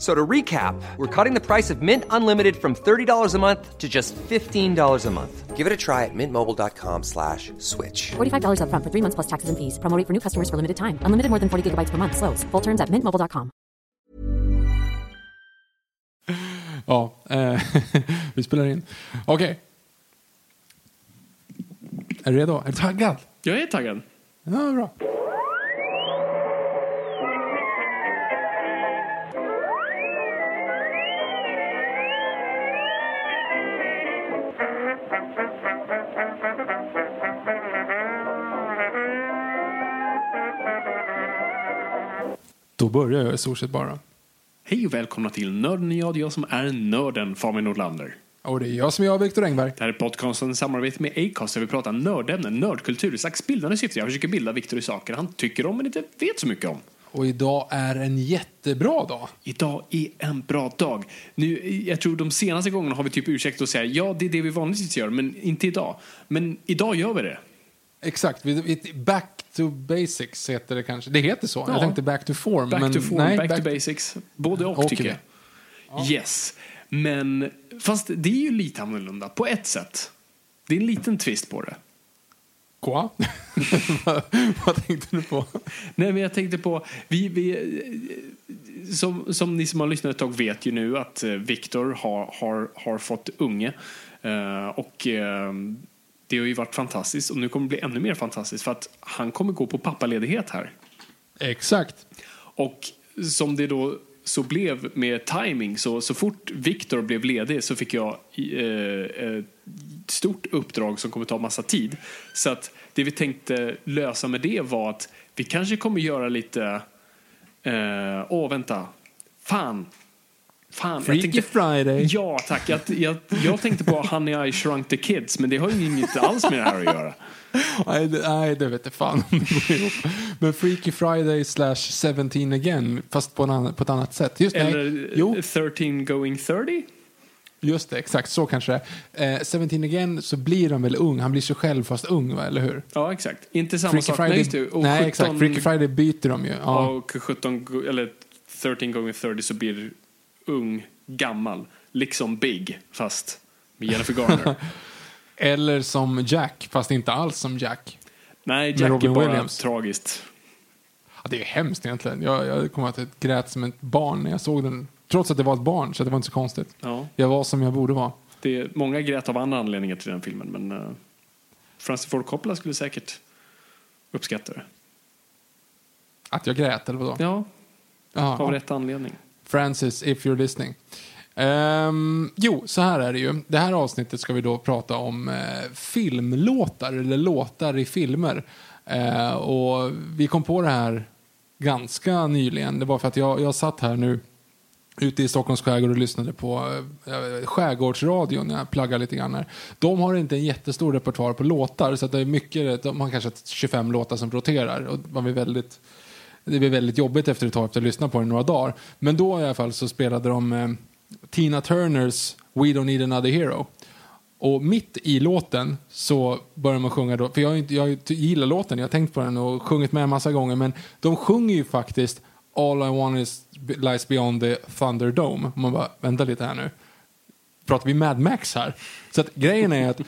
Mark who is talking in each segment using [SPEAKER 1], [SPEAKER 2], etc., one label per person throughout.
[SPEAKER 1] So to recap, we're cutting the price of Mint Unlimited from $30 a month to just $15 a month. Give it a try at mintmobile.com slash switch.
[SPEAKER 2] $45 upfront for three months plus taxes and fees. Promo rate for new customers for limited time. Unlimited more than 40 gigabytes per month. Slows. Full terms at mintmobile.com.
[SPEAKER 3] Ja, eh, vi spelar in. Okej. Är du redo? Är du taggad?
[SPEAKER 4] Jag är taggad.
[SPEAKER 3] Ja, bra. Då börjar jag i stort sett bara.
[SPEAKER 4] Hej och välkomna till Nörden jag, jag som är nörden Fabian Nordlander.
[SPEAKER 3] Och det är jag som är jag, Viktor Engberg.
[SPEAKER 4] Det här är podcasten i samarbete med Acast där vi pratar nördämnen, nördkultur, ett slags bildande syfte. Jag försöker bilda Viktor i saker han tycker om men inte vet så mycket om.
[SPEAKER 3] Och idag är en jättebra dag.
[SPEAKER 4] Idag är en bra dag. Nu, jag tror de senaste gångerna har vi typ ursäkt att säga ja, det är det vi vanligtvis gör, men inte idag. Men idag gör vi det.
[SPEAKER 3] Exakt. Back to basics heter det kanske. Det heter så.
[SPEAKER 4] Ja.
[SPEAKER 3] Jag tänkte back to form.
[SPEAKER 4] Back
[SPEAKER 3] men
[SPEAKER 4] to form,
[SPEAKER 3] nej,
[SPEAKER 4] back, to basics. Både och
[SPEAKER 3] Okej.
[SPEAKER 4] tycker jag. Yes. Men fast det är ju lite annorlunda på ett sätt. Det är en liten twist på det.
[SPEAKER 3] Quoi? vad, tänkte du på?
[SPEAKER 4] Nej, men jag tänkte på, vi, vi, som, som ni som har lyssnat ett tag vet ju nu att eh, Viktor har, har, har fått unge. Eh, och eh, det har ju varit fantastiskt och nu kommer det bli ännu mer fantastiskt för att han kommer gå på pappaledighet här.
[SPEAKER 3] Exakt.
[SPEAKER 4] Och som det då så blev med timing så, så fort Viktor blev ledig så fick jag eh, ett stort uppdrag som kommer ta massa tid. Så att det vi tänkte lösa med det var att vi kanske kommer göra lite... eh, Åh, vänta. Fan. Fan.
[SPEAKER 3] Freaky Friday.
[SPEAKER 4] Ja, tack. Jag, jag, jag tänkte på Honey I Shrunk the Kids, men det har ju inget alls med det här att göra.
[SPEAKER 3] Nej, det, nej, det vet jag fan om det går ihop. Men Freaky Friday slash 17 again, fast på, en annan, på ett annat sätt. Just, nej,
[SPEAKER 4] Eller
[SPEAKER 3] jo,
[SPEAKER 4] 13 going 30?
[SPEAKER 3] just det, exakt så kanske det är. eh, 17 again så blir han väl ung, han blir sig själv fast ung, va? eller hur?
[SPEAKER 4] Ja, exakt. Inte samma
[SPEAKER 3] Freaky
[SPEAKER 4] sak.
[SPEAKER 3] Friday,
[SPEAKER 4] Nej. Och
[SPEAKER 3] nej
[SPEAKER 4] 17
[SPEAKER 3] exakt, Freaky Friday byter de ju. Ja.
[SPEAKER 4] Och 17, go- eller 13 gånger 30 så blir ung, gammal. Liksom Big, fast med Jennifer Garner.
[SPEAKER 3] Eller som Jack, fast inte alls som Jack.
[SPEAKER 4] Nej, Jack är bara
[SPEAKER 3] Williams.
[SPEAKER 4] tragiskt.
[SPEAKER 3] Ja, det är hemskt egentligen. Jag, jag kommer att jag grät som ett barn när jag såg den. Trots att det var ett barn, så det var inte så konstigt.
[SPEAKER 4] Ja.
[SPEAKER 3] Jag var som jag borde vara.
[SPEAKER 4] Det är, många grät av andra anledningar till den filmen, men uh, Francis Ford Coppola skulle säkert uppskatta det.
[SPEAKER 3] Att jag grät, eller vadå?
[SPEAKER 4] Ja,
[SPEAKER 3] Jaha,
[SPEAKER 4] av
[SPEAKER 3] ja.
[SPEAKER 4] rätt anledning.
[SPEAKER 3] Francis, if you're listening. Um, jo, så här är det ju. Det här avsnittet ska vi då prata om eh, filmlåtar, eller låtar i filmer. Eh, och vi kom på det här ganska nyligen. Det var för att jag, jag satt här nu ute i Stockholms skärgård och lyssnade på eh, eh Skärgårdsradion jag pluggar lite grann här. De har inte en jättestor repertoar på låtar så att det är mycket, de har kanske 25 låtar som roterar och man blir väldigt det blir väldigt jobbigt efter ett tag efter att ha lyssnat på den några dagar. Men då i alla fall så spelade de eh, Tina Turners We Don't Need Another Hero. Och mitt i låten så börjar man sjunga då, för jag, inte, jag gillar låten, jag har tänkt på den och sjungit med en massa gånger, men de sjunger ju faktiskt All I want is lies beyond the Thunderdome. Och man bara, vänta lite här nu. Pratar vi Mad Max här? Så att grejen är att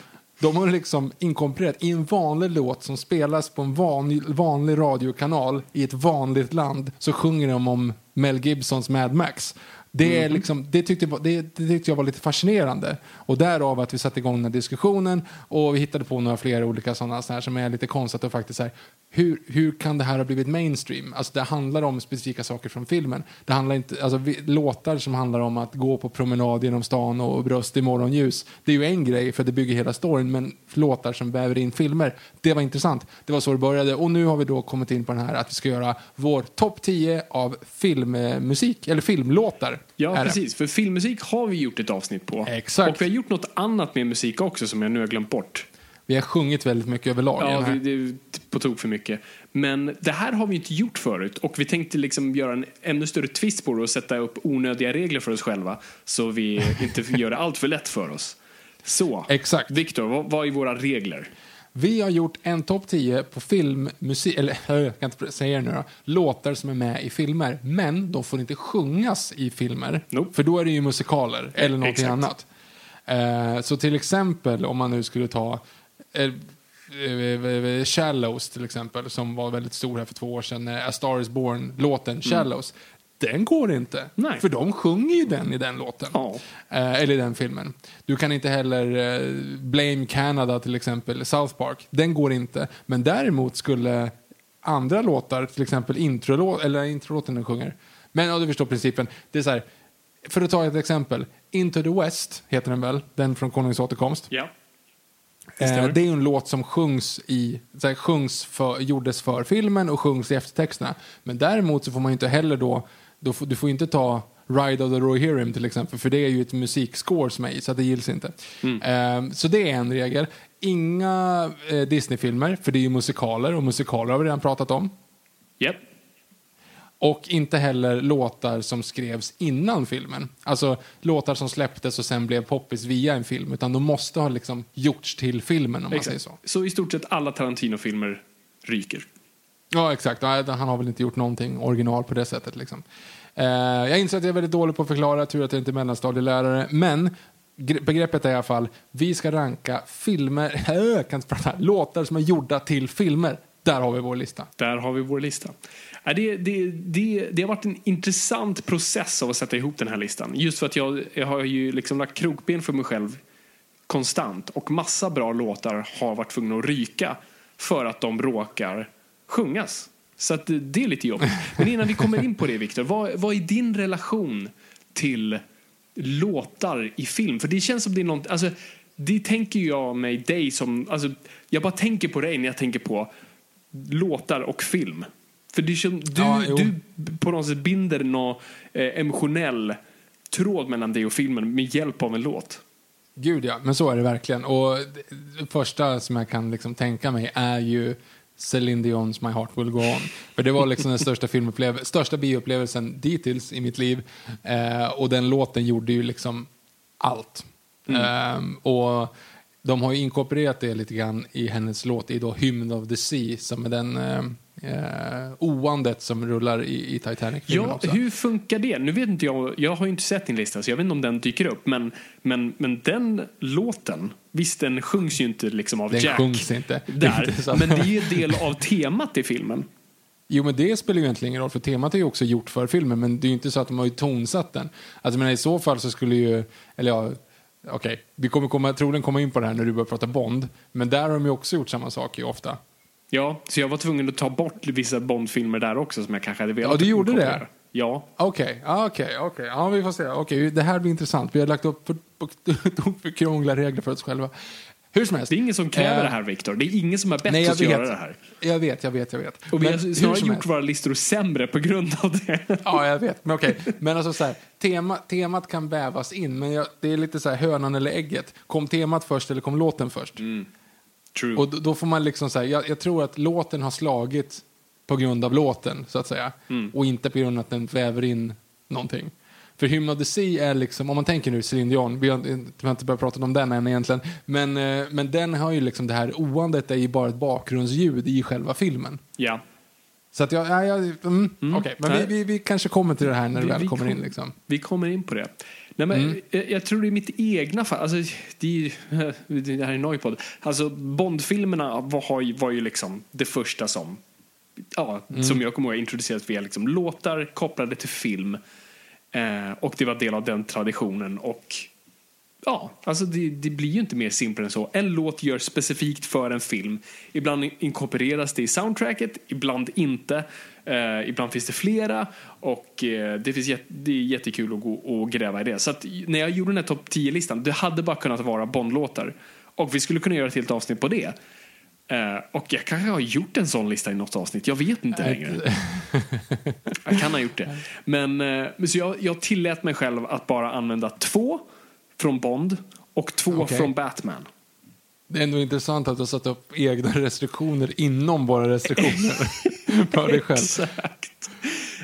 [SPEAKER 3] de har liksom inkorporerat i en vanlig låt som spelas på en vanlig, vanlig radiokanal i ett vanligt land så sjunger de om Mel Gibsons Mad Max. Det, är liksom, det, tyckte jag, var- det, det tyckte jag var lite fascinerande. Och därav att vi satte igång den här diskussionen och vi hittade på några fler olika sådana så här, som är lite konstigt och faktiskt så här, hur, hur kan det här ha blivit mainstream? Alltså det handlar om specifika saker från filmen. Det handlar inte, alltså vi, låtar som handlar om att gå på promenad genom stan och bröst i morgonljus. Det är ju en grej för det bygger hela storyn men låtar som väver in filmer, det var intressant. Det var så det började och nu har vi då kommit in på den här att vi ska göra vår topp 10 av filmmusik, eller filmlåtar.
[SPEAKER 4] Ja,
[SPEAKER 3] är det.
[SPEAKER 4] precis. För filmmusik har vi gjort ett avsnitt på.
[SPEAKER 3] Exakt.
[SPEAKER 4] Och vi har gjort något annat med musik också som jag nu har glömt bort.
[SPEAKER 3] Vi har sjungit väldigt mycket överlag.
[SPEAKER 4] Ja, vi, det är på tok för mycket. Men det här har vi inte gjort förut och vi tänkte liksom göra en ännu större twist på det och sätta upp onödiga regler för oss själva så vi inte gör det allt för lätt för oss. Så,
[SPEAKER 3] Exakt.
[SPEAKER 4] Viktor, vad, vad är våra regler?
[SPEAKER 3] Vi har gjort en topp 10 på filmmusik, eller jag kan inte säga det nu då, låtar som är med i filmer. Men de får inte sjungas i filmer.
[SPEAKER 4] Nope.
[SPEAKER 3] För då är det ju musikaler eller någonting
[SPEAKER 4] exakt.
[SPEAKER 3] annat. Eh, så till exempel om man nu skulle ta eh, eh, eh, Shallows till exempel, som var väldigt stor här för två år sedan, eh, A Star Is Born-låten Shallows. Den går inte.
[SPEAKER 4] Nej.
[SPEAKER 3] för de sjunger ju den i den låten.
[SPEAKER 4] Ja.
[SPEAKER 3] Eh, eller i den filmen. Du kan inte heller eh, Blame Canada till exempel, South Park. Den går inte. Men däremot skulle andra låtar, till exempel introlåt, eller introlåten den sjunger. Men ja, du förstår principen. Det är så här, för att ta ett exempel. Into the West heter den väl, den från Konungens återkomst.
[SPEAKER 4] Ja.
[SPEAKER 3] Eh, det är ju en låt som sjungs i, så här, sjungs för, gjordes för filmen och sjungs i eftertexterna. Men däremot så får man ju inte heller då, då får, du får inte ta Ride of the Roy Hiram till exempel, för det är ju ett musikscore som är i, så att det gills inte. Eh, så det är en regel. Inga eh, Disney-filmer, för det är ju musikaler och musikaler har vi redan pratat om.
[SPEAKER 4] Japp.
[SPEAKER 3] Och inte heller låtar som skrevs innan filmen. Alltså låtar som släpptes och sen blev poppis via en film. Utan de måste ha liksom gjorts till filmen om man säger
[SPEAKER 4] Exakt.
[SPEAKER 3] så.
[SPEAKER 4] Så i stort sett alla Tarantino-filmer ryker.
[SPEAKER 3] Ja, exakt. Nej, Han har väl inte gjort någonting original på det sättet. Liksom. Eh, jag inser att jag är väldigt dålig på att förklara, tur att jag inte är mellanstadielärare. Men begreppet är i alla fall, vi ska ranka filmer, kan inte prata, låtar som är gjorda till filmer. Där har vi vår lista.
[SPEAKER 4] Där har vi vår lista. Det, det, det, det har varit en intressant process av att sätta ihop den här listan. Just för att jag, jag har ju liksom lagt krokben för mig själv konstant. Och massa bra låtar har varit tvungna att ryka för att de råkar sjungas. Så att det- är lite jobbigt. Men innan vi kommer in på det, Viktor. Vad, vad är din relation till låtar i film? För det känns som det är något... Alltså, det tänker jag mig dig som... Alltså, jag bara tänker på dig när jag tänker på låtar och film. För det som, du,
[SPEAKER 3] Ja,
[SPEAKER 4] du på något sätt binder någon eh, emotionell tråd mellan dig och filmen med hjälp av en låt.
[SPEAKER 3] Gud ja, men så är det verkligen. Och det första som jag kan liksom tänka mig är ju Celine Dions My Heart Will Go On. För det var liksom den största, största bioupplevelsen dittills i mitt liv. Eh, och den låten gjorde ju liksom allt. Ehm, och de har ju inkorporerat det lite grann i hennes låt i då Hymn of the Sea som är den eh, oandet som rullar i, i Titanic-filmen
[SPEAKER 4] Ja,
[SPEAKER 3] också.
[SPEAKER 4] hur funkar det? Nu vet inte jag, jag har ju inte sett din lista så jag vet inte om den dyker upp. Men, men, men den låten, visst den sjungs ju inte liksom av
[SPEAKER 3] Den
[SPEAKER 4] Jack.
[SPEAKER 3] sjungs inte.
[SPEAKER 4] Där,
[SPEAKER 3] inte
[SPEAKER 4] men det är ju del av temat i filmen.
[SPEAKER 3] Jo, men det spelar ju egentligen ingen roll, för temat är ju också gjort för filmen, men det är ju inte så att de har ju tonsatt den. Alltså, men i så fall så skulle ju, eller ja, okej, vi kommer komma, troligen komma in på det här när du börjar prata Bond, men där har de ju också gjort samma sak ju ofta.
[SPEAKER 4] Ja, så jag var tvungen att ta bort vissa Bond-filmer där också som jag kanske hade velat
[SPEAKER 3] Ja, du gjorde det?
[SPEAKER 4] Ja,
[SPEAKER 3] Okej, ja, okej, okej, ja, vi får se. Okej, det här blir intressant. Vi har lagt upp för, på, för krångliga regler för oss själva. Hur som helst.
[SPEAKER 4] det är ingen som kräver
[SPEAKER 3] Eh,
[SPEAKER 4] det här Viktor. Det är ingen som har bett
[SPEAKER 3] Nej,
[SPEAKER 4] oss göra
[SPEAKER 3] vet.
[SPEAKER 4] det här.
[SPEAKER 3] Jag vet, jag vet, jag vet.
[SPEAKER 4] Och vi
[SPEAKER 3] Men
[SPEAKER 4] har snarare gjort
[SPEAKER 3] helst.
[SPEAKER 4] våra listor sämre på grund av det.
[SPEAKER 3] Ja, jag vet. Men okej. Men alltså så här, tema, temat kan vävas in, men jag, det är lite så här hönan eller ägget. Kom temat först eller kom låten först?
[SPEAKER 4] True.
[SPEAKER 3] Och då, får man liksom säga, jag, jag tror att låten har slagit på grund av låten, så att säga. Och inte på grund av att den väver in någonting. För Hymn of the Sea är liksom, om man tänker nu Céline Dion, vi har, vi har inte börjat prata om den än egentligen, men, eh, men den har ju liksom det här oandet är ju bara ett bakgrundsljud i själva filmen.
[SPEAKER 4] ja.
[SPEAKER 3] Så att jag, ja, jag mm, okej, men vi, vi, vi kanske kommer till det här när det
[SPEAKER 4] Vi-
[SPEAKER 3] väl
[SPEAKER 4] vi
[SPEAKER 3] kommer in
[SPEAKER 4] kom-
[SPEAKER 3] liksom.
[SPEAKER 4] Vi kommer in på det. Nej, men
[SPEAKER 3] Mm.
[SPEAKER 4] jag, jag tror det är mitt egna fall. Alltså, det, är, det här är Noipod. Alltså, Bond-filmerna var, ju- var ju liksom det första som, ja,
[SPEAKER 3] Mm.
[SPEAKER 4] som jag kommer ihåg introducerat via liksom, låtar kopplade till film. Eh, och det var del av den traditionen. Och ja, alltså det, det blir ju inte mer simpelt än så. En låt görs specifikt för en film. Ibland inkorporeras det i soundtracket, ibland inte. Eh, ibland finns det flera och eh, det, finns det är jättekul att gå och gräva i det. Så att när jag gjorde den här topp 10-listan, det hade bara kunnat vara Bondlåtar. Och vi skulle kunna göra ett helt avsnitt på det. Eh, och jag kanske har gjort en sån lista i något avsnitt, jag vet inte längre. jag kan ha gjort det. Men, eh, så jag, jag tillät mig själv att bara använda två från Bond och två
[SPEAKER 3] Okej.
[SPEAKER 4] från Batman.
[SPEAKER 3] Det är ändå intressant att du har satt upp egna restriktioner inom våra restriktioner för dig själv.
[SPEAKER 4] Exakt.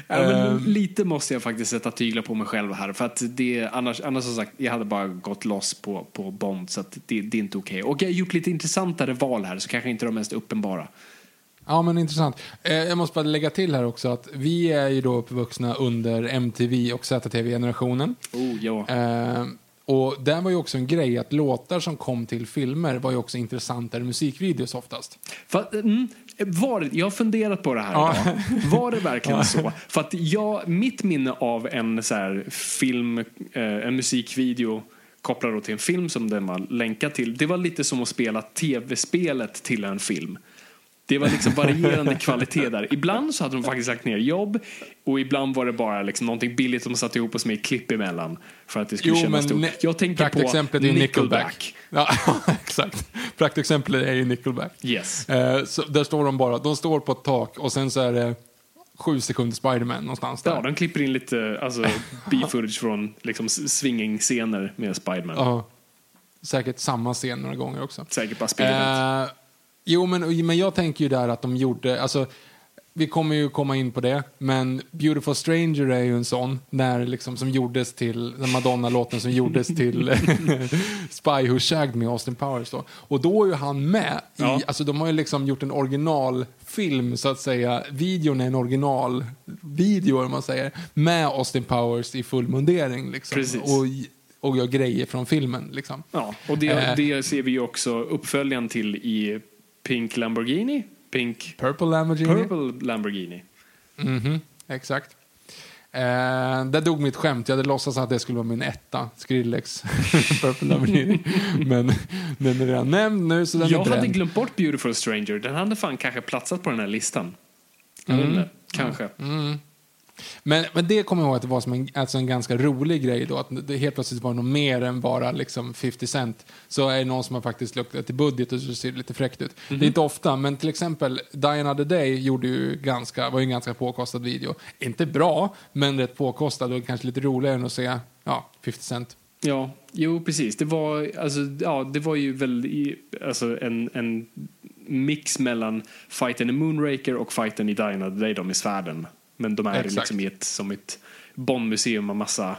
[SPEAKER 4] Ja,
[SPEAKER 3] Ehm.
[SPEAKER 4] lite måste jag faktiskt sätta tyglar på mig själv här. För att det, annars, annars som sagt, jag hade bara gått loss på, på Bond. Så att det, det är inte okej. Och jag har gjort lite intressantare val här, så kanske inte de mest uppenbara.
[SPEAKER 3] Ja, men intressant. Eh, jag måste bara lägga till här också att vi är ju då uppvuxna under MTV och ZTV-generationen.
[SPEAKER 4] Oh, ja.
[SPEAKER 3] Och där var ju också en grej att låtar som kom till filmer var ju också intressantare musikvideos oftast.
[SPEAKER 4] För, mm, var, jag har funderat på det här
[SPEAKER 3] Ja.
[SPEAKER 4] idag. Var det verkligen så? För att jag, mitt minne av en så här, film, eh, en musikvideo kopplad till en film som den var länkad till. Det var lite som att spela tv-spelet till en film. Det var liksom varierande kvalitet där. Ibland så hade de faktiskt lagt ner jobb och ibland var det bara liksom någonting billigt de satte ihop och som ett klipp emellan för att det skulle kännas stort. Jag tänker på
[SPEAKER 3] är
[SPEAKER 4] Nickelback.
[SPEAKER 3] Ja, exakt. Praktexemplet är ju Nickelback.
[SPEAKER 4] Yes.
[SPEAKER 3] Eh, så där står de bara, de står på ett tak och sen så är det sju sekunder Spiderman någonstans där.
[SPEAKER 4] Ja, de klipper in lite alltså, B-footage från liksom, swinging-scener med Spiderman.
[SPEAKER 3] Ja. Säkert samma scen några gånger också.
[SPEAKER 4] Säkert bara spelet.
[SPEAKER 3] Eh, jo, men, men jag tänker ju där att de gjorde, alltså, vi kommer ju komma in på det, men Beautiful Stranger är ju en sån, när liksom, som gjordes till, den Madonna-låten som gjordes till Spy Who Shagged Me, Austin Powers då. Och då är ju han med i,
[SPEAKER 4] Ja.
[SPEAKER 3] alltså de har ju liksom gjort en originalfilm så att säga, videon är en originalvideo om man säger, med Austin Powers i full mundering liksom. Och gör grejer från filmen liksom.
[SPEAKER 4] Ja, och det,
[SPEAKER 3] Eh.
[SPEAKER 4] det ser vi ju också uppföljaren till i Pink Lamborghini. Pink
[SPEAKER 3] Purple Lamborghini.
[SPEAKER 4] Purple Lamborghini.
[SPEAKER 3] Mhm, exakt. Eh, där dog mitt skämt. Jag hade låtsats att det skulle vara min etta, Skrillex, Purple Lamborghini. Men den är redan nämnd nu så den
[SPEAKER 4] Jag
[SPEAKER 3] är
[SPEAKER 4] hade
[SPEAKER 3] bränd.
[SPEAKER 4] glömt bort Beautiful Stranger. Den hade fan kanske platsat på den här listan. Jag vet inte. Kanske.
[SPEAKER 3] Men, men det kommer jag ihåg att det var som en, alltså en ganska rolig grej då. Att det helt plötsligt var något mer än bara liksom 50 cent. Så är det någon som har faktiskt luktat till budget och så ser det lite fräckt ut. Det är inte ofta, men till exempel Die Another Day gjorde ju ganska, var ju en ganska påkostad video. Inte bra, men rätt påkostad och kanske lite roligare än att se ja, 50 cent.
[SPEAKER 4] Ja, jo precis. Det var, alltså, ja, det var ju väl alltså, en, en mix mellan fighten i Moonraker och fighten i Die Another Day, de i svärden. Men de är
[SPEAKER 3] Exakt.
[SPEAKER 4] liksom i ett, som ett Bondmuseum med massa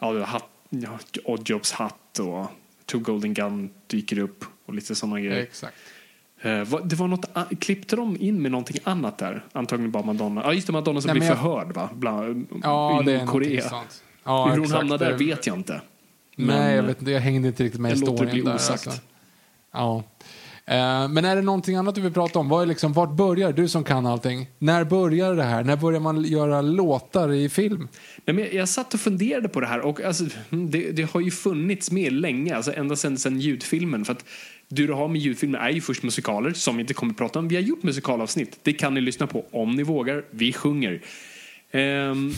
[SPEAKER 4] ja, hatt, ja, Oddjobs hatt och Two Golden Gun dyker upp och lite sådana grejer.
[SPEAKER 3] Exakt.
[SPEAKER 4] Eh, det var något, klippte de in med någonting annat där? Antagligen bara Madonna. Ja, just det, Madonna som
[SPEAKER 3] Nej,
[SPEAKER 4] blir
[SPEAKER 3] men jag-
[SPEAKER 4] förhörd va? Bland,
[SPEAKER 3] Ja,
[SPEAKER 4] i
[SPEAKER 3] det är sånt. Ja,
[SPEAKER 4] Hur hon hamnade där vet jag inte.
[SPEAKER 3] Nej, jag
[SPEAKER 4] Men,
[SPEAKER 3] vet inte. Jag hängde inte riktigt med i storyn
[SPEAKER 4] bli
[SPEAKER 3] där.
[SPEAKER 4] osagt.
[SPEAKER 3] Alltså. Ja. Eh, Men är det någonting annat du vill prata om? Vad är liksom, vart börjar du som kan allting? När börjar det här? När börjar man göra låtar i film?
[SPEAKER 4] Nej, men jag, jag satt och funderade på det här och alltså, det, det har ju funnits med länge, alltså ända sedan, sedan ljudfilmen. För att du har med ljudfilmer är ju först musikaler som vi inte kommer att prata om. Vi har gjort musikalavsnitt, det kan ni lyssna på om ni vågar. Vi sjunger. Ehm,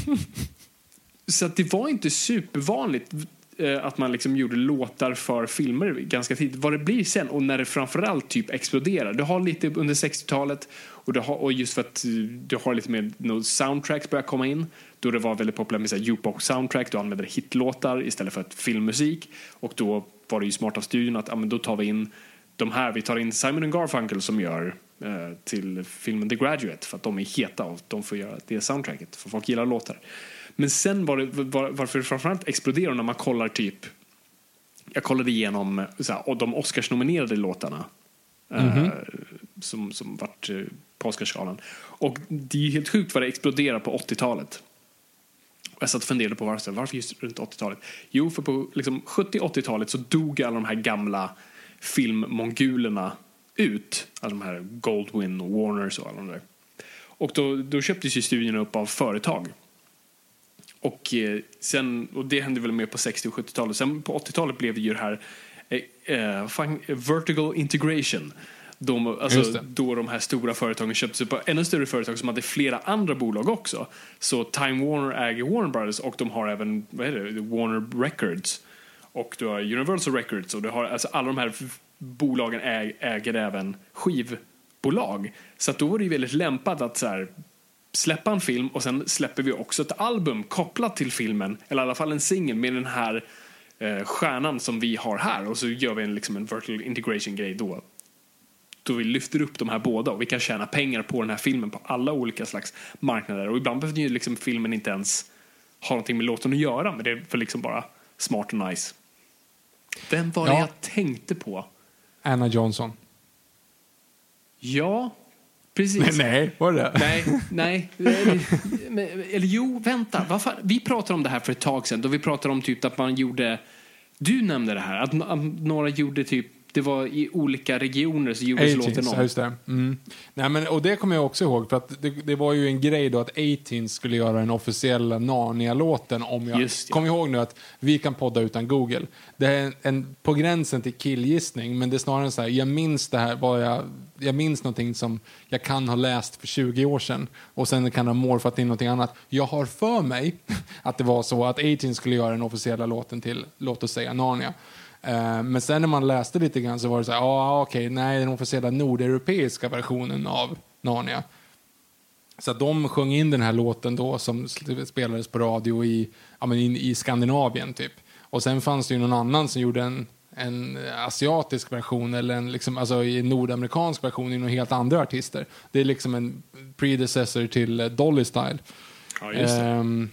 [SPEAKER 4] så att det var inte supervanligt Eh, att man liksom gjorde låtar för filmer ganska tidigt. Vad det blir sen och när det framförallt typ exploderar. Du har lite under 60-talet och, du har, och just för att eh, du har lite mer soundtracks börjar komma in. Då det var väldigt populärt med så här jukebox soundtrack. Du använde hitlåtar istället för ett filmmusik. Och då var det ju smart av studion att ja, men då tar vi in de här. Vi tar in Simon Garfunkel som gör eh, till filmen The Graduate för att de är heta och de får göra det soundtracket för folk gillar låtar. Men sen var det, var, varför det framförallt exploderar när man kollar typ jag kollade igenom eh, så här, och de Oscars-nominerade låtarna eh, som, som vart eh, på Oscarsgalan. Och det är helt sjukt vad det exploderar på 80-talet. Och jag satt och funderade på varför, varför just runt 80-talet. Jo, för på liksom, 70-80-talet så dog alla de här gamla filmmongulerna ut. Alltså de här Goldwyn och Warners och alla de där. Och då, då köptes ju studierna upp av företag. Och, eh, sen, och det hände väl mer på 60 och 70-talet. Sen på 80-talet blev det ju det här eh, eh, fan, vertical integration. De, alltså, då de här stora företagen köptes upp av ännu större företag som hade flera andra bolag också. Så Time Warner äger Warner Brothers och de har även vad är det, Warner Records. Och du har Universal Records och du har, alltså alla de här bolagen äg, äger även skivbolag. Så att då var det ju väldigt lämpat att så här, släppa en film och sen släpper vi också ett album kopplat till filmen, eller i alla fall en singel med den här eh, stjärnan som vi har här och så gör vi en, liksom en vertical integration grej då. Då vi lyfter upp de här båda och vi kan tjäna pengar på den här filmen på alla olika slags marknader och ibland behöver ju liksom filmen inte ens ha någonting med låten att göra men det är för liksom bara smart och nice. Vem var det
[SPEAKER 3] Ja.
[SPEAKER 4] jag tänkte på?
[SPEAKER 3] Anna Johnson.
[SPEAKER 4] Ja, precis.
[SPEAKER 3] Nej, var det?
[SPEAKER 4] Nej, nej. Eller, jo, vänta. Vad fan? Vi pratade om det här för ett tag sedan. Då vi pratade om typ att man gjorde... Du nämnde det här. Att några gjorde typ... Det var i olika regioner så gjordes låten
[SPEAKER 3] 18s, ja,
[SPEAKER 4] om.
[SPEAKER 3] just det. Mm. Nej, men, och det kommer jag också ihåg, för att det, det var ju en grej då att 18 skulle göra den officiella Narnia-låten om jag...
[SPEAKER 4] Just det.
[SPEAKER 3] Kom ihåg nu att vi kan podda utan Google. Det är en, en, på gränsen till killgissning, men det är snarare så här, jag minns det här, vad jag, jag minns någonting som jag kan ha läst för 20 år sedan och sen kan ha morfat in någonting annat. Jag har för mig att det var så att 18 skulle göra den officiella låten till, låt oss säga, Narnia. Eh, Men sen när man läste lite grann så var det så här, ja ah, okej, nej den officiella nordeuropeiska versionen av Narnia. Så att de sjöng in den här låten då som spelades på radio i, ja, men i, i Skandinavien typ. Och sen fanns det ju någon annan som gjorde en, en asiatisk version eller en liksom, alltså i en nordamerikansk version i några helt andra artister. Det är liksom en predecessor till eh, Dolly Style.
[SPEAKER 4] Ja.
[SPEAKER 3] Ehm,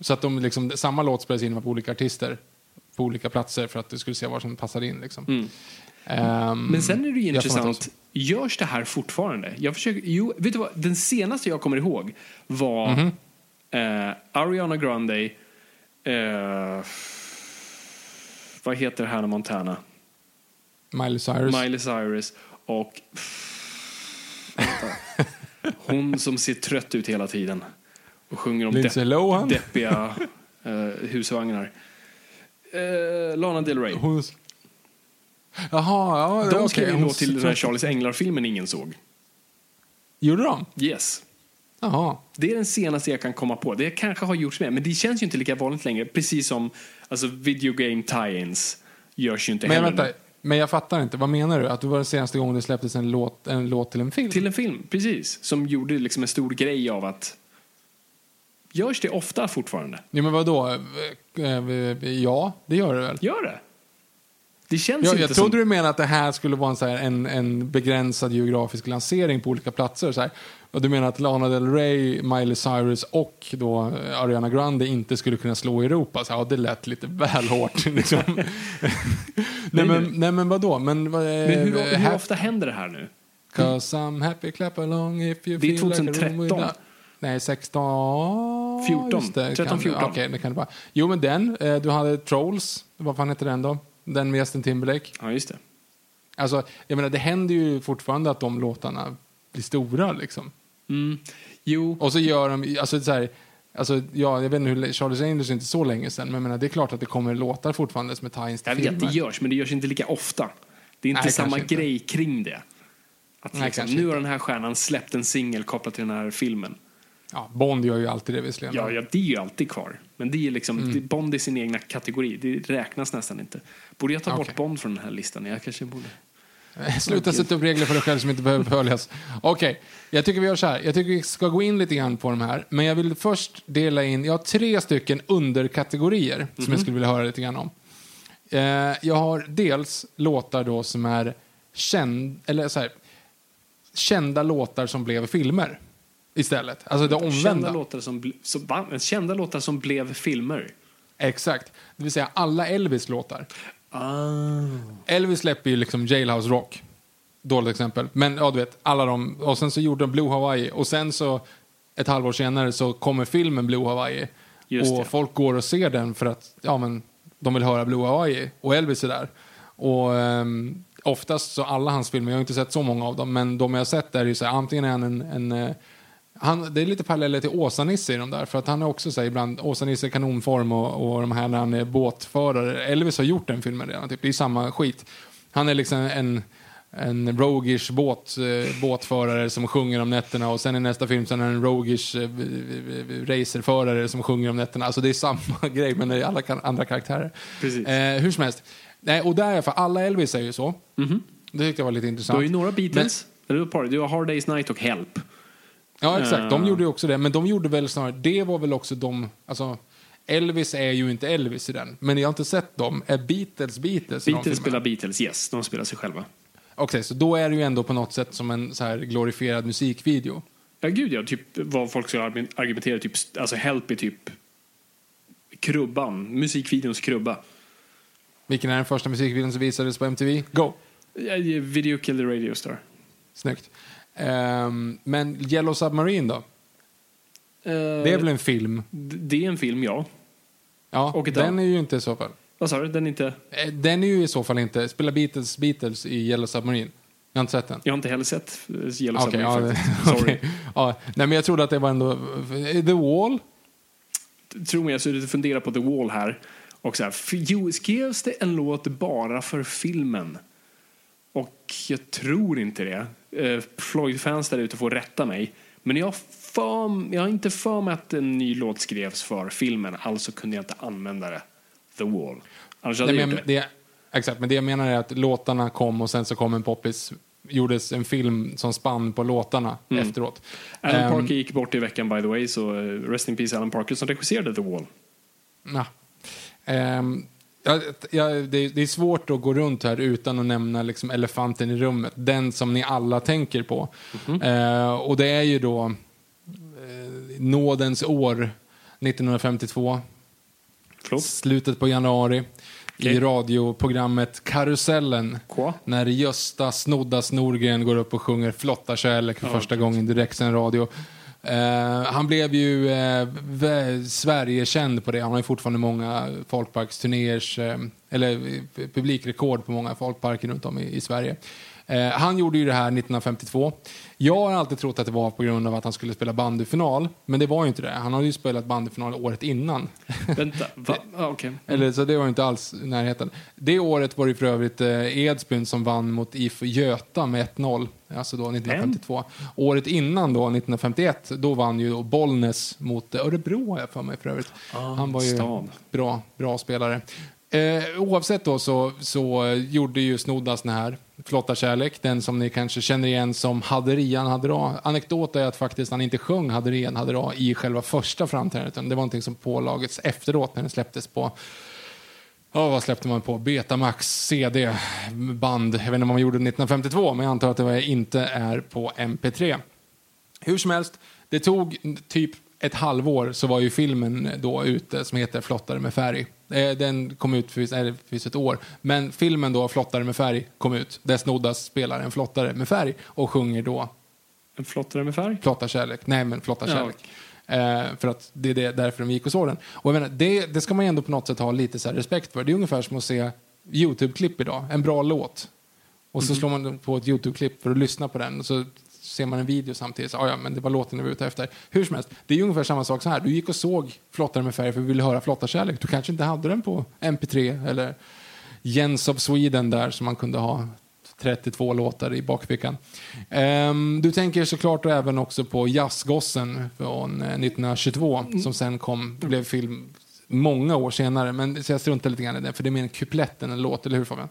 [SPEAKER 3] så att de liksom, samma låt spelades in på olika artister på olika platser för att du skulle se vad som passade in. Liksom.
[SPEAKER 4] Mm.
[SPEAKER 3] Ehm,
[SPEAKER 4] Men sen är det ju intressant. Görs det här fortfarande? Jag försöker, jo, vet du vad? Den senaste jag kommer ihåg var
[SPEAKER 3] Mhm.
[SPEAKER 4] eh, Ariana Grande. Eh, vad heter Hannah Montana?
[SPEAKER 3] Miley Cyrus.
[SPEAKER 4] Miley Cyrus och... Hon som ser trött ut hela tiden och sjunger om depp, deppiga eh, husvagnar. Eh, Lana Del Rey.
[SPEAKER 3] Hon... Jaha, ja,
[SPEAKER 4] De skrev ju en låt till den här Charlies Änglar-filmen ingen såg.
[SPEAKER 3] Gjorde de?
[SPEAKER 4] Yes.
[SPEAKER 3] Jaha.
[SPEAKER 4] Det är den senaste jag kan komma på. Det kanske har gjorts med, men det känns ju inte lika vanligt längre. Precis som alltså, video game tie-ins görs ju inte
[SPEAKER 3] Men
[SPEAKER 4] heller.
[SPEAKER 3] vänta, men jag fattar inte. Vad menar du? Att det var den senaste gången det släpptes en låt, en låt till en film?
[SPEAKER 4] Till en film, precis. Som gjorde liksom en stor grej av att... Görs det ofta fortfarande?
[SPEAKER 3] Ja, men vadå? Eh, eh, Ja, det gör det väl?
[SPEAKER 4] Gör det? Det känns
[SPEAKER 3] Jag,
[SPEAKER 4] inte
[SPEAKER 3] jag
[SPEAKER 4] som...
[SPEAKER 3] trodde du menade att det här skulle vara en, så här, en, en begränsad geografisk lansering på olika platser. Så här. Och du menar att Lana Del Rey, Miley Cyrus och då eh, Ariana Grande inte skulle kunna slå Europa? Så, ja, det lät lite väl hårt. Liksom. nej, men, nej, men vadå? Men,
[SPEAKER 4] Men hur, hur ofta händer det här nu?
[SPEAKER 3] 'Cause I'm happy, clap along if you
[SPEAKER 4] Det är
[SPEAKER 3] feel like a room
[SPEAKER 4] 2013.
[SPEAKER 3] without- Nej, 16...
[SPEAKER 4] 14.
[SPEAKER 3] Just det,
[SPEAKER 4] 13,
[SPEAKER 3] kan-
[SPEAKER 4] 14.
[SPEAKER 3] Okej, det kan det vara. Jo, men den. eh, Du hade Trolls. Vad fan heter den då? Den med Justin Timberlake.
[SPEAKER 4] Ja, just det.
[SPEAKER 3] Alltså, jag menar, det händer ju fortfarande att de låtarna blir stora liksom.
[SPEAKER 4] Mm. Jo,
[SPEAKER 3] Och så gör de, alltså så här, alltså, ja, jag vet inte hur, Charles Angels är inte så länge sedan, men menar, det är klart att det kommer låtar fortfarande som är tie-ins till
[SPEAKER 4] jag vet,
[SPEAKER 3] filmer.
[SPEAKER 4] det görs, men det görs inte lika ofta. Det är inte
[SPEAKER 3] Nej,
[SPEAKER 4] samma
[SPEAKER 3] kanske inte.
[SPEAKER 4] grej kring det. Att
[SPEAKER 3] Nej,
[SPEAKER 4] liksom, nu har den här stjärnan släppt en singel kopplat till den här filmen.
[SPEAKER 3] Ja, Bond gör ju alltid det visserligen.
[SPEAKER 4] Ja, ja, det är ju alltid kvar. Men det är liksom,
[SPEAKER 3] Mm.
[SPEAKER 4] det- Bond är sin egna kategori. Det räknas nästan inte. Borde jag ta
[SPEAKER 3] Okej.
[SPEAKER 4] bort Bond från den här listan? Jag kanske borde.
[SPEAKER 3] Sluta sätta upp regler för dig själv som inte behöver följas. Okej, jag tycker vi gör så här. Jag tycker vi ska gå in lite grann på de här. Men jag vill först dela in, jag har tre stycken underkategorier som jag skulle vilja höra lite grann om. Eh, jag har dels låtar då som är känd, eller så här, kända låtar som blev filmer istället. Alltså det omvända.
[SPEAKER 4] Kända låtar som, som, va? Kända låtar som blev filmer.
[SPEAKER 3] Exakt. Det vill säga alla Elvis-låtar.
[SPEAKER 4] Ah.
[SPEAKER 3] Elvis släpper ju liksom Jailhouse Rock. Dåligt exempel. Men ja, du vet, alla de. Och sen så gjorde de Blue Hawaii. Och sen så, ett halvår senare, så kommer filmen Blue Hawaii.
[SPEAKER 4] Just
[SPEAKER 3] och
[SPEAKER 4] det.
[SPEAKER 3] folk går och ser den för att, ja men, de vill höra Blue Hawaii. Och Elvis är där. Och ehm, oftast så alla hans filmer, jag har inte sett så många av dem, men de jag har sett är ju så här, antingen är han en, en, eh, Han, det är lite paralleller till Åsa-Nisse i de där. För att han är också så här, ibland Åsa-Nisse kanonform och, och de här när han är båtförare. Elvis har gjort den filmen redan. Typ. Det är samma skit. Han är liksom en, en rogish båt, eh, båtförare som sjunger om nätterna och sen i nästa film så är han en rogish eh, racerförare som sjunger om nätterna. Alltså det är samma grej men det är alla andra karaktärer.
[SPEAKER 4] Precis.
[SPEAKER 3] Eh, hur som helst. Nej, och där, för alla Elvis är ju så. Det tyckte jag var lite
[SPEAKER 4] Du
[SPEAKER 3] intressant.
[SPEAKER 4] har ju några Beatles. Par. Du har Hard Day's Night och Help.
[SPEAKER 3] Ja, exakt. De
[SPEAKER 4] Eh.
[SPEAKER 3] gjorde ju också det. Men de gjorde väl snarare, det var väl också de, alltså Elvis är ju inte Elvis i den. Men jag har inte sett dem. Är Beatles Beatles?
[SPEAKER 4] Beatles spelar Beatles, yes. De spelar sig själva.
[SPEAKER 3] Okej, så då är det ju ändå på något sätt som en så här glorifierad musikvideo.
[SPEAKER 4] Ja, gud ja. Typ vad folk ska argumentera. Typ, alltså Help är typ krubban. Musikvideons krubba.
[SPEAKER 3] Vilken är den första musikvideon som visades på MTV? Go!
[SPEAKER 4] Video Kill the Radio Star.
[SPEAKER 3] Snyggt. Ehm, men Yellow Submarine då? Det är väl en film?
[SPEAKER 4] Det är en film, ja.
[SPEAKER 3] Ja,
[SPEAKER 4] Och
[SPEAKER 3] den är ju inte i så fall.
[SPEAKER 4] Vad sa du? Den är inte...
[SPEAKER 3] Eh, Den är ju i så fall inte, spelar Beatles Beatles i Yellow Submarine? Jag har inte sett den.
[SPEAKER 4] Jag har inte heller sett Yellow
[SPEAKER 3] Okej, ja,
[SPEAKER 4] Submarine faktiskt. Sorry.
[SPEAKER 3] okej. ja, nej, men jag trodde att det var ändå... The Wall?
[SPEAKER 4] Tro mig, jag suttit och funderat på The Wall här. Och så här, skrevs det en låt bara för filmen? Och jag tror inte det. Eh, Floyd-fans där ute får rätta mig. Men jag, för, jag har inte för mig att en ny låt skrevs för filmen. Alltså kunde jag inte använda det. The Wall. Annars hade
[SPEAKER 3] Nej,
[SPEAKER 4] jag
[SPEAKER 3] men
[SPEAKER 4] gjort det.
[SPEAKER 3] det, exakt, men det jag menar är att låtarna kom och sen så kom en poppis, gjordes en film som spann på låtarna efteråt.
[SPEAKER 4] Alan
[SPEAKER 3] Ehm,
[SPEAKER 4] Parker gick bort i veckan by the way. Så eh, rest in peace Alan Parker som regisserade The Wall.
[SPEAKER 3] Ja. Ehm, ja, ja, det, är- det är svårt att gå runt här utan att nämna liksom elefanten i rummet. Den som ni alla tänker på. Eh, och det är ju då eh, nådens år 1952.
[SPEAKER 4] Förlåt?
[SPEAKER 3] Slutet på januari. I
[SPEAKER 4] Okej.
[SPEAKER 3] radioprogrammet Karusellen.
[SPEAKER 4] Kva?
[SPEAKER 3] När Gösta Snoddas Norgren går upp och sjunger Flotta kärlek för första gången i direktsänd radio. Eh, han blev ju eh, vä- Sverigekänd på det. Han har ju fortfarande många folkparksturnéers, eh, eller eh, publikrekord på många folkparker runt om i, i Sverige. Eh, han gjorde ju det här 1952. Jag har alltid trott att det var på grund av att han skulle spela bandyfinal, men det var ju inte det. Han hade ju spelat bandyfinal året innan.
[SPEAKER 4] Vänta, va? Ah, okej.
[SPEAKER 3] Eller, så det var inte alls i närheten. Det året var det för övrigt eh, Edsbyn som vann mot IF Göta med 1-0. Alltså då 1952. Året innan då, 1951, då vann ju då Bollnäs mot eh, Örebro har jag för mig för övrigt. Han var ju
[SPEAKER 4] stad.
[SPEAKER 3] bra, bra spelare. Eh, oavsett då så, så gjorde ju Snoddas den här Flotta kärlek, den som ni kanske känner igen som Haderian Hadera. Anekdot är att faktiskt han inte sjöng Haderian Hadera i själva första framträdandet, utan det var någonting som pålagets efteråt när den släpptes på Ja, vad släppte man på? Betamax, CD, band. Jag vet inte vad man gjorde 1952, men jag antar att det inte är på MP3. Hur som helst, det tog typ ett halvår så var ju filmen då ute som heter Flottare med färg. Eh, Den kom ut för, eller för ett år. Men filmen då, Flottare med färg, kom ut. Där Snoddas spelar en flottare med färg och sjunger då
[SPEAKER 4] En flottare med färg?
[SPEAKER 3] Flotta kärlek. Nej, men Flotta
[SPEAKER 4] Ja,
[SPEAKER 3] kärlek. Eh, för att det är det, därför de gick och såg den. Och menar, det, det ska man ändå på något sätt ha lite så respekt för. Det är ungefär som att se YouTube-klipp idag. En bra låt. Och så slår man på ett YouTube-klipp för att lyssna på den. Och så ser man en video samtidigt. Så, "Ah, ja, men det var låten jag var ute efter. Hur som helst, det är ungefär samma sak så här. Du gick och såg Flottare med färg för du ville höra Flotta kärlek. Du kanske inte hade den på MP3 eller Jens of Sweden där som man kunde ha 32 låtar i bakfickan. Ehm, du tänker såklart även också på Jazzgossen från eh, 1922 som sen kom, blev film många år senare. Men så jag struntar lite grann i det, för det är mer en kuplett än en låt, eller hur Fabian?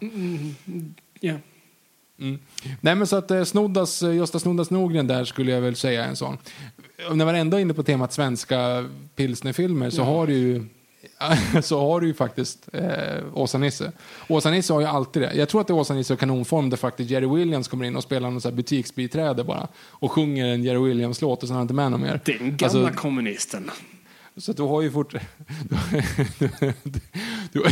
[SPEAKER 4] Ja.
[SPEAKER 3] Nej men så att eh, Snoddas, eh, Gösta Snoddas Norgren där skulle jag väl säga en sån. När man ändå är inne på temat svenska pilsnerfilmer så har du ju så har du ju faktiskt eh, Åsa-Nisse. Åsa-Nisse har ju alltid det. Jag tror att det är Åsa-Nisse och kanonform där faktiskt Jerry Williams kommer in och spelar någon så här butiksbiträde bara. Och sjunger en Jerry Williams-låt och sen har han inte med någon mer.
[SPEAKER 4] Den gamla
[SPEAKER 3] Alltså,
[SPEAKER 4] kommunisten.
[SPEAKER 3] så du har ju fort... Du, du, du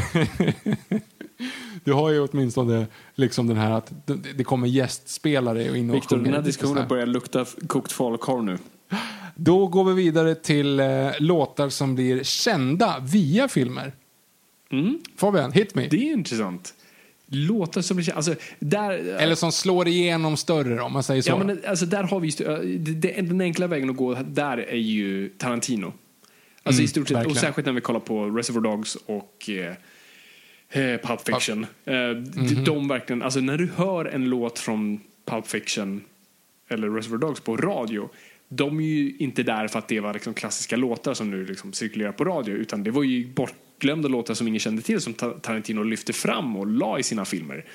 [SPEAKER 3] har ju åtminstone liksom den här att det, kommer gästspelare och in och
[SPEAKER 4] Viktor, den här diskussionen börjar lukta kokt falukorv nu.
[SPEAKER 3] Då går vi vidare till eh, låtar som blir kända via filmer.
[SPEAKER 4] Mm.
[SPEAKER 3] Fabian, hit me.
[SPEAKER 4] Det är intressant. låtar som... Alltså, där,
[SPEAKER 3] Eller som slår igenom större om man säger så.
[SPEAKER 4] Ja, men alltså, där har vi just, eh, den enkla vägen att gå där är ju Tarantino. Alltså
[SPEAKER 3] Mm,
[SPEAKER 4] i stort sett, och särskilt när vi kollar på Reservoir Dogs och eh, eh, Pulp Fiction. Eh,
[SPEAKER 3] Mhm.
[SPEAKER 4] de, de verkligen, alltså när du hör en låt från Pulp Fiction eller Reservoir Dogs på radio, de är ju inte där för att det var liksom klassiska låtar som nu liksom cirkulerar på radio, utan det var ju bortglömda låtar som ingen kände till som Ta- Tarantino lyfte fram och la i sina filmer.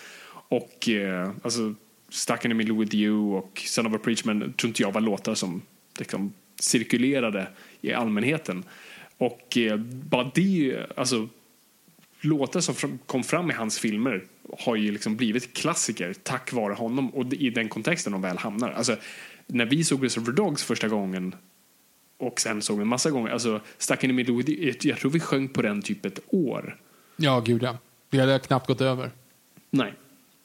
[SPEAKER 4] Och eh, alltså Stuck in the middle with you och Son of a Preachman tror inte jag var låtar som liksom cirkulerade i allmänheten. Och eh, bara det, alltså låtar som kom fram i hans filmer har ju liksom blivit klassiker tack vare honom och i den kontexten de väl hamnar. Alltså, när vi såg Reservoir Dogs första gången och sen såg en massa gånger, alltså Stuck in the middle with jag tror vi sjöng på den typ ett år.
[SPEAKER 3] Ja, gud ja. Det hade knappt gått över.
[SPEAKER 4] Nej.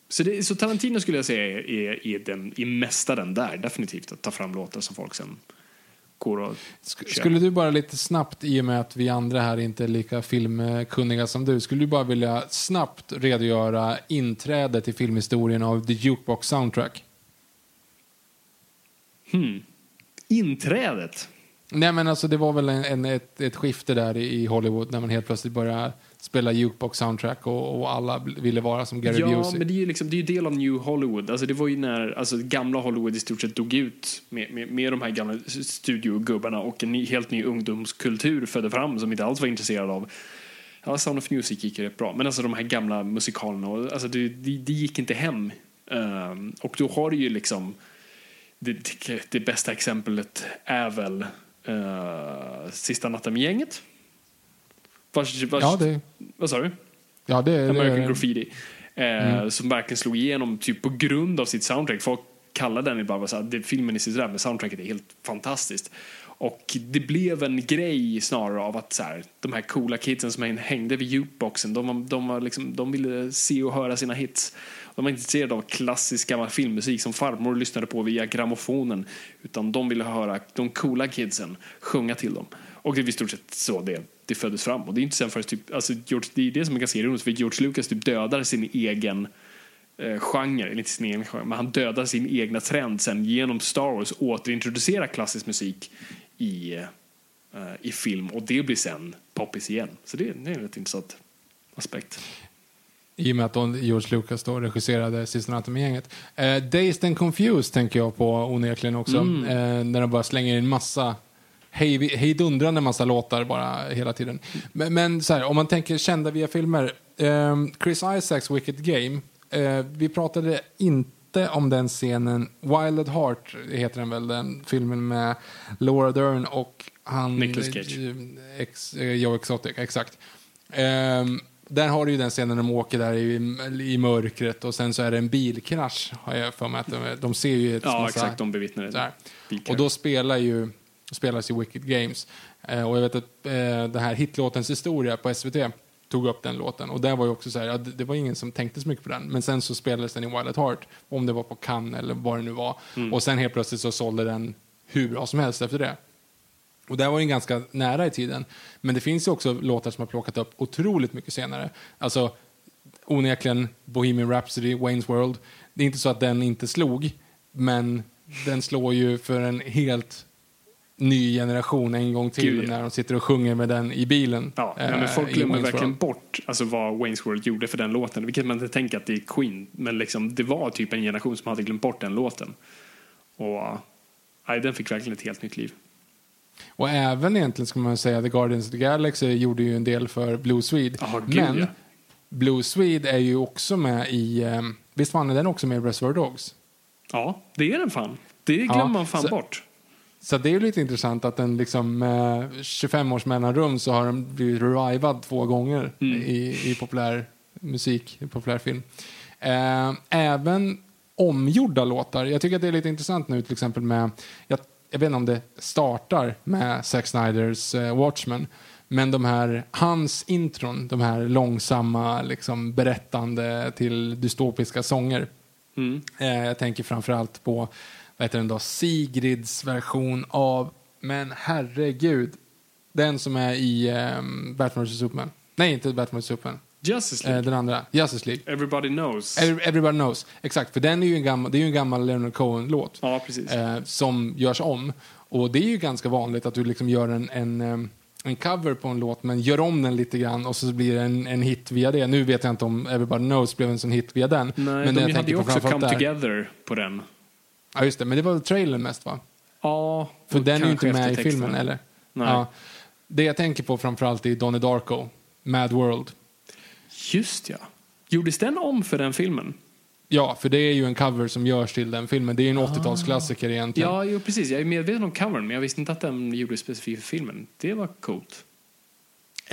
[SPEAKER 4] Så, det, så Tarantino skulle jag säga är, är, är, den, är mästaren där, definitivt. Att ta fram låtar som folk sen går och.
[SPEAKER 3] Skulle du bara lite snabbt, i och med att vi andra här inte är lika filmkunniga som du, skulle du bara vilja snabbt redogöra inträdet i filmhistorien av The Jukebox Soundtrack?
[SPEAKER 4] Inträdet.
[SPEAKER 3] Nej men alltså det var väl en, en, ett, ett skifte där i, i Hollywood när man helt plötsligt började spela Jukebox Soundtrack och, och alla ville vara som Gary
[SPEAKER 4] Ja,
[SPEAKER 3] Busey.
[SPEAKER 4] men det är ju liksom, det är del av New Hollywood. Alltså det var ju när alltså, gamla Hollywood i stort sett dog ut med, med, med de här gamla studiogubbarna och en ny, helt ny ungdomskultur födde fram som inte alls var intresserad av Ja, Sound of Music gick ju rätt bra, men alltså de här gamla musikalerna, och, alltså det, det, det gick inte hem. Ehm, och då har du ju liksom, det, det, det bästa exemplet är väl uh, Sista natten med gänget. Vars, vars,
[SPEAKER 3] Ja, det,
[SPEAKER 4] Vad sa du?
[SPEAKER 3] ja, det,
[SPEAKER 4] American
[SPEAKER 3] det,
[SPEAKER 4] Graffiti. Eh, Som verkligen slog igenom typ på grund av sitt soundtrack. Folk kallar den ibland så här, det, filmen är sådär men soundtracket är helt fantastiskt. Och det blev en grej snarare av att så här, de här coola kidsen som hängde vid jukeboxen, de, var- de, var liksom, de ville se och höra sina hits. De var inte intresserade av klassisk gammal filmmusik som farmor lyssnade på via grammofonen. Utan de ville höra de coola kidsen sjunga till dem. Och det är i stort sett så det, det föddes fram. Och det är inte sen förrän typ, alltså George, det är det som är ganska ironiskt, för George Lucas typ dödar sin egen eh, genre, eller inte sin egen genre, men han dödar sin egna trend sen genom Star Wars återintroducera klassisk musik i, eh, i film och det blir sen poppis igen. Så det, det är en rätt intressant aspekt.
[SPEAKER 3] I och med att George Lucas då regisserade Sista natten med gänget. Eh, Dazed and Confused tänker jag på onekligen också.
[SPEAKER 4] Mm.
[SPEAKER 3] Eh, när de bara slänger in massa hej- hejdundrande massa låtar bara hela tiden. Men, men så här, om man tänker kända via filmer. Eh, Chris Isaacs Wicked Game. Eh, vi pratade inte om den scenen. Wild at Heart heter den väl, den filmen med Laura Dern och han...
[SPEAKER 4] Nicolas Cage.
[SPEAKER 3] eh, Ex, eh, Joe Exotic, exakt. Ehm, där har du ju den scenen när de åker där i, i mörkret och sen så är det en bilkrasch, har jag för mig. Att de, de ser ju ett
[SPEAKER 4] Ja,
[SPEAKER 3] massa-
[SPEAKER 4] exakt, de bevittnar det.
[SPEAKER 3] Och då spelar ju, spelas ju Wicked Games. Eh, och jag vet att eh, den här hitlåtens historia på SVT tog upp den låten. Och där var ju också så här, ja, det, det var ingen som tänkte så mycket på den. Men sen så spelades den i Wild at Heart, om det var på Cannes eller vad det nu var.
[SPEAKER 4] Mm.
[SPEAKER 3] Och sen helt plötsligt så sålde den hur bra som helst efter det. Och där var den ganska nära i tiden. Men det finns ju också låtar som har plockat upp otroligt mycket senare. Alltså, onekligen Bohemian Rhapsody, Wayne's World. Det är inte så att den inte slog, men den slår ju för en helt ny generation en gång till
[SPEAKER 4] Gud, ja.
[SPEAKER 3] när de sitter och sjunger med den i bilen.
[SPEAKER 4] Ja,
[SPEAKER 3] eh,
[SPEAKER 4] men folk glömmer verkligen bort alltså, vad Wayne's World gjorde för den låten. Vilket man inte tänker att det är Queen. Men liksom, det var typ en generation som hade glömt bort den låten. Och nej, den fick verkligen ett helt nytt liv.
[SPEAKER 3] Och även egentligen ska man säga The Guardians of the Galaxy gjorde ju en del för Blue Swede.
[SPEAKER 4] Ja, gud,
[SPEAKER 3] men
[SPEAKER 4] ja.
[SPEAKER 3] Blue Swede är ju också med i, eh, visst fan är den också med i Reservoir Dogs?
[SPEAKER 4] Ja, det är den fan. Det glömmer
[SPEAKER 3] Ja,
[SPEAKER 4] man fan
[SPEAKER 3] så-
[SPEAKER 4] bort.
[SPEAKER 3] Så det är ju lite intressant att den liksom med 25 års mellanrum så har den blivit revivad två gånger
[SPEAKER 4] Mm.
[SPEAKER 3] i, i populär musik, i populär film. Eh, även omgjorda låtar. Jag tycker att det är lite intressant nu till exempel med, jag, jag vet inte om det startar med Zack Snyders eh, Watchmen, men de här, hans intron, de här långsamma liksom berättande till dystopiska sånger.
[SPEAKER 4] Mm.
[SPEAKER 3] Eh, jag tänker framförallt på vad heter den då, Sigrids version av, men herregud, den som är i um, Batman vs Superman. Nej, inte Batman vs Superman.
[SPEAKER 4] Justice
[SPEAKER 3] Eh,
[SPEAKER 4] League.
[SPEAKER 3] den andra, Justice League.
[SPEAKER 4] Everybody knows.
[SPEAKER 3] Every- Everybody knows. Exakt, för den är ju en gammal, det är ju en gammal Leonard Cohen-låt.
[SPEAKER 4] ja, precis.
[SPEAKER 3] eh, som görs om. Och det är ju ganska vanligt att du liksom gör en, en, eh, en cover på en låt men gör om den lite grann och så blir det en, en hit via det. Nu vet jag inte om Everybody Knows blev en sån hit via den.
[SPEAKER 4] Nej,
[SPEAKER 3] men
[SPEAKER 4] de
[SPEAKER 3] jag
[SPEAKER 4] hade ju också Come
[SPEAKER 3] där.
[SPEAKER 4] Together på den.
[SPEAKER 3] Ja, just det. Men det var väl trailern mest va?
[SPEAKER 4] Ja,
[SPEAKER 3] För den är ju inte med i filmen, eller?
[SPEAKER 4] Nej.
[SPEAKER 3] Ja. Det jag tänker på framförallt är Donnie Darko, Mad World.
[SPEAKER 4] Just ja. Gjordes den om för den filmen?
[SPEAKER 3] Ja, för det är ju en cover som görs till den filmen. Det är ju en 80-talsklassiker egentligen.
[SPEAKER 4] Ja, jo, precis. Jag är medveten om covern, men jag visste inte att den gjordes specifikt för filmen. Det var coolt.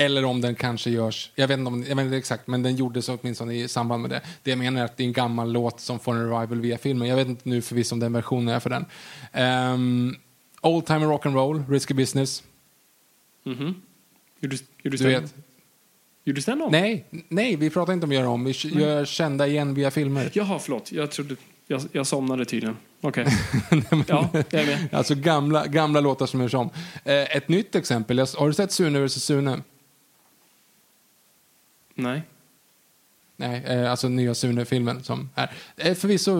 [SPEAKER 3] Eller om den kanske görs, jag vet inte, om, jag vet inte exakt, men den gjordes åtminstone i samband med det. Det jag menar är att det är en gammal låt som får en revival via filmen. Jag vet inte nu förvisso om den versionen är för den. Um, Old Time Rock'n'Roll, Risky Business.
[SPEAKER 4] Mhm. Gjordes, gjordes,
[SPEAKER 3] Du
[SPEAKER 4] den,
[SPEAKER 3] vet.
[SPEAKER 4] gjordes den om?
[SPEAKER 3] Nej, nej, vi pratar inte om att göra om. Vi gör kända igen via filmer.
[SPEAKER 4] Jaha, förlåt. Jag trodde... Jag, jag somnade tydligen. Okej. ja, jag är med.
[SPEAKER 3] Alltså gamla, gamla låtar som görs om. Eh, ett nytt exempel, jag- har du sett Sune vs Sune?
[SPEAKER 4] Nej.
[SPEAKER 3] Nej, eh, alltså nya Sune-filmen som är är förvisso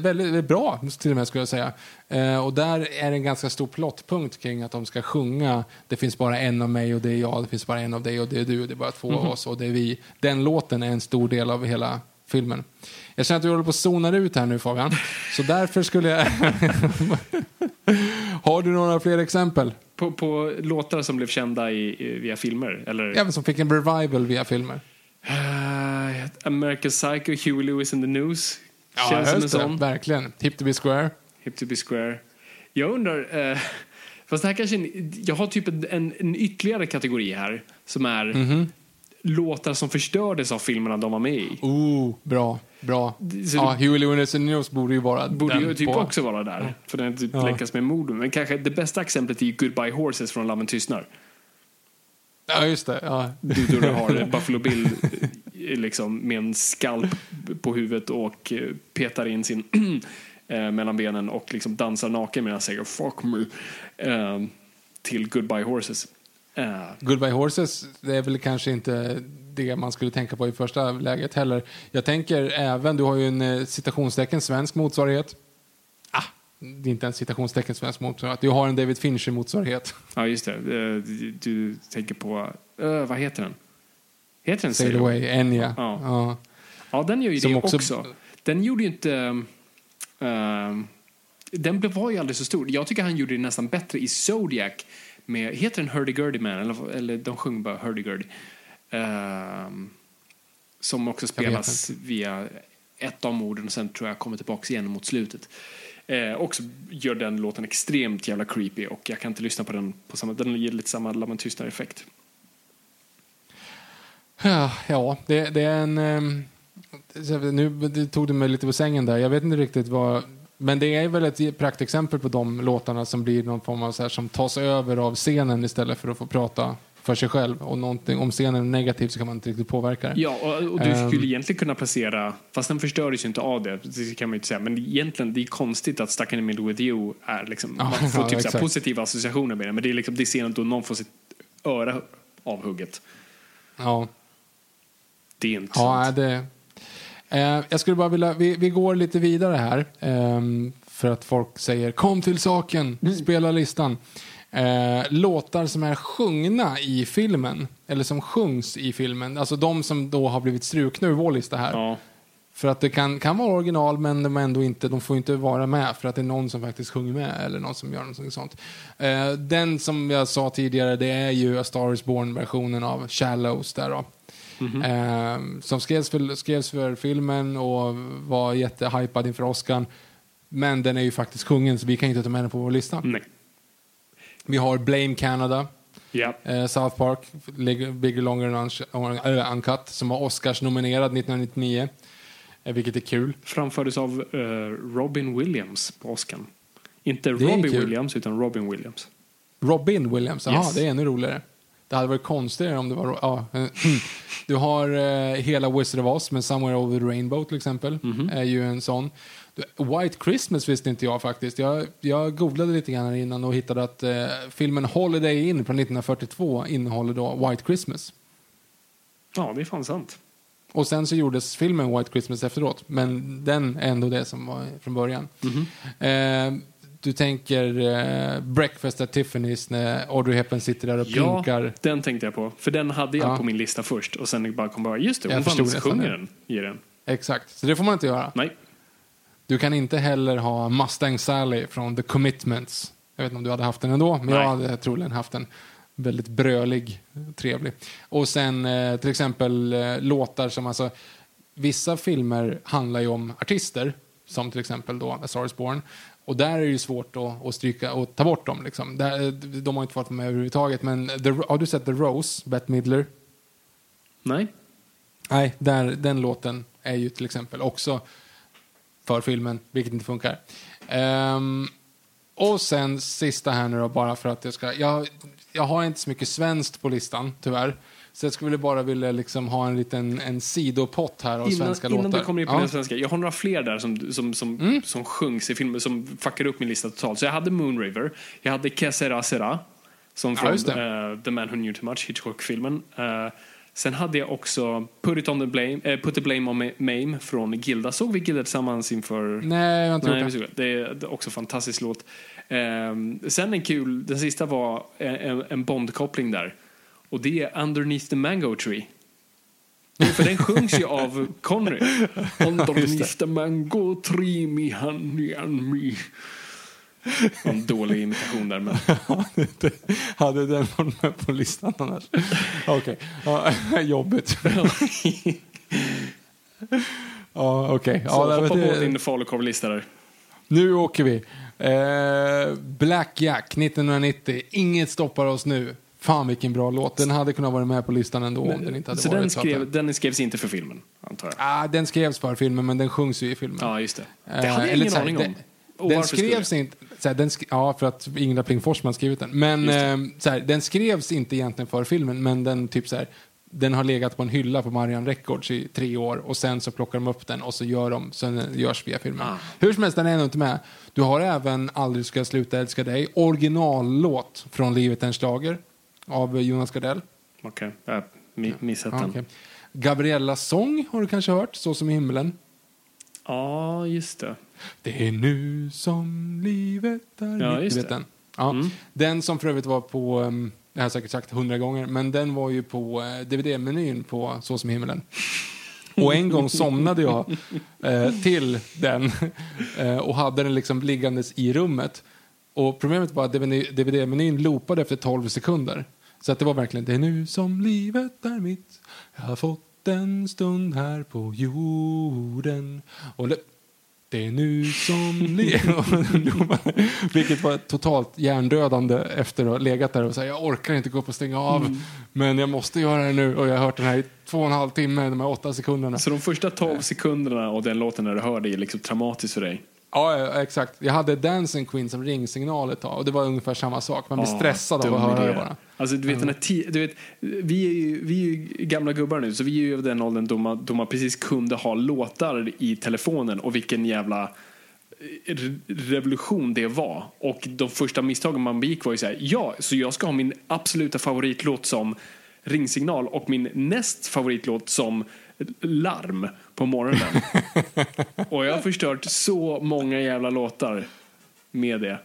[SPEAKER 3] väldigt bra, till och med skulle jag säga. Eh, och där är det en ganska stor plottpunkt kring att de ska sjunga Det finns bara en av mig och det är jag, det finns bara en av dig och det är du, det är bara två av oss och det är vi. Den låten är en stor del av hela filmen. Jag känner att vi håller på att zona ut här nu Fabian, så därför skulle jag... Har du några fler exempel?
[SPEAKER 4] På, på låtar som blev kända i, i, via filmer? Eller?
[SPEAKER 3] Även som fick en revival via filmer.
[SPEAKER 4] Uh, American Psycho, Huey Lewis and the News.
[SPEAKER 3] Ja,
[SPEAKER 4] Känns som en sån.
[SPEAKER 3] Verkligen. Hip to be square.
[SPEAKER 4] Hip to be square. Jag undrar... eh, fast här kanske... en- Jag har typ en, en, ytterligare kategori här. Som är
[SPEAKER 3] Mhm.
[SPEAKER 4] låtar som förstördes av filmerna de var med i.
[SPEAKER 3] Oh, bra. Bra.
[SPEAKER 4] Så
[SPEAKER 3] Ja, Huey Lewis and News borde ju vara
[SPEAKER 4] Borde
[SPEAKER 3] den
[SPEAKER 4] ju typ
[SPEAKER 3] på.
[SPEAKER 4] också vara där. För den typ
[SPEAKER 3] Ja.
[SPEAKER 4] länkas med mord. Men kanske det bästa exemplet är Goodbye Horses från Lammen tystnar.
[SPEAKER 3] Ja, just det. Ja.
[SPEAKER 4] Du, du har Buffalo Bill eh, liksom, med en skalp på huvudet och eh, petar in sin eh, mellan benen och liksom dansar naken medan han säger fuck me eh, till Goodbye Horses. Eh,
[SPEAKER 3] Goodbye Horses, det är väl kanske inte det man skulle tänka på i första läget heller. Jag tänker även, du har ju en citationstecken svensk motsvarighet. Det är inte en citationstecken svensk motsvarighet. Du har en David Fincher motsvarighet.
[SPEAKER 4] ja, just det. Eh, du, du tänker på, eh, vad heter den? Heter den
[SPEAKER 3] Sail Away, Enya.
[SPEAKER 4] Ja.
[SPEAKER 3] Ja.
[SPEAKER 4] Ja, den gör ju
[SPEAKER 3] Som
[SPEAKER 4] det
[SPEAKER 3] också-
[SPEAKER 4] också. Den gjorde ju inte... ehm, den blev- var ju aldrig så stor. Jag tycker han gjorde det nästan bättre i Zodiac. Med, heter den Hurdy-Gurdy Man? Eller, eller de sjöng bara Hurdy-Gurdy. Ehm, som också spelas via ett av morden och sen tror jag kommer tillbaka igen mot slutet. Eh, också gör den låten extremt jävla creepy och jag kan inte lyssna på den på samma... Den ger lite samma La tystnar-effekt.
[SPEAKER 3] Ja, det, det är en... Eh, nu det tog du mig lite på sängen där. Jag vet inte riktigt vad... Men det är väl ett praktexempel på de låtarna som blir någon form av så här, som tas över av scenen istället för att få prata för sig själv. Och om scenen är negativ så kan man inte riktigt påverka det.
[SPEAKER 4] Ja, och, och du skulle egentligen kunna placera, fast den förstördes ju inte av det, det kan man ju inte säga, men egentligen det är konstigt att Stuck in the middle with you är liksom,
[SPEAKER 3] Ja,
[SPEAKER 4] man får
[SPEAKER 3] ja,
[SPEAKER 4] typ så här
[SPEAKER 3] exakt.
[SPEAKER 4] positiva associationer med det, men det är liksom, det är scenen då någon får sitt öra avhugget.
[SPEAKER 3] Ja.
[SPEAKER 4] Det är inte
[SPEAKER 3] Ja,
[SPEAKER 4] sant.
[SPEAKER 3] det... Eh, jag skulle bara vilja... Vi, vi går lite vidare här. ehm, för att folk säger kom till saken, spela listan. Eh, låtar som är sjungna i filmen, eller som sjungs i filmen. Alltså de som då har blivit strukna ur vår lista här.
[SPEAKER 4] Ja.
[SPEAKER 3] För att det kan, kan vara original men de, ändå inte, de får inte vara med för att det är någon som faktiskt sjunger med eller någon som gör något sånt. Eh, den som jag sa tidigare det är ju A Star Is Born-versionen av Shallows där då. Eh, som skrevs för, skrevs för filmen och var jättehypad inför Oscar. Men den är ju faktiskt sjungen så vi kan inte ta med den på vår lista.
[SPEAKER 4] Nej.
[SPEAKER 3] Vi har Blame Canada.
[SPEAKER 4] Ja.
[SPEAKER 3] Eh, South Park, Bigger, Longer and äh, Uncut, som var Oscars-nominerad 1999. Eh, vilket är kul.
[SPEAKER 4] Framfördes av eh, Robin Williams på Oscar. Inte Robbie. Williams, utan Robin Williams.
[SPEAKER 3] Robin Williams, jaha,
[SPEAKER 4] Yes.
[SPEAKER 3] det är ännu roligare. Det hade varit konstigare om det var... Ja. eh, Du har eh, hela Wizard of Oz med Somewhere Over the Rainbow till exempel. är ju en sån. White Christmas visste inte jag faktiskt. Jag, jag googlade lite grann innan och hittade att eh, filmen Holiday In från 1942 innehåller då White Christmas.
[SPEAKER 4] Ja, det är fan sant.
[SPEAKER 3] Och sen så gjordes filmen White Christmas efteråt. Men den är ändå det som var från början. Eh, du tänker eh, Breakfast at Tiffany's när Audrey Hepburn sitter där och
[SPEAKER 4] Ja,
[SPEAKER 3] plinkar.
[SPEAKER 4] den tänkte jag på. För den hade jag
[SPEAKER 3] Ja.
[SPEAKER 4] på min lista först. Och sen bara kom bara, just det, hon
[SPEAKER 3] förstod
[SPEAKER 4] fan sjunger den i den.
[SPEAKER 3] Exakt, så det får man inte göra.
[SPEAKER 4] Nej.
[SPEAKER 3] Du kan inte heller ha Mustang Sally från The Commitments. Jag vet inte om du hade haft den ändå, men
[SPEAKER 4] Nej.
[SPEAKER 3] jag hade troligen haft den. Väldigt brölig, trevlig. Och sen eh, till exempel eh, låtar som alltså, vissa filmer handlar ju om artister, som till exempel då A Star Is Born. Och där är det ju svårt att, att stryka och ta bort dem. Liksom. Där, de har inte fått med överhuvudtaget. Men the, har du sett The Rose, Bette Midler?
[SPEAKER 4] Nej.
[SPEAKER 3] Nej, där, den låten är ju till exempel också för filmen, vilket inte funkar. Ehm, och sen sista här nu då, bara för att jag ska... Jag, jag har inte så mycket svenskt på listan, tyvärr. Så jag skulle bara vilja liksom ha en liten en sidopott här av
[SPEAKER 4] Innan,
[SPEAKER 3] svenska
[SPEAKER 4] innan
[SPEAKER 3] låtar.
[SPEAKER 4] du kommer in på
[SPEAKER 3] Ja.
[SPEAKER 4] den svenska. Jag har några fler där som, som, som,
[SPEAKER 3] Mm.
[SPEAKER 4] som sjungs i filmen som fuckar upp min lista totalt. Så jag hade Moon River. Jag hade Que sera sera. Som
[SPEAKER 3] Ja,
[SPEAKER 4] från eh, The Man Who Knew Too Much, Hitchcock-filmen. Eh, sen hade jag också Put, it on the blame, eh, Put the Blame on Ma- Mame från Gilda. Såg vi Gilda tillsammans inför...
[SPEAKER 3] Nej, jag har inte
[SPEAKER 4] Nej,
[SPEAKER 3] gjort det.
[SPEAKER 4] det. Är, också en fantastisk låt. Ehm, sen en kul, den sista var en, en Bond-koppling där. Och det är Underneath the Mango Tree. För den sjungs ju av Connery. Underneath the mango tree, me honey and me. En dålig imitation där, men
[SPEAKER 3] hade den varit med på listan annars? Okej, ja, jobbigt. ja, okej.
[SPEAKER 4] så
[SPEAKER 3] Ja, nej,
[SPEAKER 4] hoppa
[SPEAKER 3] men
[SPEAKER 4] på
[SPEAKER 3] det-
[SPEAKER 4] din falukorvlista där.
[SPEAKER 3] Nu åker vi. Eh, Black Jack 1990. Inget stoppar oss nu. Fan vilken bra låt. Den hade kunnat vara med på listan ändå om den inte hade
[SPEAKER 4] Så
[SPEAKER 3] varit
[SPEAKER 4] den,
[SPEAKER 3] så att
[SPEAKER 4] skrev, den skrevs inte för filmen, antar jag?
[SPEAKER 3] Ah, den skrevs för filmen men den sjungs ju i filmen.
[SPEAKER 4] Ja, just det. Det
[SPEAKER 3] Eh,
[SPEAKER 4] hade jag
[SPEAKER 3] eller
[SPEAKER 4] ingen
[SPEAKER 3] så
[SPEAKER 4] aning om. Och
[SPEAKER 3] Den skrevs inte... Så här, den sk- ja, för att Ingela Pling Forsman skrivit den. Men eh, så här, den skrevs inte egentligen för filmen, men den typ så den har legat på en hylla på Marian Records i tre år och sen så plockar de upp den och så gör de så den görs via filmen.
[SPEAKER 4] Ah.
[SPEAKER 3] Hur som helst, den är ändå inte med. Du har även Aldrig ska jag sluta älska dig, originallåt från Livet är en schlager av Jonas Gardell.
[SPEAKER 4] Okej, jag har mi- missat den.
[SPEAKER 3] okej. Gabriellas sång har du kanske hört, Så som i himlen.
[SPEAKER 4] Ja, just det.
[SPEAKER 3] Det är nu som livet är
[SPEAKER 4] Ja,
[SPEAKER 3] mitt.
[SPEAKER 4] just
[SPEAKER 3] Du vet
[SPEAKER 4] det.
[SPEAKER 3] Den. Ja.
[SPEAKER 4] Mm.
[SPEAKER 3] den som för övrigt var på, um, jag har säkert sagt hundra gånger, men den var ju på uh, DVD-menyn på Så som i himlen. Och en gång somnade jag eh, till den eh, och hade den liksom liggandes i rummet. Och problemet var att DVD-menyn loopade efter 12 sekunder. Så att det var verkligen, det är nu som livet är mitt. Jag har fått en stund här på jorden. Och det, är nu som livet... Vilket var totalt hjärndödande efter att ha legat där och säga jag orkar inte gå upp och stänga av. Men jag måste göra det nu. Och jag har hört den här i två och en halv timme, de här åtta sekunderna.
[SPEAKER 4] Så de första 12 sekunderna av den låten när du hör det är liksom traumatiskt för dig?
[SPEAKER 3] Ja, exakt. Jag hade Dancing Queen som ringsignal ett tag och det var ungefär samma sak. Man blir
[SPEAKER 4] Ja,
[SPEAKER 3] stressad av att höra det bara.
[SPEAKER 4] Alltså, du vet, ti- du vet, vi, är ju, vi är ju gamla gubbar nu, så vi är ju över den åldern då man, då man precis kunde ha låtar i telefonen och vilken jävla eh, re- revolution det var. Och de första misstagen man begick var ju så här, ja, så jag ska ha min absoluta favoritlåt som ringsignal och min näst favoritlåt som larm på morgonen. och jag har förstört så många jävla låtar med det.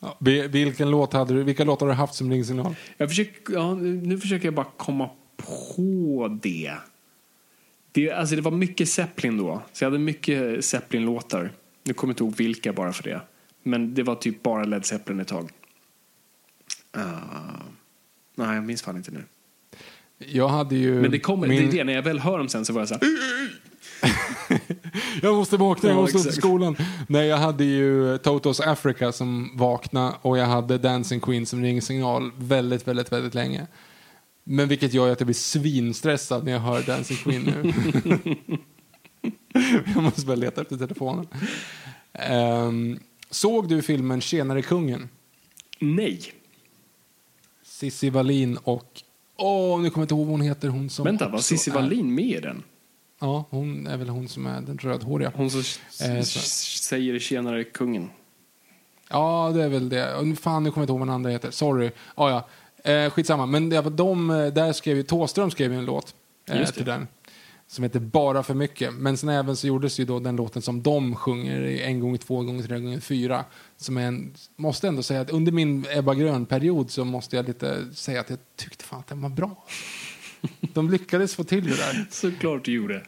[SPEAKER 3] Ja. Vi- Vilken låt hade du, vilka låtar har du haft som ringsignal?
[SPEAKER 4] Jag försöker, ja, nu försöker jag bara komma på det. det. Alltså det var mycket Zeppelin då. Så jag hade mycket Zeppelin-låtar. Nu kommer jag inte ihåg vilka bara för det. Men det var typ bara Led Zeppelin ett tag. Ah. nej, jag minns fan inte nu.
[SPEAKER 3] Jag hade ju...
[SPEAKER 4] Men det kommer,
[SPEAKER 3] min-
[SPEAKER 4] det är det, när jag väl hör dem sen så var jag så här,
[SPEAKER 3] Jag måste vakna, jag
[SPEAKER 4] Ja,
[SPEAKER 3] måste till
[SPEAKER 4] exakt.
[SPEAKER 3] skolan. Nej, jag hade ju Totos Africa som vakna och jag hade Dancing Queen som ringsignal väldigt, väldigt, väldigt länge. Men vilket gör att jag blir svinstressad när jag hör Dancing Queen nu. jag måste bara leta efter telefonen. Ehm, såg du filmen Tjenare kungen?
[SPEAKER 4] nej.
[SPEAKER 3] Cissi Wallin och... Åh, nu kommer jag inte ihåg vad hon heter. Hon som
[SPEAKER 4] Vänta, var Cissi Wallin med i den?
[SPEAKER 3] Ja, hon är väl hon som är den rödhåriga.
[SPEAKER 4] Hon som
[SPEAKER 3] Eh,
[SPEAKER 4] säger tjenare kungen.
[SPEAKER 3] Ja, det är väl det. Fan, nu kommer jag inte ihåg vad den andra heter. Sorry. Ja, ja. Eh, skitsamma, men det var de, eh, där skrev ju, Thåström skrev ju en låt eh, till den. Som heter Bara för mycket. Men sen även så gjordes ju då den låten som de sjunger i en gånger två gånger tre gånger fyra. Som är en, måste ändå säga att under min Ebba Grön-period så måste jag lite säga att jag tyckte fan att den var bra. De lyckades få till det där.
[SPEAKER 4] Såklart du gjorde.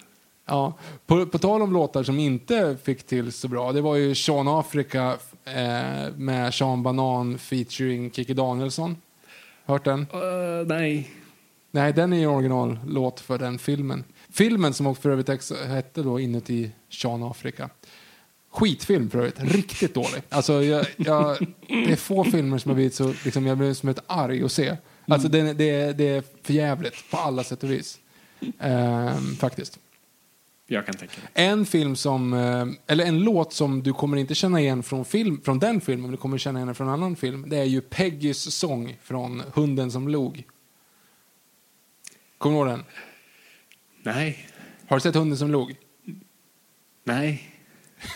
[SPEAKER 3] Ja, på, på tal om låtar som inte fick till så bra, det var ju Sean Africa eh, med Sean Banan featuring Kikki Danielsson. Hört den?
[SPEAKER 4] Uh, nej.
[SPEAKER 3] Nej, den är ju originallåt för den filmen. Filmen som också för övrigt hette då Inuti Sean Africa. Skitfilm för övrigt, riktigt dålig. Alltså, jag, jag, det är få filmer som har blivit så, liksom, jag blir som ett arg att se. Alltså, det, det, är- det är för jävligt på alla sätt och vis. Ehm, faktiskt.
[SPEAKER 4] Jag kan tänka mig.
[SPEAKER 3] En film som, eh, eller en låt som du kommer inte känna igen från, film, från den filmen, men du kommer känna igen den från en annan film. Det är ju Peggys sång från Hunden som log. Kommer du ihåg den?
[SPEAKER 4] Nej.
[SPEAKER 3] Har du sett Hunden som log?
[SPEAKER 4] Nej.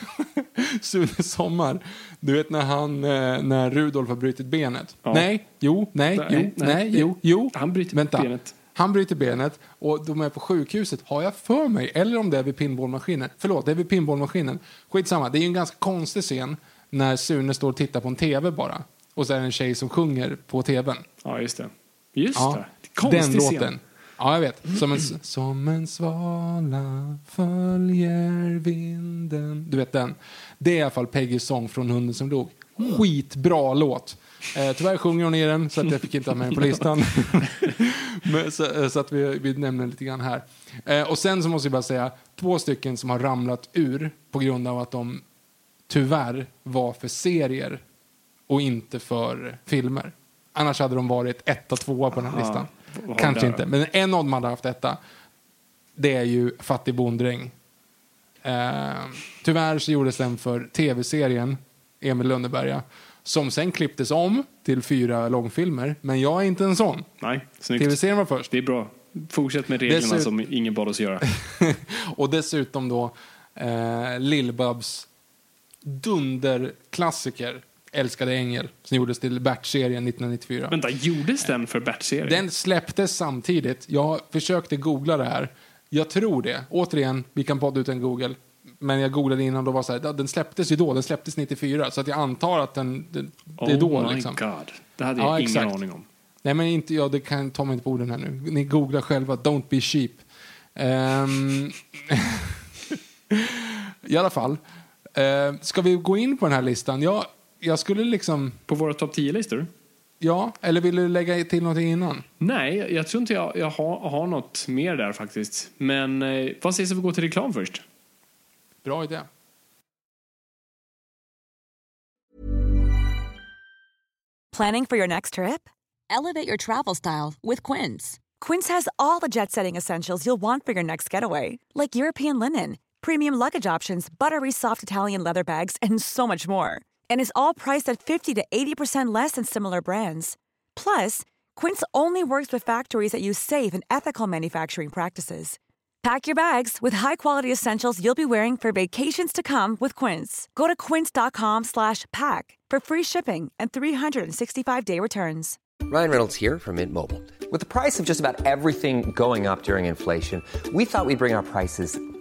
[SPEAKER 3] Sune Sommar. Du vet när han, eh, när Rudolf har brutit benet?
[SPEAKER 4] Ja.
[SPEAKER 3] Nej, jo, nej,
[SPEAKER 4] Nej,
[SPEAKER 3] jo,
[SPEAKER 4] nej.
[SPEAKER 3] nej, jo, jo.
[SPEAKER 4] Han bryter
[SPEAKER 3] Vänta.
[SPEAKER 4] benet.
[SPEAKER 3] Han bryter benet och de är på sjukhuset, har jag för mig. Eller om det är vid pinballmaskinen. Förlåt, det är vid pinballmaskinen. Skitsamma, det är ju en ganska konstig scen när Sune står och tittar på en tv bara. Och så är det en tjej som sjunger på tvn.
[SPEAKER 4] Ja, just det. Just
[SPEAKER 3] Ja,
[SPEAKER 4] det. Konstig
[SPEAKER 3] den
[SPEAKER 4] scen.
[SPEAKER 3] låten. Ja, jag vet. Som en, som en svala följer vinden. Du vet den. Det är i alla fall Peggys sång från Hunden som dog. Skitbra låt. Eh, tyvärr sjunger hon i den, så att jag fick inte ha med den på listan. Men, så, så att vi, vi nämner den lite grann här. Eh, och sen så måste jag bara säga, två stycken som har ramlat ur på grund av att de tyvärr var för serier och inte för filmer. Annars hade de varit etta, tvåa på den här listan. Kanske inte, men en av dem hade haft etta. Det är ju Fattig bonddräng. Eh, tyvärr så gjordes den för tv-serien Emil Lönneberga som sen klipptes om till fyra långfilmer. Men jag är inte en sån.
[SPEAKER 4] Nej, snyggt.
[SPEAKER 3] Tv-serien var först.
[SPEAKER 4] Det är bra. Fortsätt med reglerna
[SPEAKER 3] Dessut-
[SPEAKER 4] som ingen bad oss göra.
[SPEAKER 3] och dessutom då eh, Lill-Babs dunderklassiker Älskade ängel som gjordes till Bert-serien 1994.
[SPEAKER 4] Vänta, gjordes den för Bert-serien?
[SPEAKER 3] Den släpptes samtidigt. Jag försökte googla det här. Jag tror det. Återigen, vi kan podda ut en Google. Men jag googlade innan och då var så här, "Ja, den släpptes ju då, den släpptes 94. Så att jag antar att den, det, det är då
[SPEAKER 4] oh my
[SPEAKER 3] liksom.
[SPEAKER 4] god. Det hade jag
[SPEAKER 3] Ja,
[SPEAKER 4] ingen
[SPEAKER 3] exakt.
[SPEAKER 4] aning om.
[SPEAKER 3] Nej men inte jag, det kan ta mig inte på orden här nu. Ni googlar själva, don't be cheap. Ehm, I alla fall. Uh, ska vi gå in på den här listan? Jag, jag skulle liksom,
[SPEAKER 4] På våra topp 10-listor?
[SPEAKER 3] ja, eller vill du lägga till någonting innan?
[SPEAKER 4] Nej, jag tror inte jag, jag har, har något mer där faktiskt. Men eh, vad sägs om vi går till reklam först?
[SPEAKER 3] Bra idé.
[SPEAKER 5] Planning for your next trip? Elevate your travel style with Quince. Quince has all the jet setting essentials you'll want for your next getaway, like European linen, premium luggage options, buttery soft Italian leather bags, and so much more. And is all priced at 50 to 80% less than similar brands. Plus, Quince only works with factories that use safe and ethical manufacturing practices. Pack your bags with high-quality essentials you'll be wearing for vacations to come with Quince. Go to quince.com slash pack for free shipping and 365-day returns.
[SPEAKER 1] Ryan Reynolds here from Mint Mobile. With the price of just about everything going up during inflation, we thought we'd bring our prices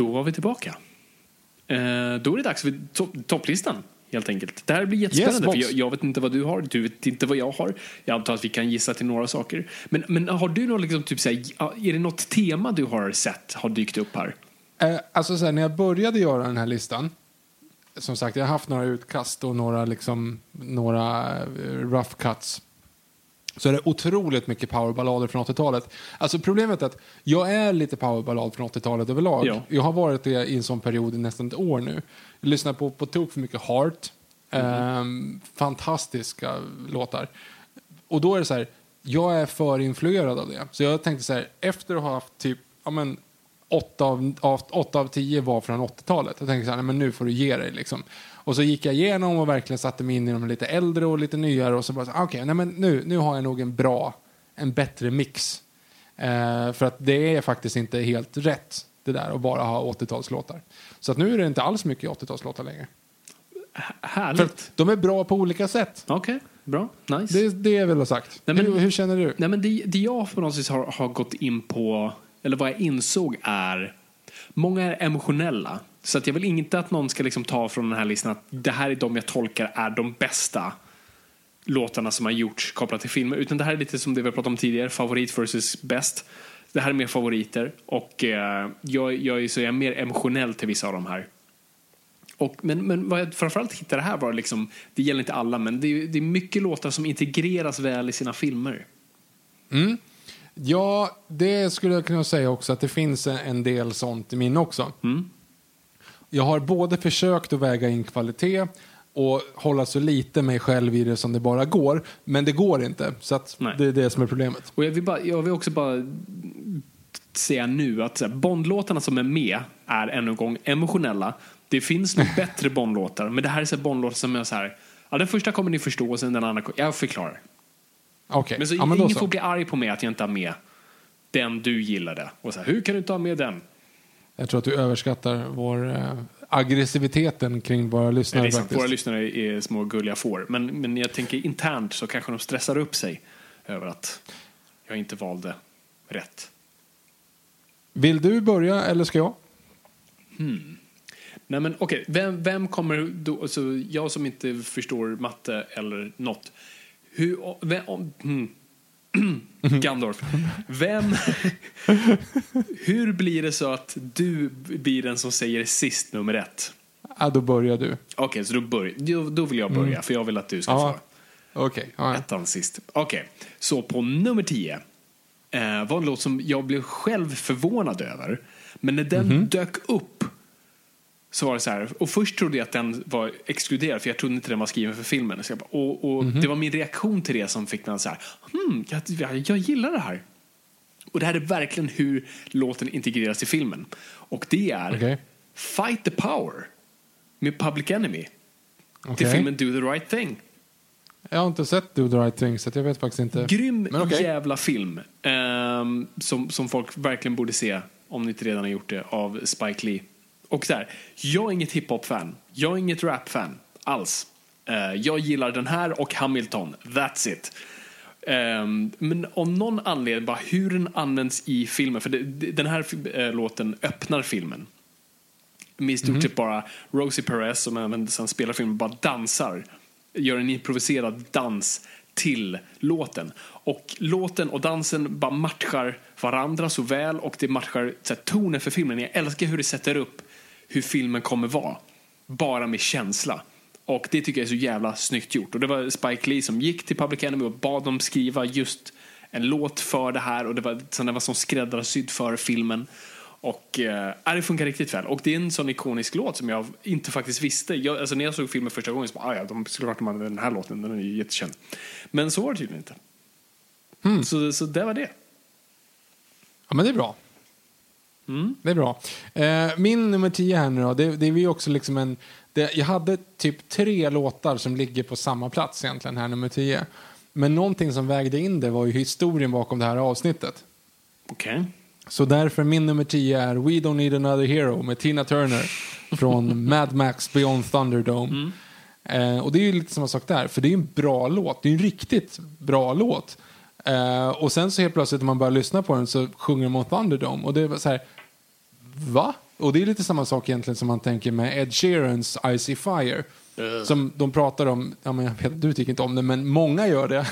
[SPEAKER 4] Då var vi tillbaka. Eh, då är det dags för to- topplistan. helt enkelt. Det här blir jättespännande,
[SPEAKER 3] Yes,
[SPEAKER 4] för jag, jag vet inte vad du har, du vet inte vad jag har. Jag antar att vi kan gissa till några saker. Men, men har du någon, liksom, typ, såhär, är det något tema du har sett har dykt upp här?
[SPEAKER 3] Eh, alltså så här, när jag började göra den här listan, som sagt, jag har haft några utkast och några, liksom, några eh, rough cuts. Så är det otroligt mycket powerballader från 80-talet. Alltså problemet är att jag är lite powerballad från 80-talet överlag.
[SPEAKER 4] Ja.
[SPEAKER 3] Jag har varit det i en sån period i nästan ett år nu. Jag lyssnar på, på tok för mycket Heart. Ehm, fantastiska låtar. Och då är det så här, jag är för influerad av det. Så jag tänkte så här, efter att ha haft typ, ja men, åtta av, av, åtta av tio var från 80-talet. Jag tänkte så här, nej men nu får du ge dig liksom. Och så gick jag igenom och verkligen satte mig in i de lite äldre och lite nyare och så bara så här, okej, nej men nu, nu har jag nog en bra, en bättre mix. Eh, för att det är faktiskt inte helt rätt det där att bara ha 80-talslåtar. Så att nu är det inte alls mycket 80-talslåtar längre. För
[SPEAKER 4] Härligt.
[SPEAKER 3] att de är bra på olika sätt.
[SPEAKER 4] Okej, bra. Nice.
[SPEAKER 3] Det, det är väl sagt.
[SPEAKER 4] Nej, men-
[SPEAKER 3] hur, hur känner du?
[SPEAKER 4] Nej, men det, det jag på något vis har, har gått in på, eller vad jag insåg är, många är emotionella. Så att jag vill inte att någon ska liksom ta från den här listan att det här är de jag tolkar är de bästa låtarna som har gjorts kopplat till filmer. Utan det här är lite som det vi har pratat om tidigare, favorit versus bäst. Det här är mer favoriter och eh, jag, jag, är, så jag är mer emotionell till vissa av de här. Och, men, men vad jag framförallt hittade här var liksom, det gäller inte alla, men det är, det är mycket låtar som integreras väl i sina filmer.
[SPEAKER 3] Ja, det skulle jag kunna säga också att det finns en- en del sånt i min också.
[SPEAKER 4] Mm.
[SPEAKER 3] Jag har både försökt att väga in kvalitet och hålla så lite mig själv i det som det bara går. Men det går inte. Så att
[SPEAKER 4] Nej.
[SPEAKER 3] det är det som är problemet.
[SPEAKER 4] Och jag vill, bara, jag vill också bara säga nu att Bondlåtarna som är med är ännu en gång emotionella. Det finns nog bättre Bondlåtar, men det här är så Bondlåtar som är så här, ja den första kommer ni förstå och sen den andra, jag förklarar.
[SPEAKER 3] Okej,
[SPEAKER 4] Men så
[SPEAKER 3] ja, men
[SPEAKER 4] ingen får bli arg på mig att jag inte har med den du gillade. Och så här, hur kan du inte ha med den?
[SPEAKER 3] Jag tror att du överskattar vår eh, aggressiviteten kring våra
[SPEAKER 4] Det
[SPEAKER 3] lyssnare
[SPEAKER 4] är sant,
[SPEAKER 3] faktiskt.
[SPEAKER 4] våra lyssnare är små gulliga får. Men, men jag tänker internt så kanske de stressar upp sig över att jag inte valde rätt.
[SPEAKER 3] Vill du börja eller ska jag?
[SPEAKER 4] Nej men okej, vem, vem kommer då, alltså jag som inte förstår matte eller något. Hur, vem, om, hmm. Gandorf. Vem, hur blir det så att du blir den som säger sist nummer ett?
[SPEAKER 3] Ja, då börjar du.
[SPEAKER 4] Okej, så då, börj, då, då vill jag börja, för jag vill att du ska
[SPEAKER 3] Ja.
[SPEAKER 4] få
[SPEAKER 3] Okej. ja.
[SPEAKER 4] ettan sist. Okej, så på nummer tio eh, var en låt som jag blev själv förvånad över. Men när den dök upp så var det så här, och först trodde jag att den var exkluderad för jag trodde inte den var skriven för filmen. Så bara, och och det var min reaktion till det som fick mig att så här, hmm, jag, jag, jag gillar det här. Och det här är verkligen hur låten integreras i filmen. Och det är
[SPEAKER 3] Okej.
[SPEAKER 4] Fight the Power med Public Enemy. Till
[SPEAKER 3] Okej.
[SPEAKER 4] filmen Do the Right Thing.
[SPEAKER 3] Jag har inte sett Do the right thing så jag vet faktiskt inte.
[SPEAKER 4] Grym
[SPEAKER 3] okej.
[SPEAKER 4] jävla film. ehm, som, som folk verkligen borde se, om ni inte redan har gjort det, av Spike Lee. Och så här, jag är inget hiphop-fan. Jag är inget rap-fan alls. Eh, jag gillar den här och Hamilton. That's it. Ehm, men om någon anledning, bara hur den används i filmen. För det, den här eh, låten öppnar filmen. Med i stort sett bara Rosie Perez, som även sen spelar filmen, bara dansar. Gör en improviserad dans till låten. Och låten och dansen bara matchar varandra så väl och det matchar så här, tonen för filmen. Jag älskar hur det sätter upp hur filmen kommer vara. Bara med känsla. Och det tycker jag är så jävla snyggt gjort. Och det var Spike Lee som gick till Public Enemy och bad dem skriva just en låt för det här och det var, så den var som skräddarsydd för filmen. Och eh, det funkar riktigt väl. Och det är en sån ikonisk låt som jag inte faktiskt visste. Jag, alltså när jag såg filmen första gången så bara, "Ah, ja, de såklart de den här låten, den är ju jättekänd. Men så var det tydligen inte. Så, så det var det.
[SPEAKER 3] Ja, men det är bra.
[SPEAKER 4] Mm.
[SPEAKER 3] Det är bra. Eh, min nummer tio här nu då, det, det är ju också liksom en... Det, jag hade typ tre låtar som ligger på samma plats egentligen här, nummer tio. Men någonting som vägde in det var ju historien bakom det här avsnittet.
[SPEAKER 4] Okej.
[SPEAKER 3] Så därför min nummer tio är We Don't Need Another Hero med Tina Turner från Mad Max Beyond Thunderdome. Eh, och det är ju lite samma sak där, för det är en bra låt. Det är en riktigt bra låt. Eh, och sen så helt plötsligt när man börjar lyssna på den så sjunger de om Thunderdome och det var så här va? Och det är lite samma sak egentligen som man tänker med Ed Sheerans Icy Fire. Som de pratar om, ja, men jag vet, du tycker inte om det, men många gör det.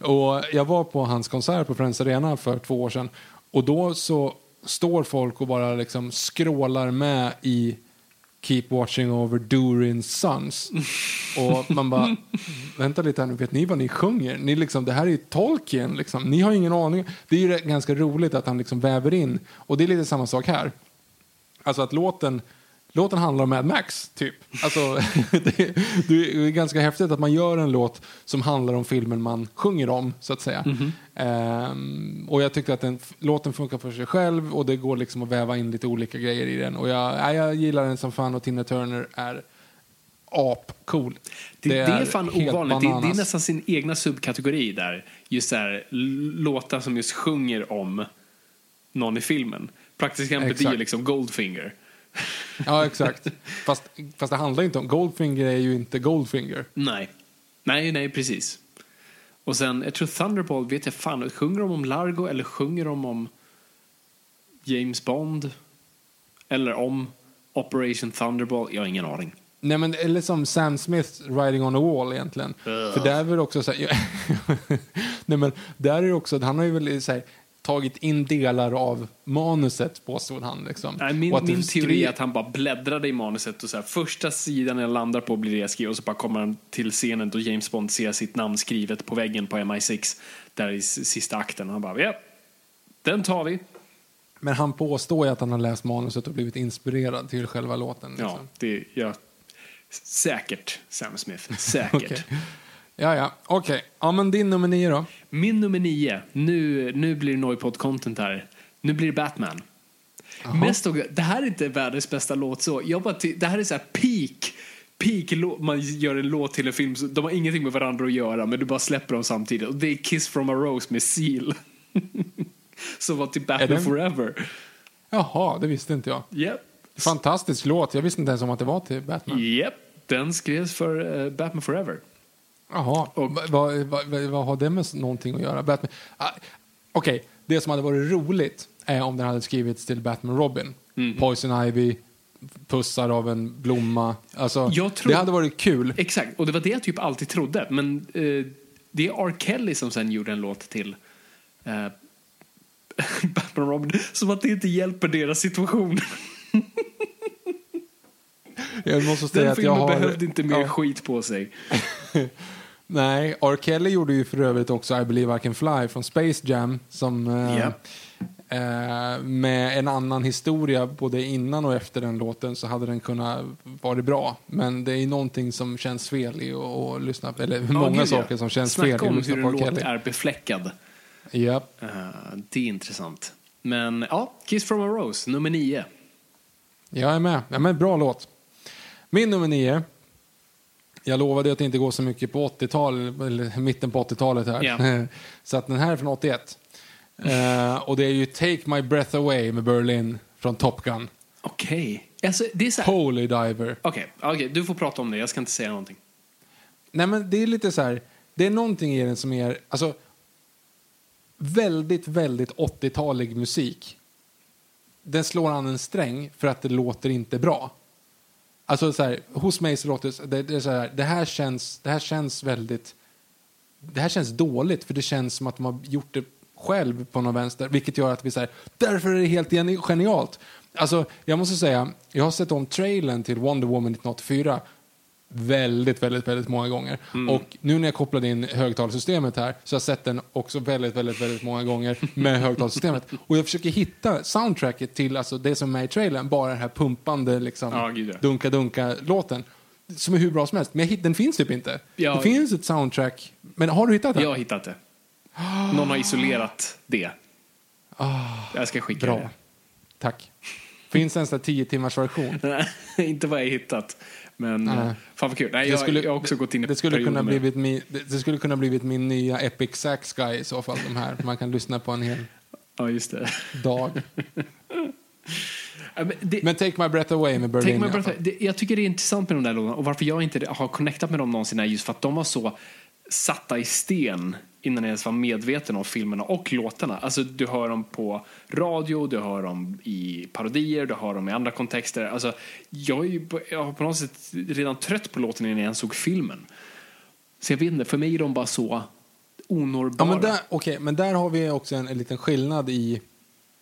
[SPEAKER 3] Och jag var på hans konsert på Friends Arena för två år sedan. Och då så står folk och bara liksom skrålar med i Keep watching over Durin's sons. Och man bara, vänta lite här nu, vet ni vad ni sjunger? Ni liksom, det här är Tolkien, liksom. ni har ingen aning. Det är ju ganska roligt att han liksom väver in, och det är lite samma sak här. Alltså att låten, låten handlar om Mad Max, typ. Alltså, det, det är ganska häftigt att man gör en låt som handlar om filmen man sjunger om, så att säga. Ehm, och jag tyckte att den, låten funkar för sig själv och det går liksom att väva in lite olika grejer i den. Och jag, ja, jag gillar den som fan och Tina Turner är apcool.
[SPEAKER 4] Det, det, är,
[SPEAKER 3] är
[SPEAKER 4] fan ovanligt. Det, det är nästan sin egna subkategori där. Just så här, låtar som just sjunger om någon i filmen. Praktiskt exempel är liksom Goldfinger.
[SPEAKER 3] Ja, exakt. Fast, fast det handlar inte om... Goldfinger är ju inte Goldfinger.
[SPEAKER 4] Nej. Nej, nej, precis. Och sen, jag tror Thunderball, vet jag fan, sjunger de om Largo eller sjunger de om James Bond? Eller om Operation Thunderball? Jag har ingen aning.
[SPEAKER 3] Nej, men eller som Sam Smiths Riding on a Wall egentligen. För där är väl också så här, Nej, men där är det också, han har ju väl så här, tagit in delar av manuset påstod han liksom.
[SPEAKER 4] Nej, min min teori är att han bara bläddrade i manuset och så här, första sidan jag landar på blir det skrivet och så bara kommer han till scenen då James Bond ser sitt namn skrivet på väggen på MI6 där i sista akten. Han bara, ja, den tar vi.
[SPEAKER 3] Men han påstår ju att han har läst manuset och blivit inspirerad till själva låten. Liksom.
[SPEAKER 4] Ja, det ja, säkert Sam Smith. Säkert.
[SPEAKER 3] Okej. Ja, ja. Okej. Ja, men din nummer nio då?
[SPEAKER 4] Min nummer nio, nu, nu blir det Noipod content här. Nu blir det Batman. Mest och, det här är inte världens bästa låt så. Jag bara, det här är så här peak. Peak man gör en låt till en film, så de har ingenting med varandra att göra men du bara släpper dem samtidigt. Och det är Kiss from a Rose med Seal. Som var till Batman
[SPEAKER 3] den-
[SPEAKER 4] Forever.
[SPEAKER 3] Jaha, det visste inte jag.
[SPEAKER 4] Yep.
[SPEAKER 3] Fantastisk låt. Jag visste inte ens om att det var till Batman.
[SPEAKER 4] Yep. Den skrevs för eh, Batman Forever.
[SPEAKER 3] Jaha,
[SPEAKER 4] Och-
[SPEAKER 3] vad, vad, vad, har det med någonting att göra? Batman... Ah, Okej, det som hade varit roligt är om den hade skrivits till Batman Robin.
[SPEAKER 4] Mm.
[SPEAKER 3] Poison Ivy, pussar av en blomma. Alltså,
[SPEAKER 4] Jag tror-
[SPEAKER 3] Det hade varit kul.
[SPEAKER 4] Exakt, och det var det jag typ alltid trodde. Men eh, det är R. Kelly som sen gjorde en låt till eh, Batman Robin. Som att det inte hjälper deras situation.
[SPEAKER 3] Jag måste säga
[SPEAKER 4] Den
[SPEAKER 3] att jag
[SPEAKER 4] filmen
[SPEAKER 3] har...
[SPEAKER 4] behövde inte mer
[SPEAKER 3] Ja.
[SPEAKER 4] skit på sig.
[SPEAKER 3] Nej, R. Kelly gjorde ju för övrigt också I believe I can fly från Space Jam. Som,
[SPEAKER 4] Ja.
[SPEAKER 3] eh, med en annan historia både innan och efter den låten så hade den kunnat vara bra. Men det är någonting som känns fel i att lyssna på, eller många
[SPEAKER 4] gud, ja.
[SPEAKER 3] saker som känns
[SPEAKER 4] Snacka
[SPEAKER 3] fel i
[SPEAKER 4] om
[SPEAKER 3] att lyssna
[SPEAKER 4] hur
[SPEAKER 3] på
[SPEAKER 4] en
[SPEAKER 3] R.
[SPEAKER 4] låt
[SPEAKER 3] Kelly.
[SPEAKER 4] är befläckad.
[SPEAKER 3] Japp.
[SPEAKER 4] Eh, det är intressant. Men ja, Kiss from a Rose, nummer nio.
[SPEAKER 3] Jag är med. Ja, men bra låt. Min nummer nio. Jag lovade att inte gå så mycket på 80-talet, eller mitten på 80-talet här.
[SPEAKER 4] Ja.
[SPEAKER 3] Så att den här är från 81. Eh, och det är ju Take My Breath Away med Berlin från Top Gun.
[SPEAKER 4] Okej. Alltså, det är så här.
[SPEAKER 3] Holy Diver.
[SPEAKER 4] Okej, okej, du får prata om det. Jag ska inte säga någonting.
[SPEAKER 3] Nej men det är lite så här, det är någonting i den som är, alltså väldigt, väldigt 80-talig musik. Den slår an en sträng för att det låter inte bra. Alltså så här, hos mig så låter det, det, är så här, det här känns, det här känns väldigt, det här känns dåligt för det känns som att de har gjort det själv på någon vänster, vilket gör att vi säger därför är det helt genialt. Alltså, jag måste säga, jag har sett om trailern till Wonder Woman 1984 väldigt, väldigt, väldigt många gånger. Och nu när jag kopplade in högtalarsystemet här så har jag sett den också väldigt, väldigt, väldigt många gånger med högtalarsystemet. Och jag försöker hitta soundtracket till alltså, det som är med i trailern, bara den här pumpande liksom,
[SPEAKER 4] Ja,
[SPEAKER 3] dunka-dunka-låten. Som är hur bra som helst, men hitt, den finns typ inte.
[SPEAKER 4] Ja.
[SPEAKER 3] Det finns ett soundtrack, men har du hittat den?
[SPEAKER 4] Jag har hittat det. Någon har isolerat det. Jag ska skicka
[SPEAKER 3] Ah. Bra.
[SPEAKER 4] det.
[SPEAKER 3] Tack. Finns det en sån här 10 timmars version?
[SPEAKER 4] Nej, inte vad jag hittat. Men eh, fan vad kul. Nej, jag,
[SPEAKER 3] skulle,
[SPEAKER 4] jag har också gått in i
[SPEAKER 3] det skulle, kunna blivit min, det, det skulle kunna blivit min nya Epic Sax Guy i så fall. De här. Man kan lyssna på en hel
[SPEAKER 4] Ja, just det.
[SPEAKER 3] dag.
[SPEAKER 4] Men det
[SPEAKER 3] Men Take My Breath Away med Berlin
[SPEAKER 4] Take My Breath det, jag tycker det är intressant med de där låtarna och varför jag inte har connectat med dem någonsin är just för att de var så satta i sten innan jag ens var medveten om filmerna och låtarna. Alltså du hör dem på radio, du hör dem i parodier, du hör dem i andra kontexter. Alltså, jag, är ju, på- jag har på något sätt redan trött på låten innan jag ens såg filmen. Så jag vet inte, för mig är de bara så onårbara.
[SPEAKER 3] Ja, men där, okej, men där har vi också en, en liten skillnad i,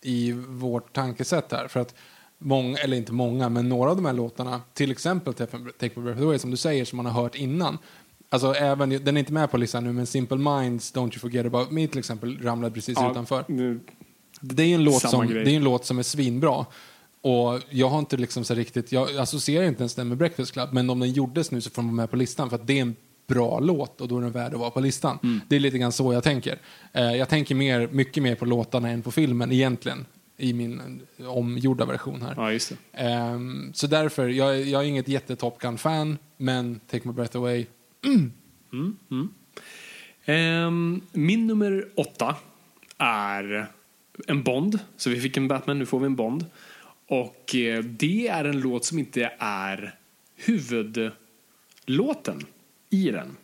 [SPEAKER 3] i vårt tankesätt här. För att många, eller inte många, men några av de här låtarna, till exempel Take My Breath Away, som du säger, som man har hört innan. Alltså även, den är inte med på listan nu, men Simple Minds, Don't You Forget About Me till exempel, ramlade precis
[SPEAKER 4] Ja,
[SPEAKER 3] utanför.
[SPEAKER 4] nu-
[SPEAKER 3] Det är ju en låt som,
[SPEAKER 4] grej.
[SPEAKER 3] det är en låt som är svinbra. Och jag har inte liksom så riktigt, jag associerar inte ens den med Breakfast Club, men om den gjordes nu så får den vara med på listan för att det är en bra låt och då är den värd att vara på listan.
[SPEAKER 4] Mm.
[SPEAKER 3] Det är lite grann så jag tänker. Eh, jag tänker mer, mycket mer på låtarna än på filmen egentligen i min omgjorda version här.
[SPEAKER 4] Ja.
[SPEAKER 3] Ehm, så därför, jag, jag är inget jätte Top Gun-fan, men Take My Breath Away,
[SPEAKER 4] Ehm, min nummer åtta är en Bond. Så vi fick en Batman, nu får vi en Bond. Och eh, det är en låt som inte är huvudlåten i den.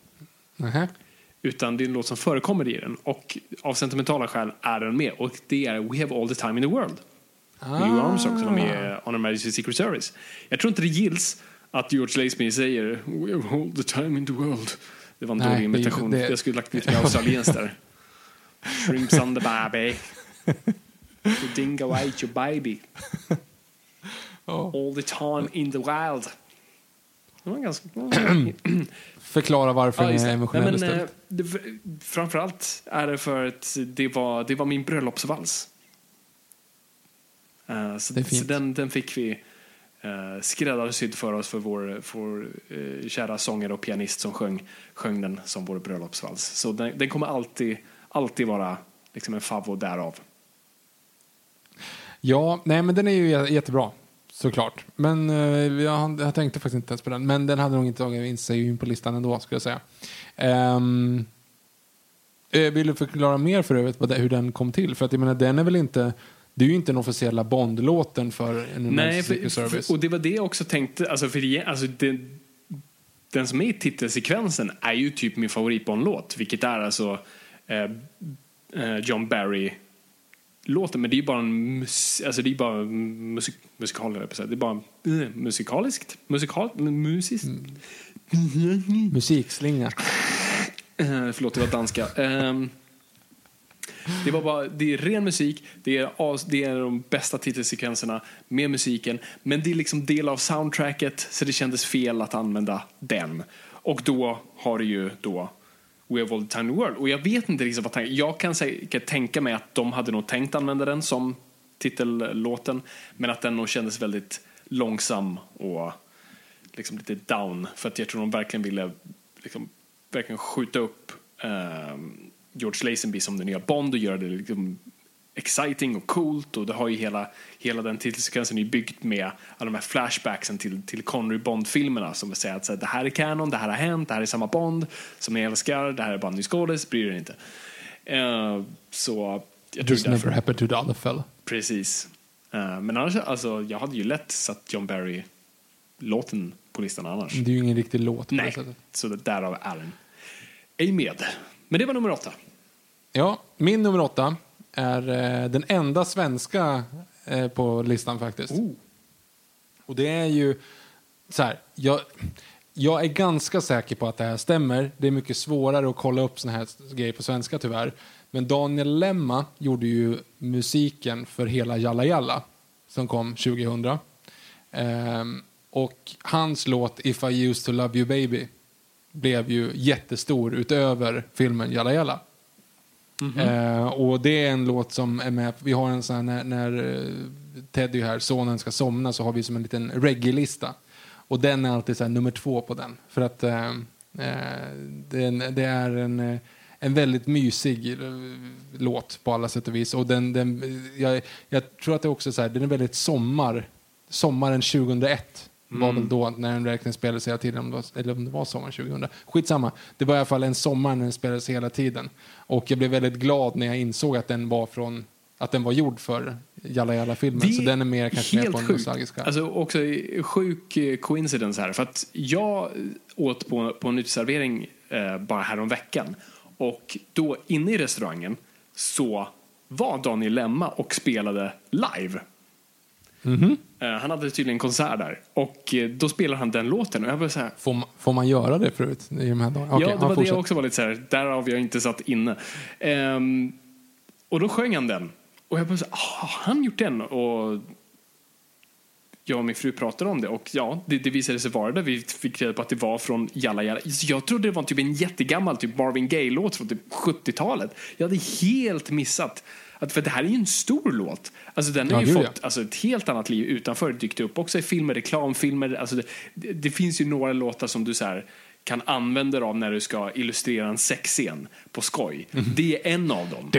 [SPEAKER 3] Nähä.
[SPEAKER 4] Utan det är en låt som förekommer i den. Och av sentimentala skäl är den med. Och det är We have all the time in the world. Med Louis Armstrong som är med On Her Majesty's Secret Service. Jag tror inte det gills att George Lazenby säger We have all the time in the world. Det var en dålig imitation.
[SPEAKER 3] det-
[SPEAKER 4] Jag skulle lagt lite mer australienskt där. Shrimps on the baby. The dingo ate your baby. All the time in the wild. Det var ganska...
[SPEAKER 3] Förklara varför
[SPEAKER 4] Ja,
[SPEAKER 3] den är
[SPEAKER 4] det.
[SPEAKER 3] emotionell
[SPEAKER 4] Nej, men, eh, det, framförallt är det för att det var, det var min bröllopsvals. Eh, så så den, den fick vi Eh, skräddarsydd för oss för vår, för vår eh, kära sångare och pianist som sjöng, sjöng den som vår bröllopsvals. Så den, den kommer alltid, alltid vara liksom en favvo därav.
[SPEAKER 3] Ja, nej men den är ju jättebra. Såklart. Men eh, jag, jag tänkte faktiskt inte ens på den. Men den hade nog inte tagit in sig in på listan ändå, skulle jag säga. Um, vill du förklara mer för övrigt hur den kom till? För att jag menar, den är väl inte... Det är ju inte den officiella Bond-låten för en
[SPEAKER 4] Nej, för,
[SPEAKER 3] Service.
[SPEAKER 4] och det var det jag också tänkte. Alltså, för det, alltså, det, den som är i titelsekvensen är ju typ min favoritbondlåt, vilket är alltså eh, eh, John Barry-låten. Men det är ju bara en mus, alltså, det är bara musik, musikal. Det är bara eh, musikaliskt. Musikal, musiskt.
[SPEAKER 3] Musikslinga.
[SPEAKER 4] Eh, förlåt, det var danska. Ehm, det, var bara, det är ren musik, det är, det är de bästa titelsekvenserna med musiken. Men det är liksom del av soundtracket, så det kändes fel att använda den. Och då har du ju då We have all the time in the world. Och jag vet inte liksom vad tanken... Jag kan säkert tänka mig att de hade nog tänkt använda den som titellåten. Men att den nog kändes väldigt långsam och liksom lite down. För att jag tror de verkligen ville liksom, verkligen skjuta upp eh, George Lazenby som den nya Bond och göra det liksom exciting och coolt och det har ju hela, hela den titelsekvensen är byggt med alla de här flashbacksen till, till Connery Bond-filmerna som säger att så här, det här är canon, det här har hänt, det här är samma Bond som ni älskar, det här är bara en ny skådis, bryr er inte. Eh, så jag
[SPEAKER 3] Just
[SPEAKER 4] därför,
[SPEAKER 3] never happened to the other fella.
[SPEAKER 4] precis. Eh, men annars, alltså, jag hade ju lätt satt John Barry-låten på listan annars.
[SPEAKER 3] Det är ju ingen riktig låt
[SPEAKER 4] Nej, så därav är den ej med. Men det var nummer åtta.
[SPEAKER 3] Ja, min nummer åtta är eh, den enda svenska eh, på listan faktiskt. Och det är ju så här, jag, jag är ganska säker på att det här stämmer. Det är mycket svårare att kolla upp såna här grejer på svenska tyvärr. Men Daniel Lemma gjorde ju musiken för hela Jalla Jalla som kom 2000. Ehm, och hans låt If I used to love you baby blev ju jättestor utöver filmen Jalla Jalla. Eh, och det är en låt som är med, vi har en sån här när, när eh, Teddy här, sonen ska somna så har vi som en liten reggae-lista. Och den är alltid så nummer två på den. För att eh, eh, den, det är en, eh, en väldigt mysig låt på alla sätt och vis. Och den, den, jag, jag tror att det också är så här, den är väldigt sommar, sommaren 2001 var väl då när den verkligen spelades hela tiden, om det var, eller om det var sommaren 2000. Skitsamma, det var i alla fall en sommar när den spelades hela tiden. Och jag blev väldigt glad när jag insåg att den var från att den var gjord för Jalla Jalla-filmen. Så den är mer kanske mer på en
[SPEAKER 4] sjukt.
[SPEAKER 3] nostalgiska.
[SPEAKER 4] Alltså också sjuk eh, coincidence här. För att jag åt på, på en uteservering eh, bara härom veckan Och då inne i restaurangen så var Daniel Lemma och spelade live. Eh, Han hade tydligen en konsert där. Och eh, då spelade han den låten. Och jag var så här,
[SPEAKER 3] Får, ma- får man göra det förut i de här dagarna? Okej,
[SPEAKER 4] ja, det var det
[SPEAKER 3] fortsätt.
[SPEAKER 4] jag också var lite så här, därav jag inte satt inne. Ehm, och då sjöng han den. Och jag bara så här, "Ah, har han gjort den? Och jag och min fru pratade om det och ja, det, det visade sig vara det. Vi fick reda på att det var från Jalla Jalla. Så Jag trodde det var typ en jättegammal typ Marvin Gaye-låt från typ 70-talet. Jag hade helt missat. Att, för det här är ju en stor låt. Alltså den har
[SPEAKER 3] Ja,
[SPEAKER 4] ju fått
[SPEAKER 3] ja.
[SPEAKER 4] alltså, ett helt annat liv utanför. Dykt upp också i filmer, reklamfilmer. Alltså det, det, det finns ju några låtar som du så här, kan använda dig av när du ska illustrera en sexscen på skoj.
[SPEAKER 3] Mhm.
[SPEAKER 4] Det är en av dem.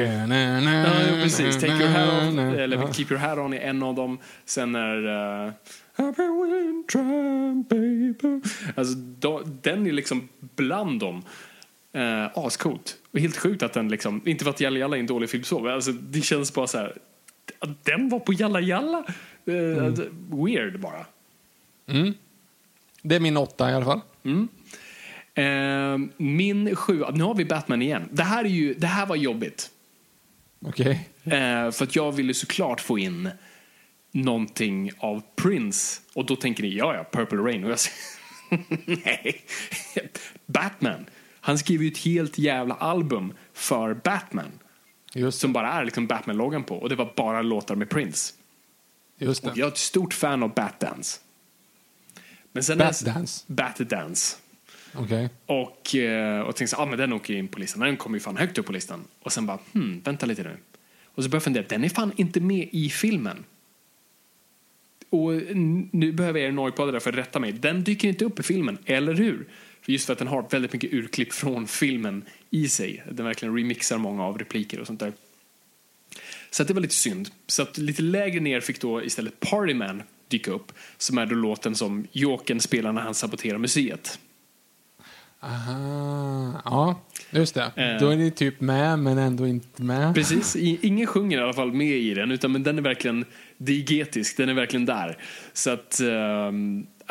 [SPEAKER 4] Ja, precis. Take your hat on, eller. Keep your hat on är en av dem. Sen är uh, Happy winter, baby. Alltså, då, den är liksom bland dem. Uh, ascoolt. Och helt sjukt att den liksom, inte för att Jalla Jalla är en dålig film så, men alltså, det känns bara så här. att Den var på Jalla Jalla. Uh, Weird bara.
[SPEAKER 3] Det är min åtta i alla fall.
[SPEAKER 4] Eh, min sjua, nu har vi Batman igen. Det här, är ju, det här var jobbigt.
[SPEAKER 3] Okej.
[SPEAKER 4] Eh, för att jag ville såklart få in någonting av Prince. Och då tänker ni, ja ja, Purple Rain. Och jag säger, nej. Batman. Han skriver ju ett helt jävla album för Batman.
[SPEAKER 3] Just,
[SPEAKER 4] Som bara är liksom Batman-loggan på. Och det var bara låtar med Prince.
[SPEAKER 3] just
[SPEAKER 4] Och
[SPEAKER 3] det.
[SPEAKER 4] jag är ett stort fan av Batdance. Men sen
[SPEAKER 3] Batdance?
[SPEAKER 4] Batdance.
[SPEAKER 3] Okej.
[SPEAKER 4] Och, eh, och tänkte så, ah, men den åker in på listan. Den kommer ju fan högt upp på listan. Och sen bara, hmm, vänta lite nu. Och så började jag fundera, den är fan inte med i filmen. Och nu behöver jag er Norrpoddare för att rätta mig. Den dyker inte upp i filmen, eller hur? Just för att den har väldigt mycket urklipp från filmen i sig. Den verkligen remixar många av repliker och sånt där. Så att det var lite synd. Så att lite lägre ner fick då istället Partyman dyka upp. Som är då låten som Jokern spelar när han saboterar museet.
[SPEAKER 3] Aha. Ja, just det.
[SPEAKER 4] Eh.
[SPEAKER 3] Då är det typ med, men ändå inte med.
[SPEAKER 4] Precis, ingen sjunger i alla fall med i den, utan men den är verkligen diegetisk, den är verkligen där. Så att, ja,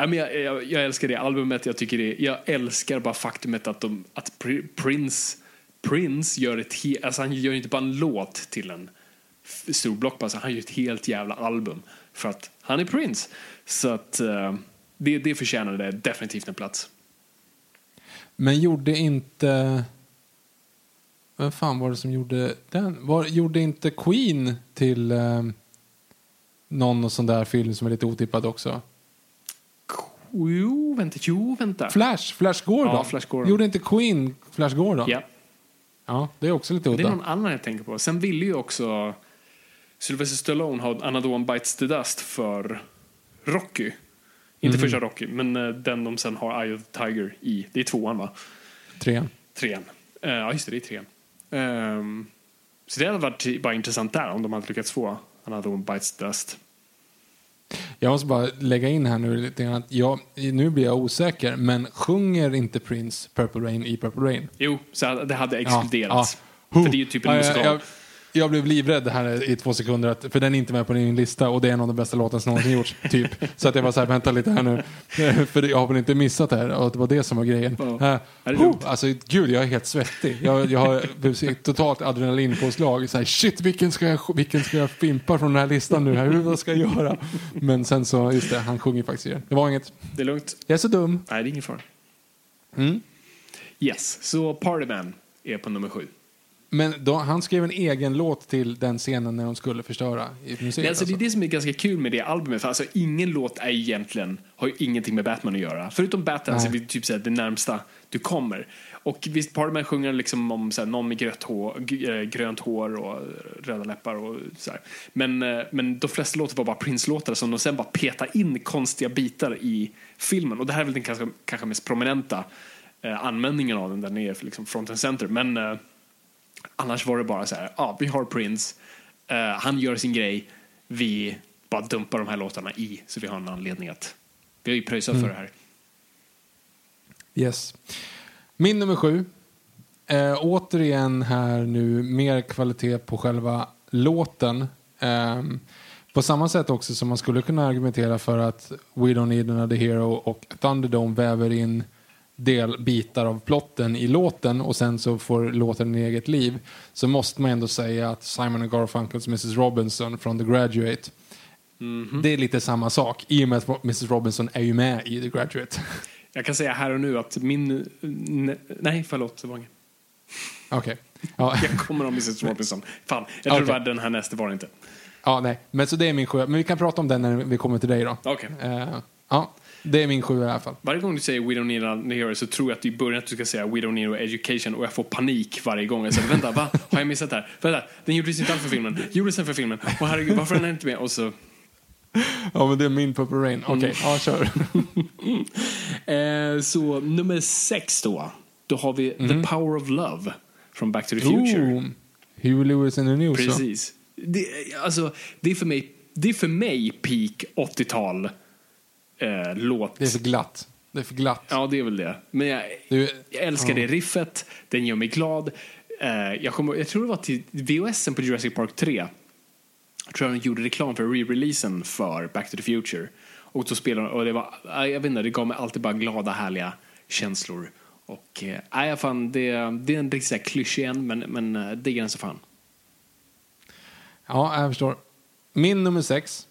[SPEAKER 4] men jag, jag, jag älskar det albumet, jag tycker det, jag älskar bara faktumet att, de, att Prince, Prince gör ett he, alltså han gör inte bara en låt till en stor blockbuster, han gör ett helt jävla album för att han är Prince. Så att eh, det, det förtjänade definitivt en plats.
[SPEAKER 3] Men gjorde inte... Vem fan var det som gjorde den? Var, gjorde inte Queen till eh, någon sån där film som är lite otippad också?
[SPEAKER 4] Jo, vänta, jo, vänta.
[SPEAKER 3] Flash, Flash Gordon.
[SPEAKER 4] Ja, Flash Gordon.
[SPEAKER 3] Gjorde inte Queen Flash Gordon?
[SPEAKER 4] Ja.
[SPEAKER 3] Ja, det är också lite
[SPEAKER 4] Det är
[SPEAKER 3] udda.
[SPEAKER 4] någon annan jag tänker på. Sen ville ju också Sylvester Stallone ha Another One Bites the Dust för Rocky. Inte
[SPEAKER 3] Mhm.
[SPEAKER 4] första Rocky, men eh, den de sen har Eye of the Tiger i. Det är tvåan va?
[SPEAKER 3] Trean.
[SPEAKER 4] Trean. Eh, Ja, just det, det är trean. Ehm, så det hade varit bara intressant där om de hade lyckats få Another One Bites the Dust.
[SPEAKER 3] Jag måste bara lägga in här nu lite grann att jag, nu blir jag osäker, men sjunger inte Prince Purple Rain i Purple Rain?
[SPEAKER 4] Jo, så det hade exkluderats.
[SPEAKER 3] Ja.
[SPEAKER 4] För det är ju typ en
[SPEAKER 3] Ja,
[SPEAKER 4] musikal.
[SPEAKER 3] jag, jag, blev livrädd här i två sekunder, att, för den är inte med på din lista och det är en av de bästa låtarna som någonsin gjorts. Typ. Så att jag var så här, vänta lite här nu. För jag har väl inte missat det här och det var det som var grejen.
[SPEAKER 4] Ja.
[SPEAKER 3] Uh, oh, alltså gud, jag är helt svettig. Jag, jag har totalt adrenalinpåslag. Så här, shit, vilken ska, jag, vilken ska jag fimpa från den här listan nu? Här, vad ska jag göra? Men sen så, just det, han sjunger faktiskt i den. Det var inget.
[SPEAKER 4] Det är lugnt.
[SPEAKER 3] Jag är så dum.
[SPEAKER 4] Nej, det är ingen fara.
[SPEAKER 3] Mm.
[SPEAKER 4] Yes, så Partyman är på nummer sju.
[SPEAKER 3] Men då, han skrev en egen låt till den scenen när de skulle förstöra i museet.
[SPEAKER 4] Det, alltså, det är
[SPEAKER 3] alltså.
[SPEAKER 4] det som är ganska kul med det albumet. För alltså, ingen låt är egentligen, har ju ingenting med Batman att göra. Förutom Batman så är det typ så här, det närmsta du kommer. Och visst, Partyman sjunger liksom om så här, någon med grönt hår, eh, grönt hår och röda läppar och så här. Men, eh, men de flesta låtar var bara Prince-låtar som de sen bara petar in konstiga bitar i filmen. Och det här är väl den kanske, kanske mest prominenta eh, användningen av den. Den är liksom front and center. Men eh, Annars var det bara så här, ja, vi har Prince, eh, han gör sin grej, vi bara dumpar de här låtarna i, så vi har en anledning att, vi har ju pröjsat för det här.
[SPEAKER 3] Yes. Min nummer sju. Eh, återigen här nu mer kvalitet på själva låten. Ehm, på samma sätt också som man skulle kunna argumentera för att We Don't Need Another Hero och Thunderdome väver in del, bitar av plotten i låten och sen så får låten en eget liv så måste man ändå säga att Simon Garfunkels Mrs Robinson från The Graduate det är lite samma sak i och med att Mrs Robinson är ju med i The Graduate.
[SPEAKER 4] Jag kan säga här och nu att min... ne- Nej, förlåt.
[SPEAKER 3] Okej. Ja.
[SPEAKER 4] Jag kommer om Mrs Robinson. Fan, jag tror
[SPEAKER 3] Okej.
[SPEAKER 4] var den här nästa var det inte.
[SPEAKER 3] ja, nej. Men så det är min sjua. Men vi kan prata om den när vi kommer till dig då.
[SPEAKER 4] Okej.
[SPEAKER 3] Eh, ja, det är min sjua i alla fall.
[SPEAKER 4] Varje gång du säger We don't need an hero så tror jag att du i början att du ska säga We don't need no education och jag får panik varje gång. Jag säger vänta, va? Har jag missat det här? Vänta, den gjordes inte alls för filmen. Gjordes den för filmen? Och herregud, varför är den inte med? Och så...
[SPEAKER 3] Ja, men det är min Purple Rain. Okej,
[SPEAKER 4] Mm.
[SPEAKER 3] ja, kör.
[SPEAKER 4] Eh, så nummer sex då. Då har vi The Power of Love från Back to the Future.
[SPEAKER 3] Oh, Huey Lewis in the News.
[SPEAKER 4] Precis. Det, alltså, det, är för mig, det är för mig peak 80-tal eh, låt.
[SPEAKER 3] Det är för glatt. Det är för glatt.
[SPEAKER 4] Ja, det är väl det. Men jag,
[SPEAKER 3] Du-
[SPEAKER 4] jag älskar det riffet. Den gör mig glad. Eh, jag, kommer, jag tror det var till VHSen på Jurassic Park 3. Jag tror de gjorde reklam för re-releasen för Back to the Future. Och då spelade de, och det var, jag vet inte, det gav mig alltid bara glada, härliga känslor. Och eh, jag fan, det, det är en riktigt så här klyschig en, men, men eh, det är den så fan.
[SPEAKER 3] Ja, jag förstår. Min nummer sex.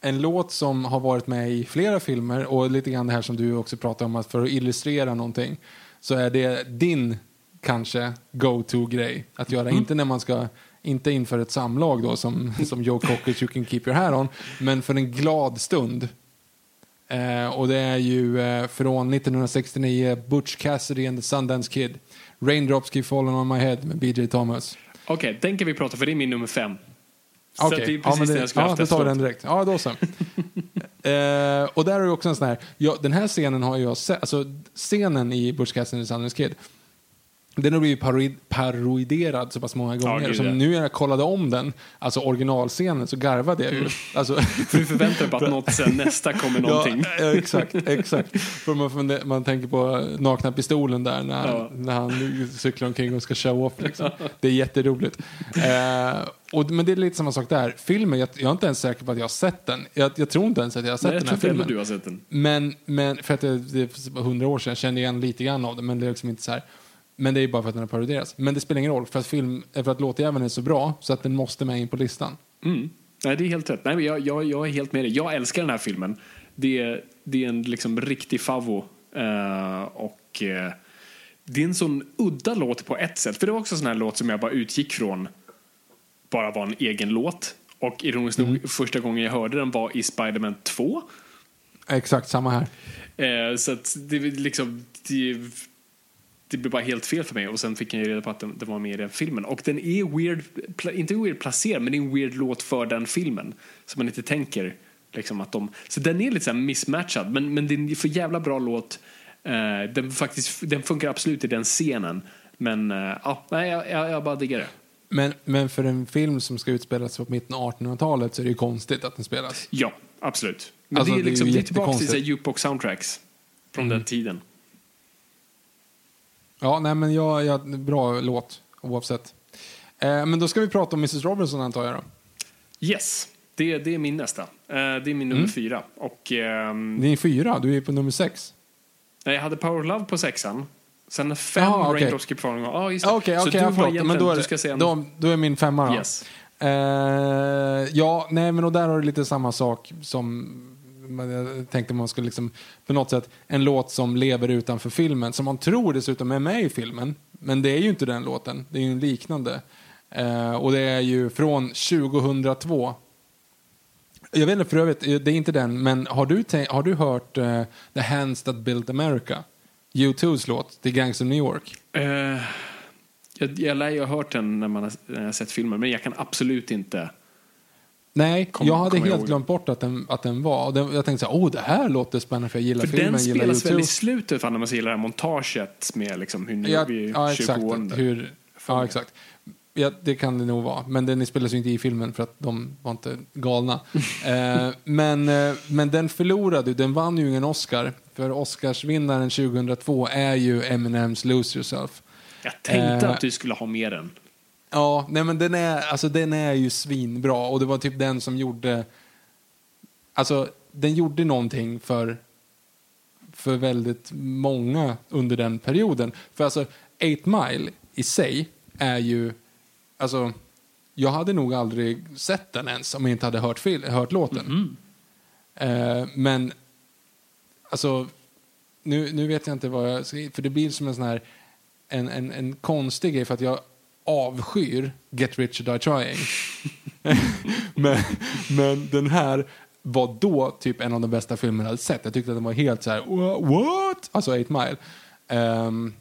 [SPEAKER 3] En låt som har varit med i flera filmer och lite grann det här som du också pratar om att för att illustrera någonting så är det din kanske go-to-grej att göra. Inte när man ska, inte inför ett samlag då som, som Joe Cockers You can keep your hair on, men för en glad stund. Eh, och det är ju eh, från 1969 Butch Cassidy and the Sundance Kid. Raindrops keep falling on my head med BJ Thomas.
[SPEAKER 4] Okej, den kan vi prata för det är min nummer fem. Så det är
[SPEAKER 3] ja,
[SPEAKER 4] precis
[SPEAKER 3] men
[SPEAKER 4] det
[SPEAKER 3] det,
[SPEAKER 4] jag skulle
[SPEAKER 3] ja,
[SPEAKER 4] haft
[SPEAKER 3] då tar vi den direkt. Ja, då så. eh, och där är det också en sån här, ja, den här scenen har jag sett, alltså scenen i Butch Cassidy and the Sundance Kid, den har blivit parodi- så pass många gånger.
[SPEAKER 4] gud, ja.
[SPEAKER 3] nu när jag kollade om den, alltså originalscenen, så garvade jag ju. Alltså,
[SPEAKER 4] För du förväntar dig på att något sen nästa kommer någonting.
[SPEAKER 3] Ja, ja, exakt, exakt. För man, man tänker på nakna pistolen där när,
[SPEAKER 4] Ja.
[SPEAKER 3] när han cyklar omkring och ska show off. Liksom. Det är jätteroligt. Eh, och, men det är lite samma sak där. Filmen, jag, jag är inte ens säker på att jag har sett den. Jag, jag tror inte ens att jag har sett
[SPEAKER 4] Nej,
[SPEAKER 3] den här filmen.
[SPEAKER 4] du har sett den.
[SPEAKER 3] Men, men för att det, det är hundra år sedan, jag kände igen lite grann av det, men det är liksom inte så här. Men det är bara för att den har parodierats. Men det spelar ingen roll, för att, film, för att låtjäveln är så bra så att den måste med in på listan.
[SPEAKER 4] Mm. Nej, det är helt rätt. Nej, men jag, jag, jag är helt med dig. Jag älskar den här filmen. Det är, det är en liksom riktig favvo. Eh, och eh, det är en sån udda låt på ett sätt. För det var också en sån här låt som jag bara utgick från bara var en egen låt. Och ironiskt nog, första gången jag hörde den var i Spider-Man 2.
[SPEAKER 3] Exakt samma här.
[SPEAKER 4] Eh, så att det är liksom... Det, det blev bara helt fel för mig och sen fick jag reda på att den, den var med i den filmen. Och den är weird, inte weird placerad, men det är en weird låt för den filmen. Så man inte tänker liksom att de... Så den är lite så mismatchad, men, men det är en för jävla bra låt. Eh, den, faktiskt, den funkar absolut i den scenen. Men eh, ja, nej, jag, jag, jag bara diggar det.
[SPEAKER 3] Men, men för en film som ska utspelas på mitten av 1800-talet så är det ju konstigt att den spelas.
[SPEAKER 4] Ja, absolut. Men
[SPEAKER 3] Alltså,
[SPEAKER 4] det är,
[SPEAKER 3] det är
[SPEAKER 4] liksom, det är tillbaka till så här
[SPEAKER 3] jättekonstigt.
[SPEAKER 4] jukebox soundtracks från den tiden.
[SPEAKER 3] Ja, nej men jag, jag, bra låt oavsett. Eh, men då ska vi prata om Mrs Robinson antar jag då.
[SPEAKER 4] Yes, det, det är min nästa. Eh, det är min nummer fyra. Och, ehm,
[SPEAKER 3] Det är fyra, du är på nummer sex.
[SPEAKER 4] nej, jag hade Power of Love på sexan. Sen fem
[SPEAKER 3] Jaha, okej.
[SPEAKER 4] Raindrops Keep Falling. Ja, just det.
[SPEAKER 3] Okej,
[SPEAKER 4] Så
[SPEAKER 3] okej,
[SPEAKER 4] du
[SPEAKER 3] ja,
[SPEAKER 4] har egentligen,
[SPEAKER 3] Men då är,
[SPEAKER 4] du ska säga en,
[SPEAKER 3] då, då är min femma då.
[SPEAKER 4] Yes.
[SPEAKER 3] Eh, ja, nej men och där har du lite samma sak som men jag tänkte man skulle liksom på något sätt en låt som lever utanför filmen som man tror dessutom är med i filmen. Men det är ju inte den låten, det är ju en liknande. Eh, och det är ju från 2002. Jag vet inte för övrigt, eh, det är inte den, men har du, har du hört eh, The Hands That Built America? U2s låt, The Gangs of New York.
[SPEAKER 4] Uh, jag, jag lär ju ha hört den när man har, när jag har sett filmen, men jag kan absolut inte.
[SPEAKER 3] Nej,
[SPEAKER 4] Kom-
[SPEAKER 3] jag hade
[SPEAKER 4] jag
[SPEAKER 3] helt
[SPEAKER 4] ihåg.
[SPEAKER 3] glömt bort att den, att den var. Den, jag tänkte så här, oh det här låter spännande för jag gillar
[SPEAKER 4] För
[SPEAKER 3] filmen,
[SPEAKER 4] den
[SPEAKER 3] gillar
[SPEAKER 4] spelas väl i slutet, när man hela det här montaget med liksom hur nu
[SPEAKER 3] Ja,
[SPEAKER 4] vi
[SPEAKER 3] ja, exakt.
[SPEAKER 4] 20 år.
[SPEAKER 3] Hur, ja, exakt. Ja, det kan det nog vara. Men den spelas ju inte i filmen för att de var inte galna. eh, men, eh, men den förlorade den vann ju ingen Oscar. För Oscarsvinnaren 2002 är ju Eminems Lose Yourself.
[SPEAKER 4] Jag tänkte
[SPEAKER 3] Eh,
[SPEAKER 4] att du skulle ha med den.
[SPEAKER 3] Ja, nej men den är, alltså den är ju svinbra och det var typ den som gjorde, alltså den gjorde någonting för, för väldigt många under den perioden. För alltså, 8 Mile i sig är ju, alltså, jag hade nog aldrig sett den ens om jag inte hade hört, hört låten. Eh, men, alltså, nu, nu vet jag inte vad jag ska för det blir som en sån här, en, en, en konstig grej för att jag avskyr Get Rich or Die Trying. men, men den här var då typ en av de bästa filmerna jag hade sett. Jag tyckte att den var helt så här, what? Alltså 8 Mile. Um,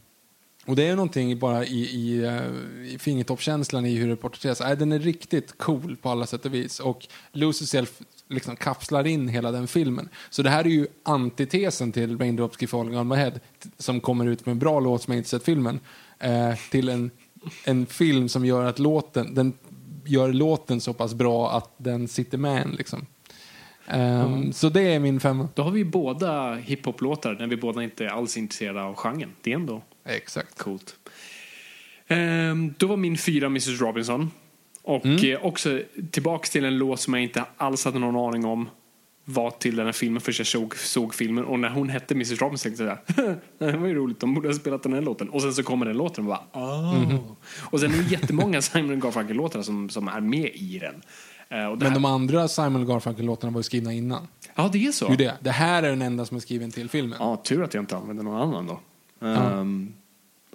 [SPEAKER 3] och det är någonting bara i, i, eh, i fingertoppskänslan i hur det porträtteras. Äh, den är riktigt cool på alla sätt och vis. Och Lose Yourself liksom kapslar in hela den filmen. Så det här är ju antitesen till Raindrops Keep Falling On My Head som kommer ut med en bra låt som jag inte sett filmen. Eh, till en, en film som gör att låten, den gör låten så pass bra att den sitter med en. Liksom. Ehm, Så det är min femma.
[SPEAKER 4] Då har vi båda hiphop-låtar när vi båda inte alls är intresserade av genren. Det är ändå
[SPEAKER 3] Exakt.
[SPEAKER 4] coolt. Ehm, då var min fyra Mrs Robinson. Och
[SPEAKER 3] Mm.
[SPEAKER 4] eh, också tillbaks till en låt som jag inte alls hade någon aning om var till den här filmen först jag såg, såg filmen. Och när hon hette Mrs Robinson tänkte jag det var ju roligt, de borde ha spelat den här låten. Och sen så kommer den låten och bara, oh.
[SPEAKER 3] Mhm.
[SPEAKER 4] Och sen är det jättemånga Simon Garfunkel-låtar som, som är med i den. Eh,
[SPEAKER 3] Men
[SPEAKER 4] här,
[SPEAKER 3] de andra Simon Garfunkel-låtarna var ju skrivna innan.
[SPEAKER 4] ja, det är så?
[SPEAKER 3] Det, det. det här är den enda som är skriven till filmen.
[SPEAKER 4] Ja, tur att jag inte använder någon annan då. Ehm,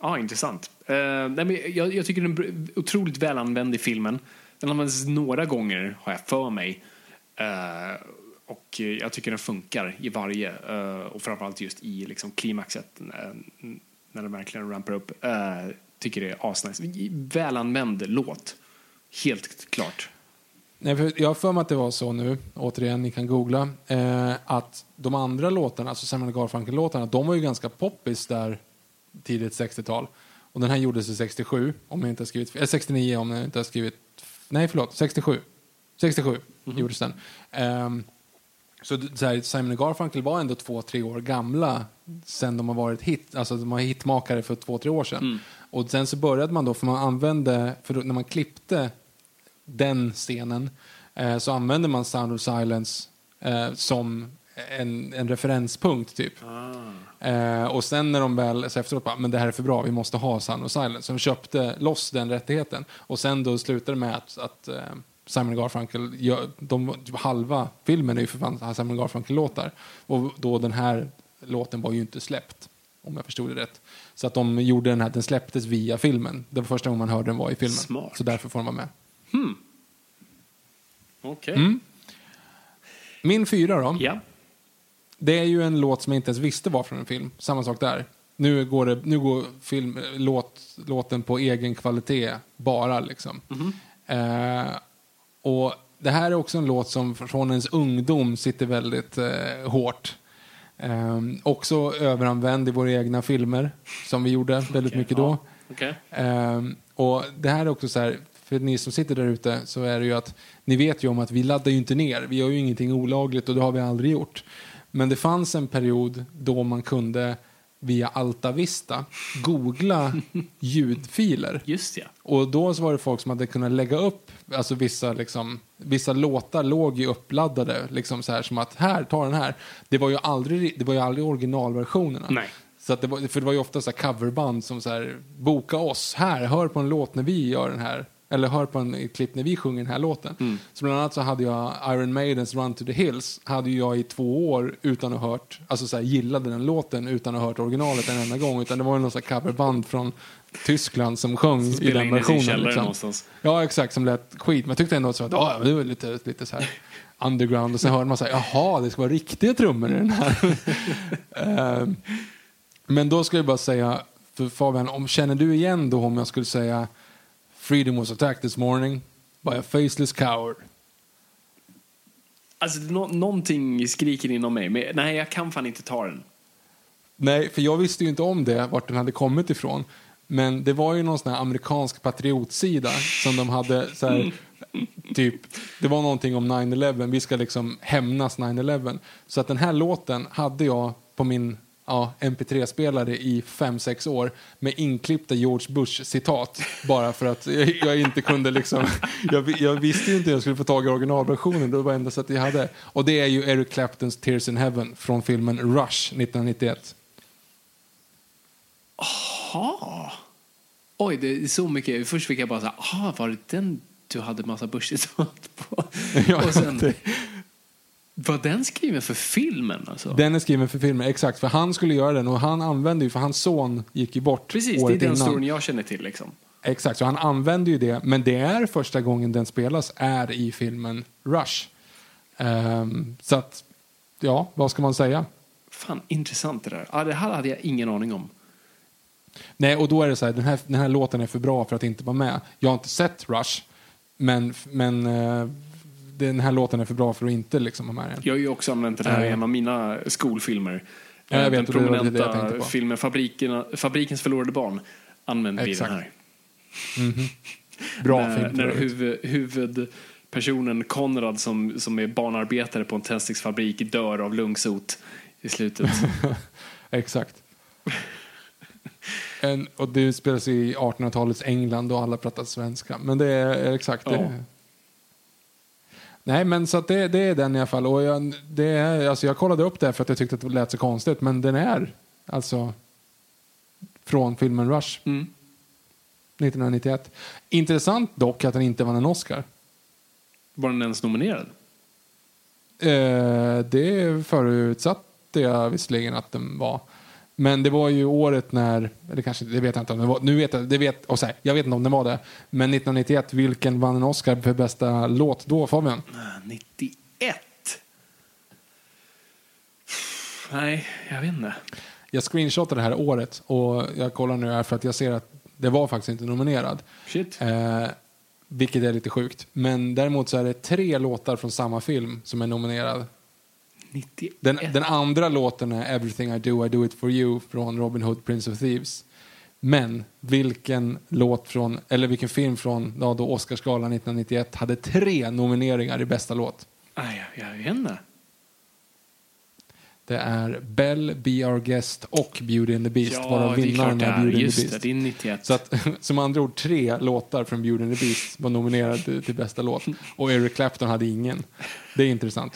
[SPEAKER 4] ja, intressant. Uh, nej, men jag, jag tycker den är otroligt välanvänd i filmen. Den används några gånger, har jag för mig. Eh, och eh, jag tycker den funkar i varje, eh, och framförallt just i liksom, klimaxet, eh, när den verkligen rampar upp. Tycker det är asnice. Välanvänd låt, helt klart.
[SPEAKER 3] Nej, för jag har för mig att det var så nu, återigen, ni kan googla, eh, att de andra låtarna, alltså Simon Garfunkel-låtarna, de var ju ganska poppis där tidigt 60-tal. Och den här gjordes i 67, om jag inte har skrivit eh, 69 om jag inte har skrivit, nej förlåt, 67. 67 gjordes den. Ehm, så, så här, Simon Garfunkel var ändå två, tre år gamla sen de har varit hit, alltså de var hitmakare för två, tre år sedan. Och sen så började man då, för man använde, för då, när man klippte den scenen eh, så använde man Sound of Silence eh, som en, en referenspunkt typ. Eh, och sen när de väl, så efteråt bara, men det här är för bra, vi måste ha Sound of Silence. Så de köpte loss den rättigheten. Och sen då slutade det med att, att eh, Simon Garfunkel, gör, de, halva filmen är ju för fan Simon Garfunkel-låtar. Och då den här låten var ju inte släppt, om jag förstod det rätt. Så att de gjorde den här, den släpptes via filmen. Det var första gången man hörde den var i filmen.
[SPEAKER 4] Smart.
[SPEAKER 3] Så därför får den vara med.
[SPEAKER 4] Okej.
[SPEAKER 3] Mm. Min fyra då.
[SPEAKER 4] Ja.
[SPEAKER 3] Det är ju en låt som jag inte ens visste var från en film. Samma sak där. Nu går, det, nu går film, låt, låten på egen kvalitet bara liksom. Eh, och det här är också en låt som från ens ungdom sitter väldigt eh, hårt. Eh, också överanvänd i våra egna filmer som vi gjorde väldigt mycket då.
[SPEAKER 4] Okej.
[SPEAKER 3] Ehm, och det här är också så här, för ni som sitter där ute så är det ju att ni vet ju om att vi laddar ju inte ner. Vi gör ju ingenting olagligt och det har vi aldrig gjort. Men det fanns en period då man kunde via Alta Vista googla ljudfiler.
[SPEAKER 4] Just ja.
[SPEAKER 3] Och då så var det folk som hade kunnat lägga upp, alltså vissa, liksom, vissa låtar låg ju uppladdade, liksom så här som att här, ta den här. Det var ju aldrig, det var ju aldrig originalversionerna.
[SPEAKER 4] Nej.
[SPEAKER 3] Så att det var, för det var ju ofta så här coverband som så här, boka oss här, hör på en låt när vi gör den här. Eller hör på en klipp när vi sjunger den här låten. Så bland annat så hade jag Iron Maidens Run to the Hills, hade jag i två år utan att ha hört, alltså så här, gillade den låten utan att ha hört originalet en enda gång. Utan det var ju någon så här coverband från Tyskland som sjöng i den
[SPEAKER 4] in i sin
[SPEAKER 3] versionen.
[SPEAKER 4] källare
[SPEAKER 3] Liksom. Ja, exakt, som lät skit. Men jag tyckte ändå att så att, ja, det var lite, lite så här underground. Och sen hörde man så här, jaha, det ska vara riktiga trummor i den här. Ehm, men då ska jag bara säga, för Fabian, om, känner du igen då om jag skulle säga Freedom was attacked this morning by a faceless coward?
[SPEAKER 4] Alltså, nå- någonting skriker inom mig, men nej, jag kan fan inte ta den.
[SPEAKER 3] Nej, för jag visste ju inte om det, vart den hade kommit ifrån. Men det var ju någon sån här amerikansk patriotsida som de hade så här, typ, det var någonting om 9-11, vi ska liksom hämnas 9-11. Så att den här låten hade jag på min ja, mp3-spelare i 5-6 år med inklippta George Bush-citat. Bara för att jag, jag inte kunde liksom... Jag, jag visste ju inte hur jag skulle få tag i originalversionen. Det var enda sättet jag hade. Och det är ju Eric Claptons Tears in Heaven från filmen Rush 1991.
[SPEAKER 4] Ha. Oj, det är så mycket. Först fick jag bara så här, aha, var det den du hade massa Bush-citat på? Och sen, var den skriven för filmen alltså?
[SPEAKER 3] Den är skriven för filmen, exakt. För han skulle göra den och han använde ju, för hans son gick ju bort
[SPEAKER 4] Precis, det är
[SPEAKER 3] året
[SPEAKER 4] den
[SPEAKER 3] innan.
[SPEAKER 4] storyn jag känner till liksom.
[SPEAKER 3] Exakt, så han använder ju det. Men det är första gången den spelas är i filmen Rush. Ehm, så att, ja, vad ska man säga?
[SPEAKER 4] Fan, intressant det där. Ja, det här hade jag ingen aning om.
[SPEAKER 3] Nej, och då är det så här, den här, den här låten är för bra för att inte vara med. Jag har inte sett Rush, men, men eh, den här låten är för bra för att inte liksom vara med den.
[SPEAKER 4] Jag har ju också använt den här i
[SPEAKER 3] Eh.
[SPEAKER 4] en av mina skolfilmer.
[SPEAKER 3] Ja, jag
[SPEAKER 4] Eh,
[SPEAKER 3] vet,
[SPEAKER 4] den
[SPEAKER 3] det det jag
[SPEAKER 4] prominenta
[SPEAKER 3] tänkte på.
[SPEAKER 4] filmen Fabriken, Fabrikens förlorade barn använde vi den här.
[SPEAKER 3] Bra
[SPEAKER 4] när,
[SPEAKER 3] film för
[SPEAKER 4] när huvud, huvudpersonen Konrad som, som är barnarbetare på en tändsticksfabrik dör av lungsot i slutet.
[SPEAKER 3] Exakt. En, och det spelas i 1800-talets England och alla pratar svenska. Men det är exakt det. Nej, men så det, det är den i alla fall. Och jag, det är, alltså jag kollade upp det för att jag tyckte att det lät så konstigt. Men den är alltså från filmen Rush
[SPEAKER 4] Mm.
[SPEAKER 3] 1991. Intressant dock att den inte vann en Oscar.
[SPEAKER 4] Var den ens nominerad?
[SPEAKER 3] Eh, det förutsatte jag visserligen att den var. Men det var ju året när, eller kanske, det vet jag inte om det var, nu vet jag, det vet, och så här, jag vet inte om det var det. Men 1991, vilken vann en Oscar för bästa låt då, Fabian?
[SPEAKER 4] Ah, 91? Nej, jag vet inte.
[SPEAKER 3] Jag screenshotade det här året och jag kollar nu här för att jag ser att det var faktiskt inte nominerad.
[SPEAKER 4] Shit.
[SPEAKER 3] Eh, vilket är lite sjukt. Men däremot så är det tre låtar från samma film som är nominerad.
[SPEAKER 4] 91?
[SPEAKER 3] Den, den andra låten är Everything I Do, I Do It For You från Robin Hood, Prince of Thieves. Men vilken låt från, eller vilken film från ja, då Oscarsgalan 1991 hade tre nomineringar i bästa låt?
[SPEAKER 4] Nej, jag, jag vet inte.
[SPEAKER 3] Det är Bell, Be Our Guest och Beauty and the Beast.
[SPEAKER 4] Ja,
[SPEAKER 3] varav
[SPEAKER 4] det är
[SPEAKER 3] vinnaren
[SPEAKER 4] det är.
[SPEAKER 3] Beauty and the
[SPEAKER 4] det,
[SPEAKER 3] Beast.
[SPEAKER 4] det är 91.
[SPEAKER 3] Så att, som andra ord, tre låtar från Beauty and the Beast var nominerade till, till bästa låt. Och Eric Clapton hade ingen. Det är intressant.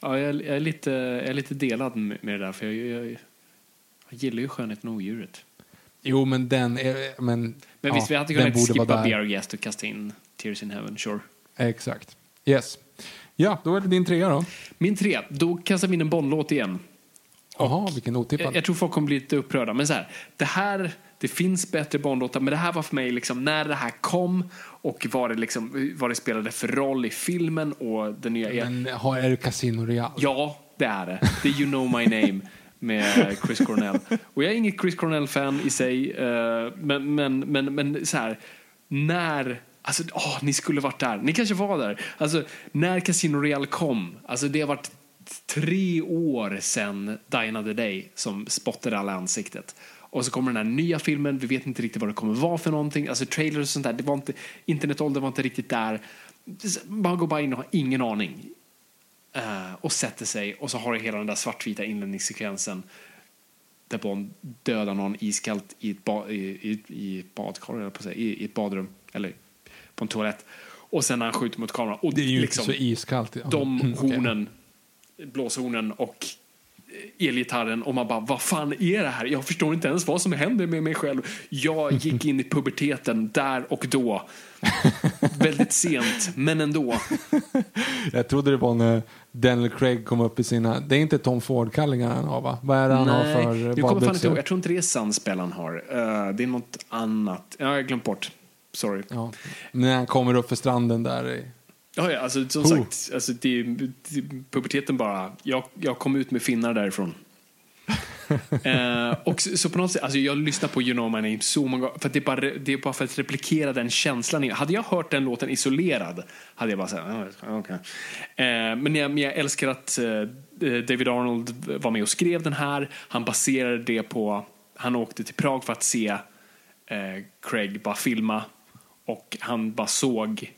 [SPEAKER 4] Ja, jag, är lite, jag är lite delad med, det där, för jag, jag, jag gillar ju Skönheten och odjuret.
[SPEAKER 3] Jo, men den är... Men,
[SPEAKER 4] Men
[SPEAKER 3] ja,
[SPEAKER 4] visst, vi hade kunnat skippa. Be Our Guest och kasta in Tears in Heaven, sure.
[SPEAKER 3] Exakt. Yes. Ja, då är det din trea då.
[SPEAKER 4] Min tre, då kastar vi in en Bondlåt igen.
[SPEAKER 3] Jaha, vilken otippad.
[SPEAKER 4] Jag, jag tror folk kommer bli lite upprörda, men så här, det här, det finns bättre Bondlåtar, men det här var för mig liksom, när det här kom och vad det, liksom, vad det spelade för roll i filmen och den nya...
[SPEAKER 3] Men har, är det Casino Real?
[SPEAKER 4] Ja, det är det. Det är You know my name med Chris Cornell. Och jag är inget Chris Cornell-fan i sig, eh, men, men, men, men så här, när... Alltså, åh, ni skulle varit där. Ni kanske var där. Alltså, när Casino Real kom, alltså det har varit tre år sedan Die Another Day som spottade alla ansiktet. Och så kommer den här nya filmen, vi vet inte riktigt vad det kommer vara för någonting. Alltså trailers och sånt där, det var inte, internetåldern var inte riktigt där. Man går bara in och har ingen aning. Eh, och sätter sig och så har du hela den där svartvita inledningssekvensen där Bond dödar någon iskallt i ett, ba- i, i, i badkar, på säga, i, i ett badrum eller på en toalett. Och sen när han skjuter mot kameran. Och
[SPEAKER 3] Det är ju
[SPEAKER 4] liksom,
[SPEAKER 3] så iskallt.
[SPEAKER 4] De
[SPEAKER 3] Mm,
[SPEAKER 4] hornen, blåshornen och elgitarren och man bara, vad fan är det här? Jag förstår inte ens vad som händer med mig själv. Jag gick in i puberteten där och då. Väldigt sent, men ändå.
[SPEAKER 3] Jag trodde det var när Daniel Craig kom upp i sina... Det är inte Tom Ford-kallingar han har va? Vad är det han har för
[SPEAKER 4] nu kommer fan inte ihåg. Jag tror inte det är Sunspell han har. Eh, det är något annat. Ja, jag har glömt bort. Sorry.
[SPEAKER 3] Ja. När han kommer upp för stranden där.
[SPEAKER 4] Ja, ja, alltså, som
[SPEAKER 3] Oh.
[SPEAKER 4] sagt, alltså, det, det, puberteten bara, jag, jag kom ut med finnar därifrån. eh, och så, så på något sätt, alltså jag lyssnar på You know my name så många för att det är, bara, det är bara för att replikera den känslan. Hade jag hört den låten isolerad hade jag bara sagt, ah, okej. Eh, men, jag, men jag älskar att eh, David Arnold var med och skrev den här. Han baserade det på, han åkte till Prag för att se eh, Craig bara filma och han bara såg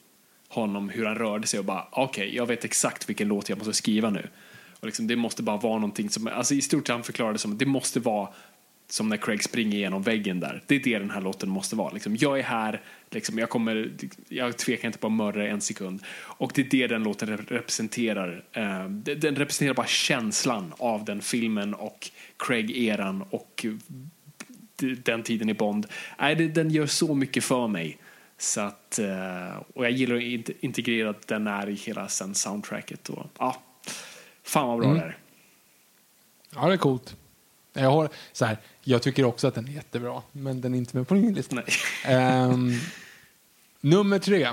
[SPEAKER 4] honom hur han rörde sig och bara okej, jag vet exakt vilken låt jag måste skriva nu. Och liksom, det måste bara vara någonting som, alltså i stort sett han förklarade det som, det måste vara som när Craig springer igenom väggen där. Det är det den här låten måste vara. Liksom, jag är här, liksom, jag, kommer, jag tvekar inte på att mörda en sekund. Och det är det den låten representerar. Eh, den representerar bara känslan av den filmen och Craig-eran och den tiden i Bond. Nej, den gör så mycket för mig. Så att, eh, och jag gillar hur integrerat den är i hela sen soundtracket. Och, ja, fan vad bra mm. det är.
[SPEAKER 3] Ja, det är coolt. Jag, har, så här, jag tycker också att den är jättebra, men den är inte med på min lista. Um, nummer tre.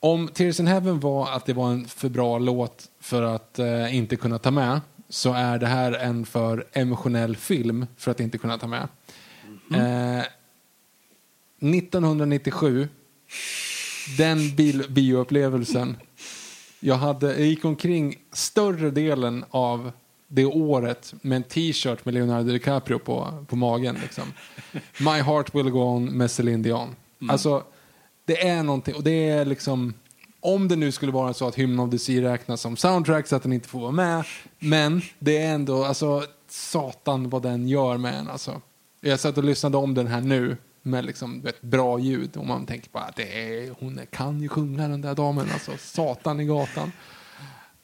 [SPEAKER 3] Om Tears in Heaven var att det var en för bra låt för att uh, inte kunna ta med så är det här en för emotionell film för att inte kunna ta med. Mm. Uh, 1997, den bil, bioupplevelsen. Jag, hade, jag gick omkring större delen av det året med en t-shirt med Leonardo DiCaprio på, på magen. Liksom. My heart will go on med Celine Dion. Mm. Alltså, det är någonting, och det är liksom, om det nu skulle vara så att Hymn of the Sea räknas som soundtrack så att den inte får vara med, men det är ändå, alltså, satan vad den gör med en alltså. Jag satt och lyssnade om den här nu med liksom, vet, bra ljud och man tänker bara det är, hon kan ju sjunga den där damen alltså, satan i gatan.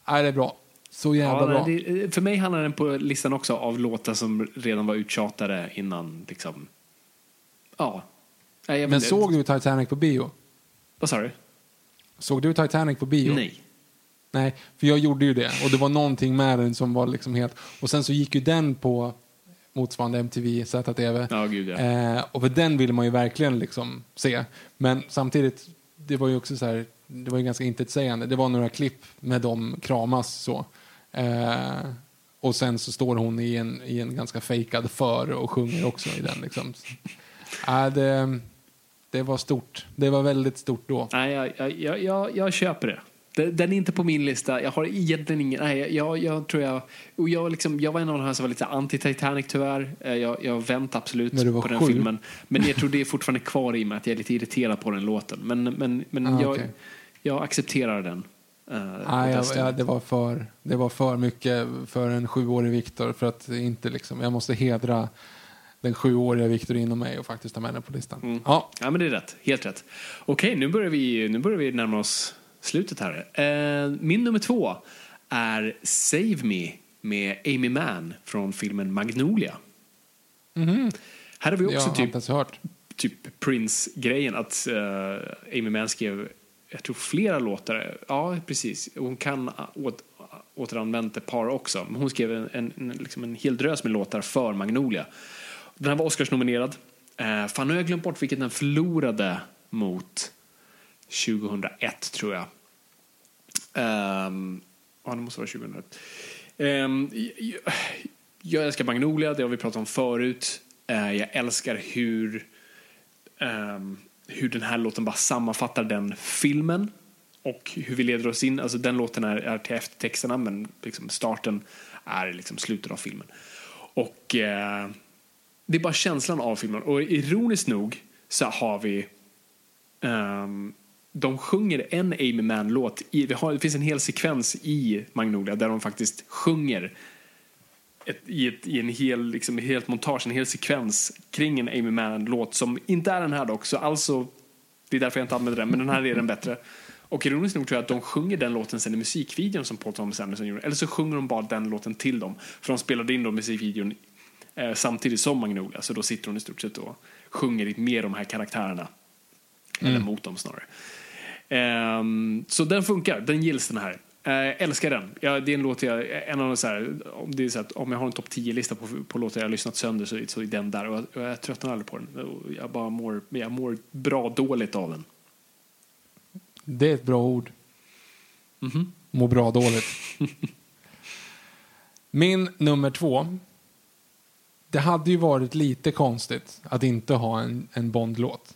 [SPEAKER 3] Nej, det är bra. Så jävla ja, bra.
[SPEAKER 4] Det, för mig handlar den på listan också av låtar som redan var uttjatade innan liksom, ja.
[SPEAKER 3] Nej, men såg du Titanic på bio?
[SPEAKER 4] Vad sa du?
[SPEAKER 3] Såg du Titanic på bio?
[SPEAKER 4] Nej.
[SPEAKER 3] Nej, för jag gjorde ju det. Och det var någonting med den som var liksom helt... Och sen så gick ju den på motsvarande MTV, ZTV.
[SPEAKER 4] Ja, gud, ja.
[SPEAKER 3] Eh, och för den ville man ju verkligen liksom se. Men samtidigt, det var ju också så här, det var ju ganska intetsägande. Det var några klipp med dem kramas så. Eh, och sen så står hon i en, i en ganska fejkad för och sjunger också i den. Liksom. Äh, det, det var stort. Det var väldigt stort då.
[SPEAKER 4] Nej, jag, jag, jag, jag köper det. Den är inte på min lista. Jag har egentligen ingen... Nej, jag, jag tror jag... Och jag, liksom, jag var en av de här som var lite anti-Titanic tyvärr. Eh, jag, jag vänt absolut på den sju. filmen. Men jag tror det är fortfarande kvar i mig att jag är lite irriterad på den låten. Men, men, men ah, jag, okay. jag accepterar den.
[SPEAKER 3] Uh, Nej, jag, jag, det, var för, det var för mycket för en sjuårig Viktor för att inte liksom, jag måste hedra den sjuåriga Viktor inom mig och faktiskt ta med den på listan.
[SPEAKER 4] Mm. Ja. ja, men det är rätt. Helt rätt. Okej, nu börjar vi, nu börjar vi närma oss slutet här. Uh, min nummer två är Save Me med Amy Mann från filmen Magnolia.
[SPEAKER 3] Mm.
[SPEAKER 4] Här har vi också
[SPEAKER 3] typ,
[SPEAKER 4] typ Prince-grejen att uh, Amy Mann skrev jag tror flera låtar. Ja, precis. Hon kan åt, återanvänt ett par också. Men hon skrev en, en, liksom en hel drös med låtar för Magnolia. Den här var Oscarsnominerad. Eh, fan, nu har jag glömt bort vilket den förlorade mot 2001, tror jag. Um, ja, det måste vara 2001. Um, ehm, jag, jag älskar Magnolia, det har vi pratat om förut. Uh, jag älskar hur um, hur den här låten bara sammanfattar den filmen och hur vi leder oss in. Alltså den låten är, är till eftertexterna men liksom starten är liksom slutet av filmen. Och uh, det är bara känslan av filmen. Och ironiskt nog så har vi um, de sjunger en Amy Mann-låt. Det finns en hel sekvens i Magnolia där de faktiskt sjunger ett, i, ett, i en hel, liksom, helt montage, en hel sekvens kring en Amy Mann-låt som inte är den här dock, så alltså, det är därför jag inte använder den, men den här är den bättre. Och ironiskt nog tror jag att de sjunger den låten sen i musikvideon som Paul Thomas Anderson gjorde, eller så sjunger de bara den låten till dem, för de spelade in då musikvideon eh, samtidigt som Magnolia, så då sitter hon i stort sett och sjunger med de här karaktärerna, mm. eller mot dem snarare. Um, så den funkar, den gills den här. Äh, älskar den. Ja, det är en låt jag, en av så här, om, det är så att, om jag har en topp 10-lista på, på låtar jag har lyssnat sönder så, så är den där. Och jag, jag tröttnar aldrig på den. Jag bara mår, jag mår bra dåligt av den.
[SPEAKER 3] Det är ett bra ord.
[SPEAKER 4] Mm -hmm.
[SPEAKER 3] Må bra dåligt. Min nummer två. Det hade ju varit lite konstigt att inte ha en, en Bond-låt.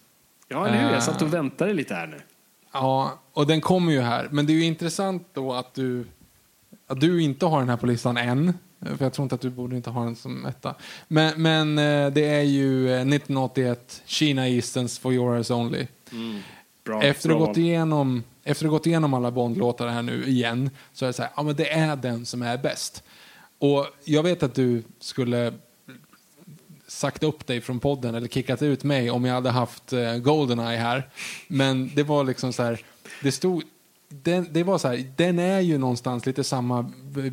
[SPEAKER 4] Ja, eller hur? Jag satt och eh. väntade lite här nu.
[SPEAKER 3] Ja, och den kommer ju här. Men det är ju intressant då att du, att du inte har den här på listan än. För jag tror inte att du borde inte ha den som etta. Men, men eh, det är ju 1981, eh, Kina Eastons For Your Eyes Only.
[SPEAKER 4] Mm. Bra,
[SPEAKER 3] Efter att ha gått igenom efter att ha gått igenom alla Bond-låtar här nu igen så är det så här, ja men det är den som är bäst. Och jag vet att du skulle sagt upp dig från podden eller kickat ut mig om jag hade haft uh, Goldeneye här. Men det var liksom så här, det stod, den, det var så här, den är ju någonstans lite samma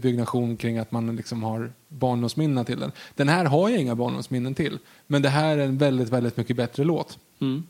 [SPEAKER 3] byggnation kring att man liksom har barndomsminnen till den. Den här har jag inga barndomsminnen till, men det här är en väldigt, väldigt mycket bättre låt.
[SPEAKER 4] Mm.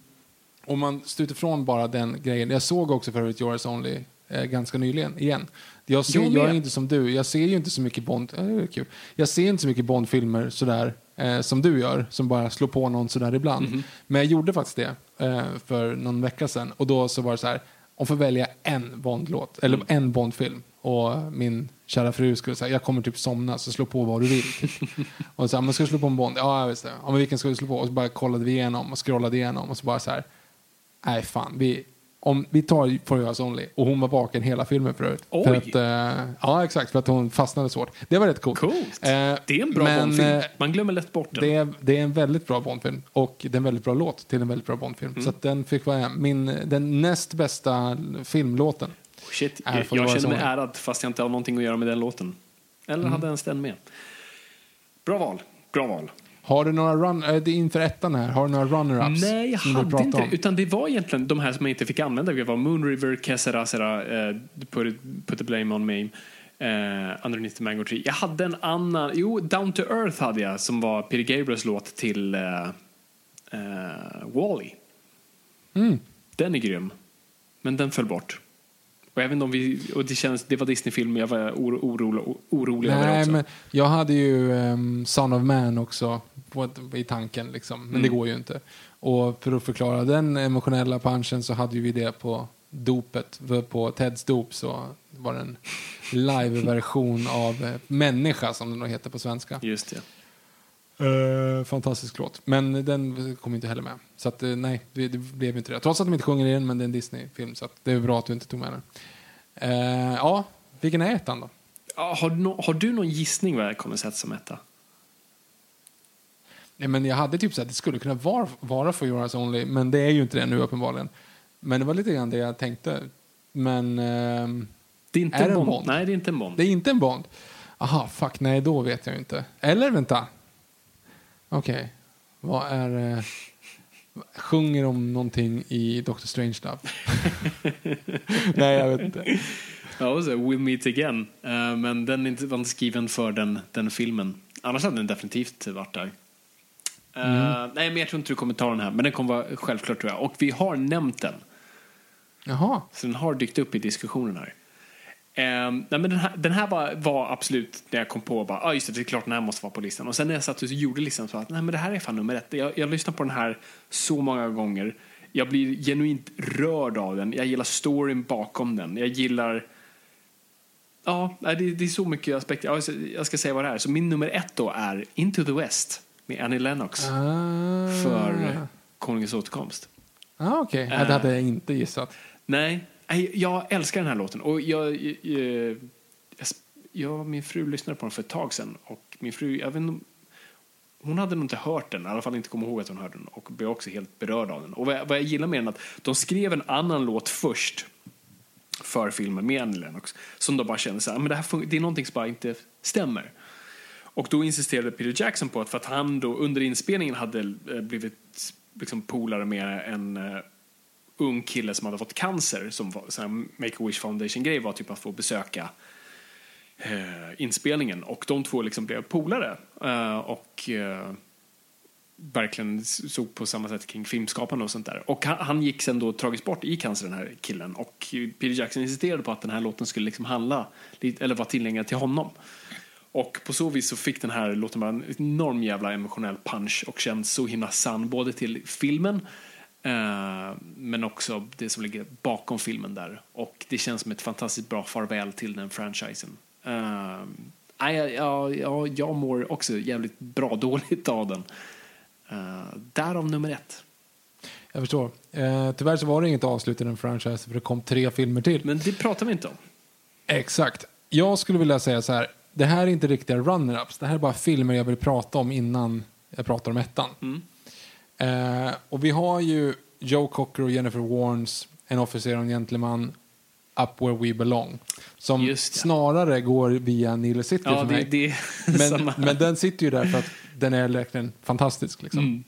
[SPEAKER 3] Om man slutar ifrån bara den grejen. Jag såg också för övrigt Yours Only eh, ganska nyligen igen. Jag, ser,
[SPEAKER 4] Jag
[SPEAKER 3] jag, är inte som du. Jag ser ju inte så mycket Bond. Eh, kul. Jag ser inte så mycket Bondfilmer sådär eh, som du gör, som bara slår på någon sådär ibland.
[SPEAKER 4] Mhm.
[SPEAKER 3] Men jag gjorde faktiskt det eh, för någon vecka sedan. Och då så var det så här, om får välja en Bondlåt, eller
[SPEAKER 4] Mm.
[SPEAKER 3] en Bondfilm. Och min kära fru skulle säga, jag kommer typ somna, så slå på vad du vill. och så här, men ska du slå på en Bond? Ja, visst det. Ja, men vilken ska du slå på? Och så bara kollade vi igenom och scrollade igenom och så bara så här, nej fan, vi, om, vi tar For Us Only. Och hon var vaken hela filmen förut.
[SPEAKER 4] Oj.
[SPEAKER 3] För att, eh, ja, exakt, för att hon fastnade svårt. Det var rätt coolt.
[SPEAKER 4] Coolt.
[SPEAKER 3] Eh,
[SPEAKER 4] det är en bra
[SPEAKER 3] men,
[SPEAKER 4] Bondfilm.
[SPEAKER 3] eh,
[SPEAKER 4] Man glömmer lätt bort den.
[SPEAKER 3] det är, det är en väldigt bra Bondfilm och det är en väldigt bra låt till en väldigt bra Bondfilm.
[SPEAKER 4] Mm.
[SPEAKER 3] Så att den fick vara min, den näst bästa filmlåten.
[SPEAKER 4] Shit,
[SPEAKER 3] är
[SPEAKER 4] jag, jag
[SPEAKER 3] Your
[SPEAKER 4] känner mig ärad fast jag inte har någonting att göra med den låten. Eller
[SPEAKER 3] Mm.
[SPEAKER 4] hade ens den med. Bra val. Bra val.
[SPEAKER 3] Har du några run, äh, det är inför ettan här, har du några runner-ups?
[SPEAKER 4] Nej, jag hade inte det. Utan det var egentligen de här som jag inte fick använda. Det var Moon River, Kesera, Sera, eh, put, it, put the blame on me, eh, Underneath the Mango Tree. Jag hade en annan, jo, Down to Earth hade jag som var Peter Gabriels låt till eh, eh, Wall-E.
[SPEAKER 3] Mm.
[SPEAKER 4] Den är grym. Men den föll bort. Och även om vi, och det, känns, det var Disney-film, jag var oro, oro, orolig över
[SPEAKER 3] Nej,
[SPEAKER 4] också.
[SPEAKER 3] men jag hade ju um, Son of Man också på i tanken, liksom. men
[SPEAKER 4] Mm.
[SPEAKER 3] det går ju inte. Och för att förklara den emotionella punchen så hade vi det på dopet. På Teds dop så var det en live-version av eh, Människa, som den då heter på svenska.
[SPEAKER 4] Just det.
[SPEAKER 3] Eh, fantastisk låt. Men den kom inte heller med. Så att, eh, nej, det, det blev inte det. Trots att de inte sjunger i den, men det är en Disney-film. Så det är bra att du inte tog med den. Eh, ja, vilken är ettan då?
[SPEAKER 4] Ja, har, du nå- har du någon gissning vad jag kommer sätta som etta?
[SPEAKER 3] Nej, men jag hade typ så att det skulle kunna vara, vara For Your Eyes Only, men det är ju inte det nu uppenbarligen. Men det var lite grann det jag tänkte. Men ehm,
[SPEAKER 4] Det är inte
[SPEAKER 3] Är
[SPEAKER 4] en Bond.
[SPEAKER 3] Bond?
[SPEAKER 4] Nej, det är inte en Bond.
[SPEAKER 3] det är inte en Bond. Aha, fuck, nej då vet jag inte. Eller vänta. Okej, vad är... Eh, sjunger om någonting i Doctor Strange Love? nej, jag vet inte.
[SPEAKER 4] Ja, och så We'll Meet Again. Eh, men den var inte skriven för den, den filmen. Annars hade den definitivt varit där. Eh, Nej, men jag tror inte du kommer ta den här. Men den kommer vara självklart tror jag. Och vi har nämnt den.
[SPEAKER 3] Jaha.
[SPEAKER 4] Så den har dykt upp i diskussionen här. Eh, nej, men den här, den här var, var absolut när jag kom på bara, ah, just det, det är klart den här måste vara på listan. Och sen när jag satt och gjorde listan så att nej men det här är fan nummer ett. Jag, jag lyssnar på den här så många gånger. Jag blir genuint rörd av den. Jag gillar storyn bakom den. Jag gillar Ja, det, det är så mycket aspekter. Jag ska säga vad det är. Så min nummer ett då är Into the West med Annie Lennox
[SPEAKER 3] Ah.
[SPEAKER 4] för Konungens återkomst.
[SPEAKER 3] Ah, Okej, Nej, det hade jag inte gissat.
[SPEAKER 4] Nej, jag älskar den här låten. Och jag, eh, eh, jag, jag, jag, min fru lyssnade på den för ett tag sedan. Och min fru, jag vet inte, hon hade nog inte hört den, i alla fall inte kommit ihåg att hon hörde den. Och blev också helt berörd av den. Och vad jag, vad jag gillar med den är att de skrev en annan låt först för filmen med Annie Lennox. Som de bara kände så här, ah, men det, här det är någonting som bara inte stämmer. Och då insisterade Peter Jackson på att för att han då under inspelningen hade eh, blivit liksom polare med en ung kille som hade fått cancer som var sån här Make-A-Wish Foundation-grej var typ att få besöka eh, inspelningen och de två liksom blev polare eh, och eh, verkligen såg på samma sätt kring filmskapande och sånt där. Och han, han gick sen då tragiskt bort i cancer den här killen och Peter Jackson insisterade på att den här låten skulle liksom handla eller vara tillgänglig till honom. Och på så vis så fick den här låten bara en enorm jävla emotionell punch och känns så himla sann både till filmen men också det som ligger bakom filmen där. Och det känns som ett fantastiskt bra farväl till den franchisen. Eh, nej, ja, ja, ja, jag mår också jävligt bra dåligt av den. Uh, därav nummer ett.
[SPEAKER 3] Jag förstår. Eh, tyvärr så var det inget avslut i den franchise för det kom tre filmer till.
[SPEAKER 4] Men det pratar vi inte om.
[SPEAKER 3] Exakt. Jag skulle vilja säga så här. Det här är inte riktiga runner-ups. Det här är bara filmer jag vill prata om innan jag pratar om ettan. Eh, och vi har ju Joe Cocker och Jennifer Warnes, En officer och en gentleman Up Where We Belong. Som
[SPEAKER 4] det.
[SPEAKER 3] snarare går via Nile City
[SPEAKER 4] Ja,
[SPEAKER 3] för
[SPEAKER 4] det,
[SPEAKER 3] mig.
[SPEAKER 4] det är
[SPEAKER 3] men, men den sitter ju där för att den är verkligen fantastisk. Liksom.
[SPEAKER 4] Mm.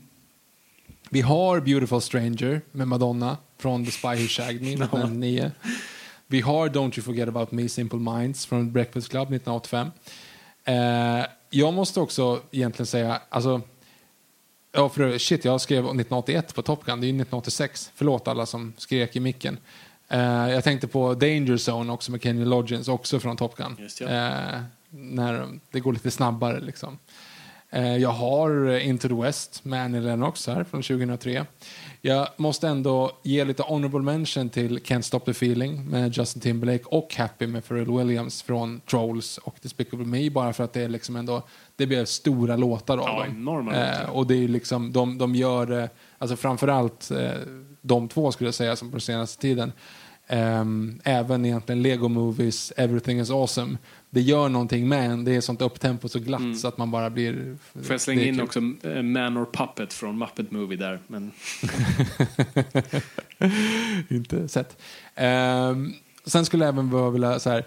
[SPEAKER 3] Vi har Beautiful Stranger med Madonna från The Spy Who Shagged Me 1909. Vi har Don't You Forget About Me, Simple Minds från Breakfast Club 1985. Eh, jag måste också egentligen säga, alltså, ja för shit, jag skrev 1981 på Top Gun, det är ju 1986. Förlåt alla som skrek i micken. Eh, jag tänkte på Danger Zone också med Kenny Loggins, också från Top Gun.
[SPEAKER 4] Just ja.
[SPEAKER 3] eh, när det går lite snabbare liksom. Eh, jag har eh, Into the West med Annie Lennox här från 2003. Jag måste ändå ge lite honorable mention till Can't Stop the Feeling med Justin Timberlake och Happy med Pharrell Williams från Trolls och Despicable Me bara för att det är liksom ändå det blev stora låtar av
[SPEAKER 4] Ja,
[SPEAKER 3] dem. Eh, och det är liksom, de, de gör det, alltså framförallt eh, de två skulle jag säga som på senaste tiden. Ehm, även egentligen Lego Movies, Everything is awesome. Det gör någonting med en, det är sånt upptempo så glatt så att man bara blir...
[SPEAKER 4] Mm. Får jag slänga in
[SPEAKER 3] kul.
[SPEAKER 4] också eh, Man or Puppet från Muppet Movie där. Men
[SPEAKER 3] Inte sett. Ehm, sen skulle jag även vilja så här,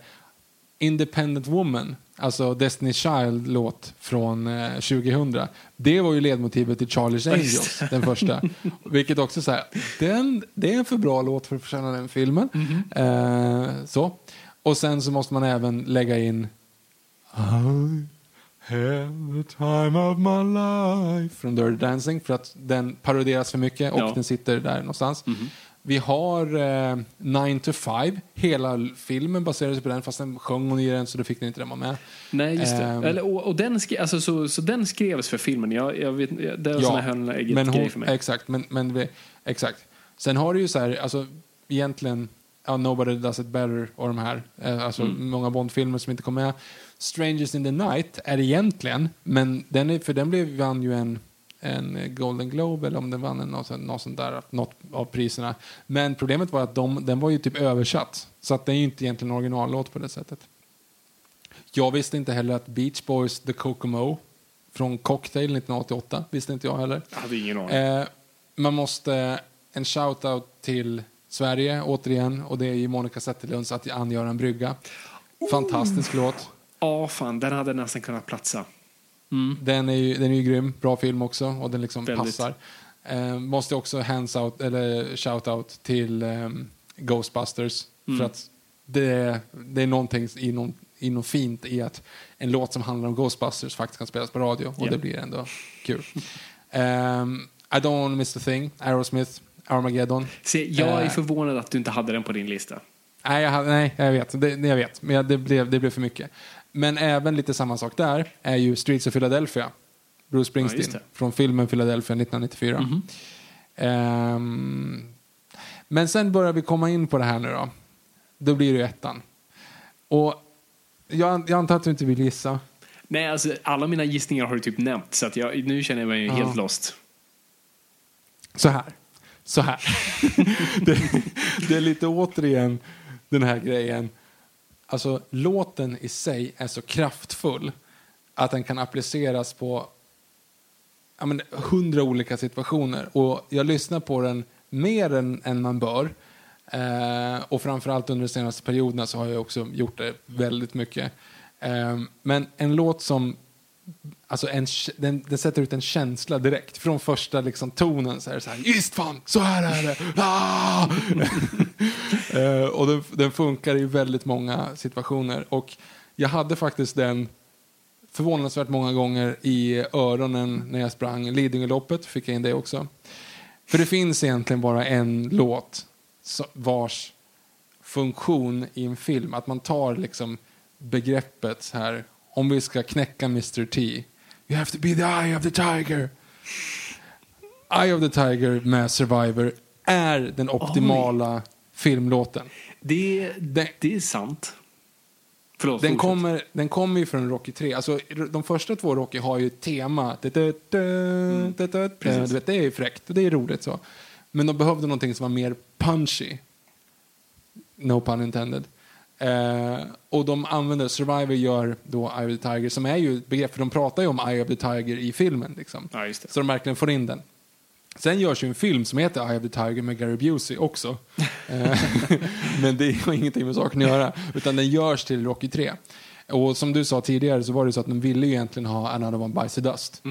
[SPEAKER 3] Independent Woman, alltså Destiny's Child-låt från eh, 2000. Det var ju ledmotivet till Charlie's Angels, den första. Vilket också så här, den, det är en för bra låt för att förtjäna den filmen. Eh, så. Och sen så måste man även lägga in I had the time of my life från Dirty Dancing för att den paroderas för mycket och
[SPEAKER 4] Ja.
[SPEAKER 3] den sitter där någonstans. Vi har eh, 9 to 5. Hela filmen baserar sig på den fast den sjöng hon i den så då fick den inte den vara med.
[SPEAKER 4] nej, just det.
[SPEAKER 3] Ehm.
[SPEAKER 4] Eller, och, och den skri- alltså, så, så den skrevs för filmen. Jag, jag vet, det är en sån här höna ägget
[SPEAKER 3] men
[SPEAKER 4] grej för mig.
[SPEAKER 3] Exakt, men, men exakt. Sen har du ju så här, alltså egentligen, ja, Nobody Does It Better och de här, eh, alltså
[SPEAKER 4] Mm.
[SPEAKER 3] många Bondfilmer som inte kom med. Strangers in the Night är egentligen, men den är, för den blev, vann ju en, en Golden Globe eller om den vann en, något sånt där, något av priserna. Men problemet var att de, den var ju typ översatt, så att den är ju inte egentligen en originallåt på det sättet. Jag visste inte heller att Beach Boys The Kokomo från Cocktail 1988, visste inte jag heller.
[SPEAKER 4] Jag hade ingen aning.
[SPEAKER 3] Eh, man måste en shout-out till Sverige återigen och det är ju Monica Zetterlunds Att angöra en brygga. Fantastisk låt.
[SPEAKER 4] Ja, fan, den hade nästan kunnat platsa.
[SPEAKER 3] Den är ju, den är ju grym, bra film också och den liksom
[SPEAKER 4] Väldigt.
[SPEAKER 3] passar. Eh, måste också hands out, eller shout-out till ehm, Ghostbusters för att det, det är någonting i någon, i fint i att en låt som handlar om Ghostbusters faktiskt kan spelas på radio och
[SPEAKER 4] Ja.
[SPEAKER 3] det blir ändå kul. Ehm, I don't want to miss the thing, Aerosmith, Armageddon.
[SPEAKER 4] Se, jag är
[SPEAKER 3] Eh.
[SPEAKER 4] förvånad att du inte hade den på din lista.
[SPEAKER 3] Nej, jag, nej, jag vet. Det, jag vet. Men det, blev, det blev för mycket. Men även lite samma sak där är ju Streets of Philadelphia. Bruce
[SPEAKER 4] Ja,
[SPEAKER 3] Springsteen.
[SPEAKER 4] det.
[SPEAKER 3] från filmen Philadelphia 1994. Ehm, men sen börjar vi komma in på det här nu då. Då blir det ju ettan. Och jag, jag antar att du inte vill gissa.
[SPEAKER 4] Nej, alltså alla mina gissningar har du typ nämnt, så att jag, nu känner jag mig
[SPEAKER 3] Ja.
[SPEAKER 4] helt lost.
[SPEAKER 3] Så här. Så här. det, det är lite återigen den här grejen. Alltså låten i sig är så kraftfull att den kan appliceras på ja, men, hundra olika situationer. Och jag lyssnar på den mer än, än man bör. Eh, och framförallt under de senaste perioderna så har jag också gjort det väldigt mycket. Eh, men en låt som Alltså en, den, den sätter ut en känsla direkt. Från första liksom, tonen så är det så här, just fan, så här är det. Ah! uh, och den, den funkar i väldigt många situationer. Och jag hade faktiskt den förvånansvärt många gånger i öronen när jag sprang Lidingöloppet. Fick jag in det också. För det finns egentligen bara en låt vars funktion i en film, att man tar liksom begreppet så här, om vi ska knäcka Mr T, you have to be the eye of the tiger. Eye of the Tiger med Survivor är den optimala filmlåten.
[SPEAKER 4] Det,
[SPEAKER 3] Den-
[SPEAKER 4] det är sant. Förlåt,
[SPEAKER 3] Den kommer, den kommer ju från Rocky 3. Alltså, de första två Rocky har ju ett tema.
[SPEAKER 4] Precis.
[SPEAKER 3] du vet, det är ju fräckt och det är roligt. så. Men de behövde någonting som var mer punchy. No pun intended. Eh, och de använder, Survivor gör då Eye of the Tiger, som är ju ett begrepp, för de pratar ju om Eye of the Tiger i filmen. Liksom.
[SPEAKER 4] Ja.
[SPEAKER 3] Så de verkligen får in den. Sen görs ju en film som heter Eye of the Tiger med Gary Busey också. Eh, Men det har ingenting med saken att göra. Utan den görs till Rocky 3. Och som du sa tidigare så var det så att de ville ju egentligen ha Another One Bites the Dust.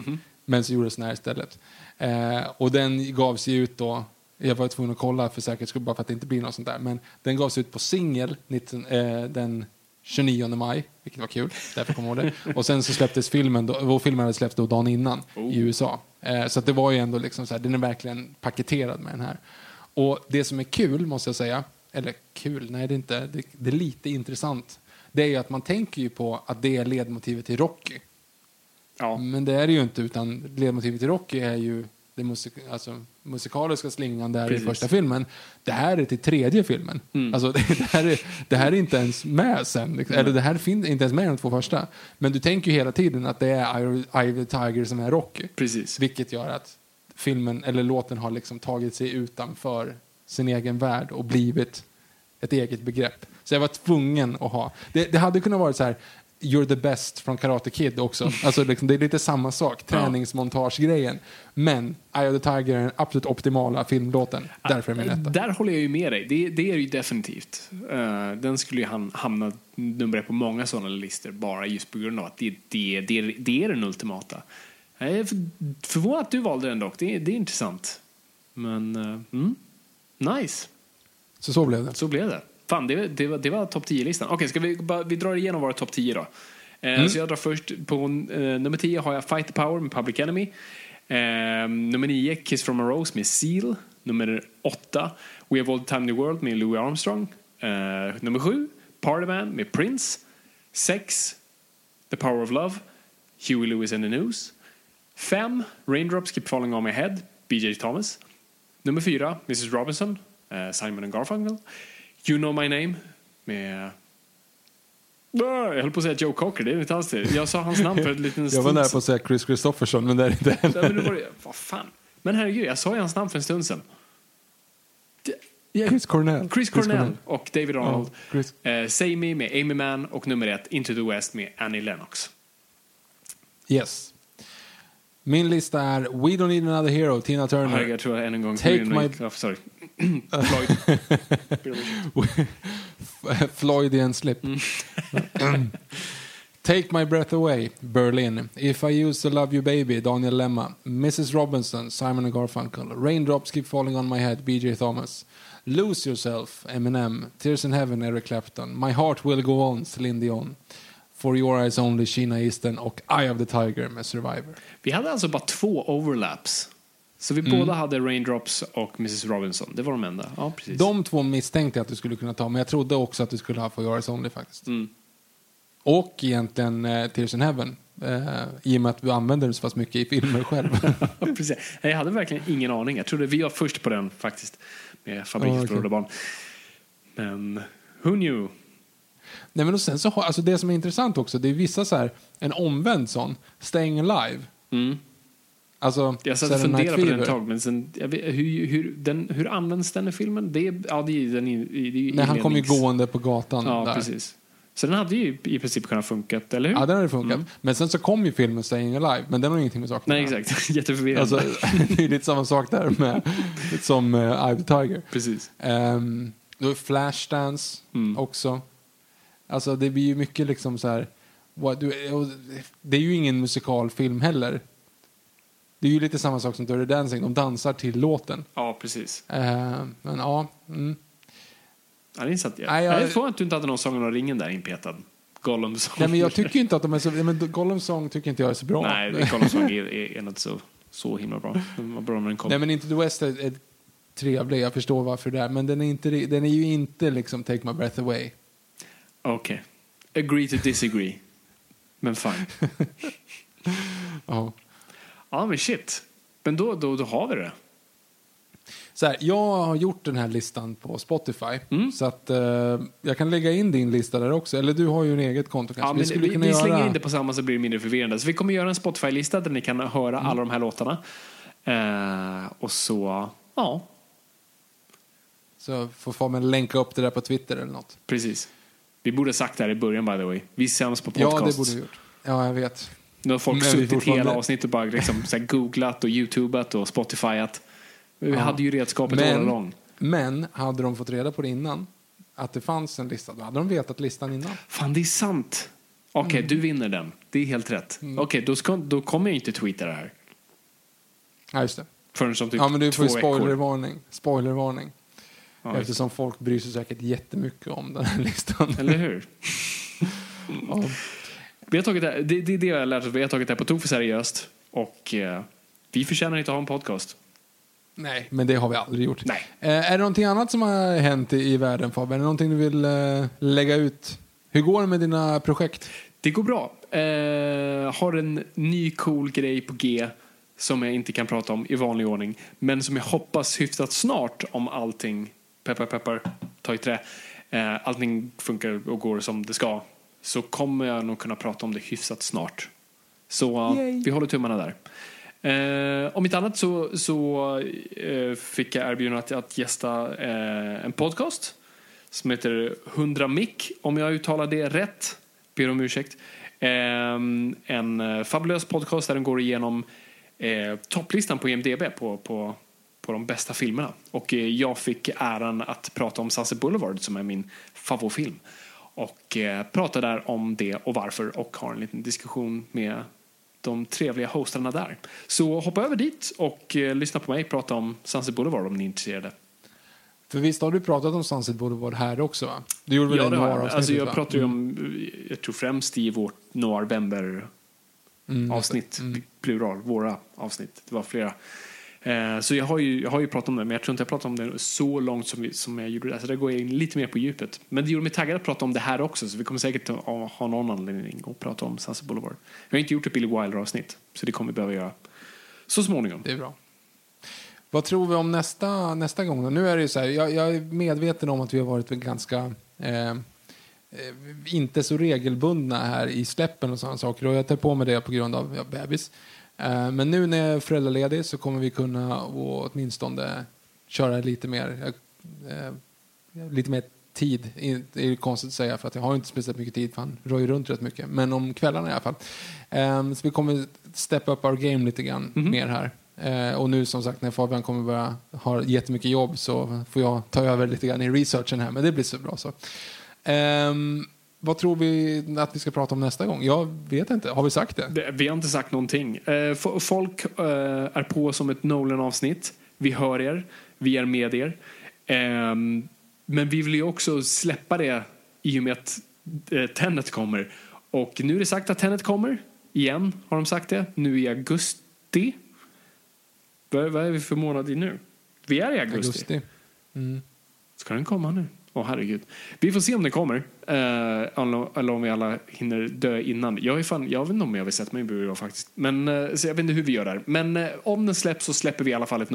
[SPEAKER 3] Men så gjordes den här istället. Eh, och den gavs ju ut då, jag var tvungen att kolla för säkerhets skull bara för att det inte blir något sånt där. Men den gavs ut på singel 19 eh, den 29 maj, vilket var kul. Därför kommer jag ihåg det. Och sen så släpptes filmen, då, och filmen hade släppts då dagen innan i USA. Eh, så att det var ju ändå liksom så här, den är verkligen paketerad med den här. Och det som är kul, måste jag säga, eller kul, nej det är inte, det, det är lite intressant. Det är ju att man tänker ju på att det är ledmotivet till Rocky.
[SPEAKER 4] Ja.
[SPEAKER 3] Men det är det ju inte, utan ledmotivet till Rocky är ju det musik alltså, musikaliska slingan där
[SPEAKER 4] Precis.
[SPEAKER 3] i första filmen. Det här är till tredje filmen. Alltså, det, här är, det här är inte ens med sen. Liksom. Eller det här finns inte ens med i de två första. Men du tänker ju hela tiden att det är the Tiger som är Rocky.
[SPEAKER 4] Precis.
[SPEAKER 3] Vilket gör att filmen, eller låten har liksom tagit sig utanför sin egen värld och blivit ett eget begrepp. Så jag var tvungen att ha. Det, det hade kunnat vara så här, You're the best från Karate Kid också. Alltså liksom, det är lite samma sak, träningsmontagegrejen. Men Eye of the Tiger är den absolut optimala filmlåten. Därför är min etta.
[SPEAKER 4] Där håller jag ju med dig. Det, det är det ju definitivt. Eh, den skulle ju ham- hamna nummer ett på många sådana listor bara just på grund av att det, det, det, det är den ultimata. Jag är för- förvånad att du valde den dock. Det, det är intressant. Men, eh, mm, nice.
[SPEAKER 3] Så så blev det.
[SPEAKER 4] Så blev det. Fan, det, det var, det var topp 10-listan. Okej, ska vi, bara, vi drar igenom våra topp 10 då. Eh, Så jag drar först, på eh, nummer 10 har jag Fight the Power med Public Enemy. Eh, nummer 9, Kiss from a Rose med Seal. Nummer 8, We have all the time in the world med Louis Armstrong. Eh, nummer 7, Party Man med Prince. 6, The Power of Love, Huey Lewis and the News. 5, Raindrops Keep Falling On My Head, B.J. Thomas. Nummer 4, Mrs. Robinson, eh, Simon and Garfunkel. You know my name med... Jag höll på att säga Joe Cocker, det är inte alls det. Jag sa hans namn för ett liten
[SPEAKER 3] Jag var
[SPEAKER 4] stund
[SPEAKER 3] nära på att säga Chris Christopherson, men det är inte
[SPEAKER 4] Ja, men nu var det, vad fan. Men herregud, jag sa ju hans namn för en stund sedan. Det- ja,
[SPEAKER 3] Chris Cornell.
[SPEAKER 4] Chris Cornell och David
[SPEAKER 3] Ja,
[SPEAKER 4] Arnold.
[SPEAKER 3] Chris.
[SPEAKER 4] Eh, Say Me med Amy Mann och nummer ett Into the West med Annie Lennox.
[SPEAKER 3] Yes. Min lista är We Don't Need Another Hero, Tina Turner.
[SPEAKER 4] Herregud, jag tror jag än en gång...
[SPEAKER 3] Take my-
[SPEAKER 4] Oh, sorry. Floyd.
[SPEAKER 3] Floydian slip. Take My Breath Away, Berlin. If I Used to Love You Baby, Daniel Lemma. Mrs Robinson, Simon and Garfunkel. Raindrops Keep Falling on My Head, B.J. Thomas. Lose Yourself, Eminem. Tears in Heaven, Eric Clapton. My Heart Will Go On, Celine Dion. For Your Eyes Only, Sheena Easton. Och Eye of the Tiger med Survivor.
[SPEAKER 4] Vi hade alltså bara två overlaps. Så vi båda hade Raindrops och Mrs Robinson. Det var de enda. Ja, precis.
[SPEAKER 3] De två misstänkte jag att du skulle kunna ta, men jag trodde också att du skulle ha For Your Eyes Only faktiskt.
[SPEAKER 4] Mm.
[SPEAKER 3] Och egentligen eh, Tears in Heaven. Eh, I och med att du använder det så pass mycket i filmer själv.
[SPEAKER 4] Precis. Jag hade verkligen ingen aning. Jag trodde vi var först på den faktiskt. Med Fabriken
[SPEAKER 3] Ja,
[SPEAKER 4] för
[SPEAKER 3] okej.
[SPEAKER 4] okay. barn. Men who knew?
[SPEAKER 3] Nej, men och sen så alltså det som är intressant också, det är vissa så här, en omvänd sån, Staying Alive.
[SPEAKER 4] Mm.
[SPEAKER 3] Alltså,
[SPEAKER 4] Jag satt och funderade på den ett tag, men sen, vet, hur, hur, den, hur används den i filmen? Det är, ja, det är den det är
[SPEAKER 3] Nej, han kom ju gående på gatan
[SPEAKER 4] Ja,
[SPEAKER 3] där.
[SPEAKER 4] precis. Så den hade ju i princip kunnat funka, eller hur?
[SPEAKER 3] Ja, den hade funkat. Men sen så kom ju filmen Staying Alive, men den har ingenting med saken
[SPEAKER 4] Nej, exakt. Jätteförvirrande.
[SPEAKER 3] Alltså, det är lite samma sak där med, som uh, Eye the Tiger.
[SPEAKER 4] precis.
[SPEAKER 3] Um, då är Flashdance
[SPEAKER 4] Mm.
[SPEAKER 3] också. Alltså det blir ju mycket liksom så här. What, du, det är ju ingen musikalfilm heller. Det är ju lite samma sak som Dirty Dancing. De dansar till låten.
[SPEAKER 4] Ja, precis.
[SPEAKER 3] Ehm, men ja. Mm.
[SPEAKER 4] Ja, det är ja.
[SPEAKER 3] Nej, jag-
[SPEAKER 4] jag... tror att du inte hade någon Sången om ringen där inpetad. Gollum sång.
[SPEAKER 3] Nej men jag tycker inte att de är så... Men Gollums sång tycker inte jag är så bra.
[SPEAKER 4] Nej, Gollums sång är, är, är inte så, så himla bra. Den var bra när den kom.
[SPEAKER 3] Nej men Into the West är, är trevlig. Jag förstår varför det är. Men den är, inte, den är ju inte liksom Take My Breath Away.
[SPEAKER 4] Okej. Agree to disagree. Men fine.
[SPEAKER 3] Ja.
[SPEAKER 4] Ja, men shit. Men då, då, då har vi det.
[SPEAKER 3] Så här, jag har gjort den här listan på Spotify.
[SPEAKER 4] Mm.
[SPEAKER 3] Så att eh, jag kan lägga in din lista där också. Eller du har ju en eget konto kanske.
[SPEAKER 4] Ja, men
[SPEAKER 3] skulle
[SPEAKER 4] vi,
[SPEAKER 3] kunna
[SPEAKER 4] vi
[SPEAKER 3] göra...
[SPEAKER 4] slänger in det på samma så blir det mindre förvirrande. Så vi kommer göra en Spotify-lista där ni kan höra
[SPEAKER 3] Mm.
[SPEAKER 4] alla de här låtarna. Eh, och så, ja,
[SPEAKER 3] Så får Fabian länka upp det där på Twitter eller något.
[SPEAKER 4] precis. Vi borde ha sagt det här i början by the way. Vi är sämst på
[SPEAKER 3] Ja,
[SPEAKER 4] podcast.
[SPEAKER 3] det borde vi gjort. Ja, jag vet.
[SPEAKER 4] Nu har folk
[SPEAKER 3] Men
[SPEAKER 4] suttit hela avsnittet och bara liksom, så googlat och youtubat och spotifyat. Vi hade ju redskapet all
[SPEAKER 3] Men,
[SPEAKER 4] along.
[SPEAKER 3] men hade de fått reda på det innan, att det fanns en lista, då hade de vetat listan innan.
[SPEAKER 4] Fan, det är sant. Okej,
[SPEAKER 3] Mm.
[SPEAKER 4] du vinner den. Det är helt rätt. Okej, då, ska, då kommer jag inte tweeta det här.
[SPEAKER 3] Ja, just det.
[SPEAKER 4] Förrän som typ
[SPEAKER 3] Ja, men du får
[SPEAKER 4] två
[SPEAKER 3] ju spoilervarning. Spoilervarning.
[SPEAKER 4] Ja,
[SPEAKER 3] Eftersom folk bryr sig säkert jättemycket om den här listan.
[SPEAKER 4] Eller hur?
[SPEAKER 3] Ja.
[SPEAKER 4] Vi har tagit det, här- det, det är det jag har lärt oss. Vi har tagit det här på tok för seriöst. Och eh, vi förtjänar inte att ha en podcast.
[SPEAKER 3] Nej, men det har vi aldrig gjort.
[SPEAKER 4] Nej.
[SPEAKER 3] Eh, är det någonting annat som har hänt i, i världen, Fabian? Är det någonting du vill eh, lägga ut? Hur går det med dina projekt?
[SPEAKER 4] Det går bra. Eh, har en ny cool grej på G som jag inte kan prata om i vanlig ordning. Men som jag hoppas hyfsat snart om allting, peppar peppar, ta i trä, eh, allting funkar och går som det ska. Så kommer jag nog kunna prata om det hyfsat snart. Så
[SPEAKER 3] Yay.
[SPEAKER 4] vi håller tummarna där. Eh, om inte annat så, så eh, fick jag erbjudandet att, att gästa eh, en podcast som heter 100 mick, om jag uttalar det rätt. Ber om ursäkt. Ehm, en eh, fabulös podcast där den går igenom eh, topplistan på IMDB på, på, på de bästa filmerna. Och eh, jag fick äran att prata om Sunset Boulevard som är min favoritfilm. Och eh, prata där om det och varför och har en liten diskussion med de trevliga hosterna där. Så hoppa över dit och eh, lyssna på mig prata om Sunset Boulevard om ni är intresserade.
[SPEAKER 3] För visst har du pratat om Sunset Boulevard här också, va? Du gjorde väl
[SPEAKER 4] Ja,
[SPEAKER 3] det
[SPEAKER 4] jag.
[SPEAKER 3] noir-avsnittet,
[SPEAKER 4] Alltså, jag pratar ju om, jag tror främst i vårt Noir Bember
[SPEAKER 3] Mm,
[SPEAKER 4] avsnitt.
[SPEAKER 3] Mm.
[SPEAKER 4] plural, våra avsnitt. Det var flera. Eh, så jag har, ju, jag har ju pratat om det, men jag tror inte jag pratat om det så långt som, vi, som jag gjorde alltså, det. Så där går jag in lite mer på djupet. Men det gjorde mig taggad att prata om det här också, så vi kommer säkert ha, ha någon anledning att prata om Sunset Boulevard. Jag har inte gjort ett Billy Wilder-avsnitt, så det kommer vi behöva göra så småningom.
[SPEAKER 3] Det är bra. Vad tror vi om nästa, nästa gång? då? Nu är det ju så här, jag, jag är medveten om att vi har varit ganska eh, eh, inte så regelbundna här i släppen och sådana saker. Och jag tar på mig det på grund av ja, bebis. Eh, men nu när jag är föräldraledig så kommer vi kunna åtminstone köra lite mer, eh, lite mer tid. Det är konstigt att säga för att jag har inte speciellt mycket tid för han rör ju runt rätt mycket. Men om kvällarna i alla fall. Eh, så vi kommer step up our game lite grann mer här. Eh, och nu som sagt när Fabian kommer börja ha jättemycket jobb så får jag ta över lite grann i researchen här. Men det blir så bra så. Ehm, vad tror vi att vi ska prata om nästa gång? Jag vet inte. Har vi sagt det?
[SPEAKER 4] Det- Vi har inte sagt någonting. Eh, Folk eh, är på som ett Nolan-avsnitt. Vi hör er. Vi är med er. Ehm, Men vi vill ju också släppa det i och med att eh, Tenet kommer. Och nu är det sagt att Tenet kommer. Igen har de sagt det. Nu i augusti. Vad, vad är vi för månad i nu? Vi är i augusti.
[SPEAKER 3] Augusti. Mm.
[SPEAKER 4] Ska den komma nu? Åh herregud. Vi får se om den kommer. Eh, eller, om vi alla hinner dö innan. Jag, är fan, jag vet inte om jag vill sätta mig i bio faktiskt. Men, eh, så jag vet inte hur vi gör där. Men eh, om den släpps så släpper vi i alla fall ett.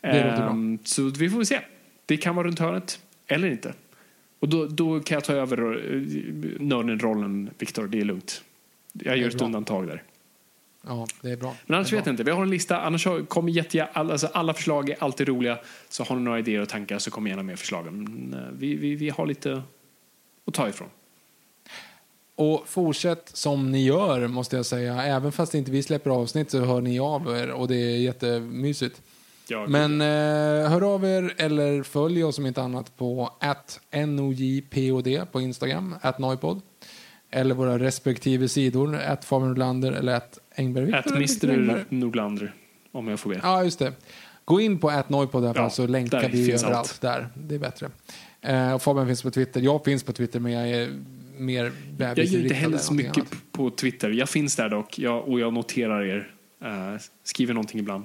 [SPEAKER 3] Det bra.
[SPEAKER 4] Ehm, Så vi får se. Det kan vara runt hörnet. Eller inte. Och då, då kan jag ta över uh, nörden-rollen, Viktor. Det är lugnt. Jag gör ett
[SPEAKER 3] bra.
[SPEAKER 4] undantag där.
[SPEAKER 3] Ja, det är bra.
[SPEAKER 4] Men annars vet jag inte. Vi har en lista. Annars kommer jätte, alla, alltså alla förslag är alltid roliga. Så har ni några idéer och tankar så kom gärna med förslagen. Eh, vi, vi, vi har lite att ta ifrån.
[SPEAKER 3] Och fortsätt som ni gör, måste jag säga. Även fast inte vi släpper avsnitt så hör ni av er och det är jättemysigt.
[SPEAKER 4] Ja,
[SPEAKER 3] Men eh, hör av er eller följ oss om inte annat på NOJPOD på Instagram, at Noipod. Eller våra respektive sidor, at Fabian eller at Engberg.
[SPEAKER 4] Att Mr Nordlander, om jag får be.
[SPEAKER 3] Ja, just det. Gå in på fall
[SPEAKER 4] Ja,
[SPEAKER 3] så länkar
[SPEAKER 4] där
[SPEAKER 3] vi överallt
[SPEAKER 4] allt.
[SPEAKER 3] där. Det är bättre. Eh, och Fabian finns på Twitter. Jag finns på Twitter men jag är mer
[SPEAKER 4] Jag gör
[SPEAKER 3] bebisinriktad
[SPEAKER 4] inte heller så mycket
[SPEAKER 3] annat.
[SPEAKER 4] på Twitter. Jag finns där dock. Jag, och jag noterar er. Eh, skriver någonting ibland.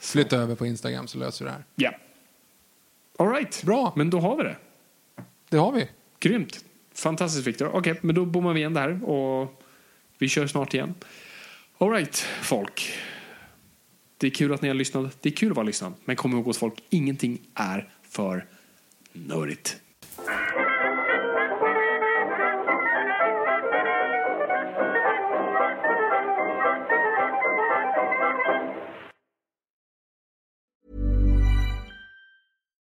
[SPEAKER 3] Flytta över på Instagram så löser vi det här.
[SPEAKER 4] Ja. All right.
[SPEAKER 3] Bra.
[SPEAKER 4] Men då har vi det.
[SPEAKER 3] Det har vi.
[SPEAKER 4] Grymt. Fantastiskt Viktor. Okej, men då bommar vi igen det här och vi kör snart igen. All right, folk. Det är kul att ni har lyssnat. Det är kul att vara lyssnad. Men kom ihåg att folk, ingenting är för nördigt.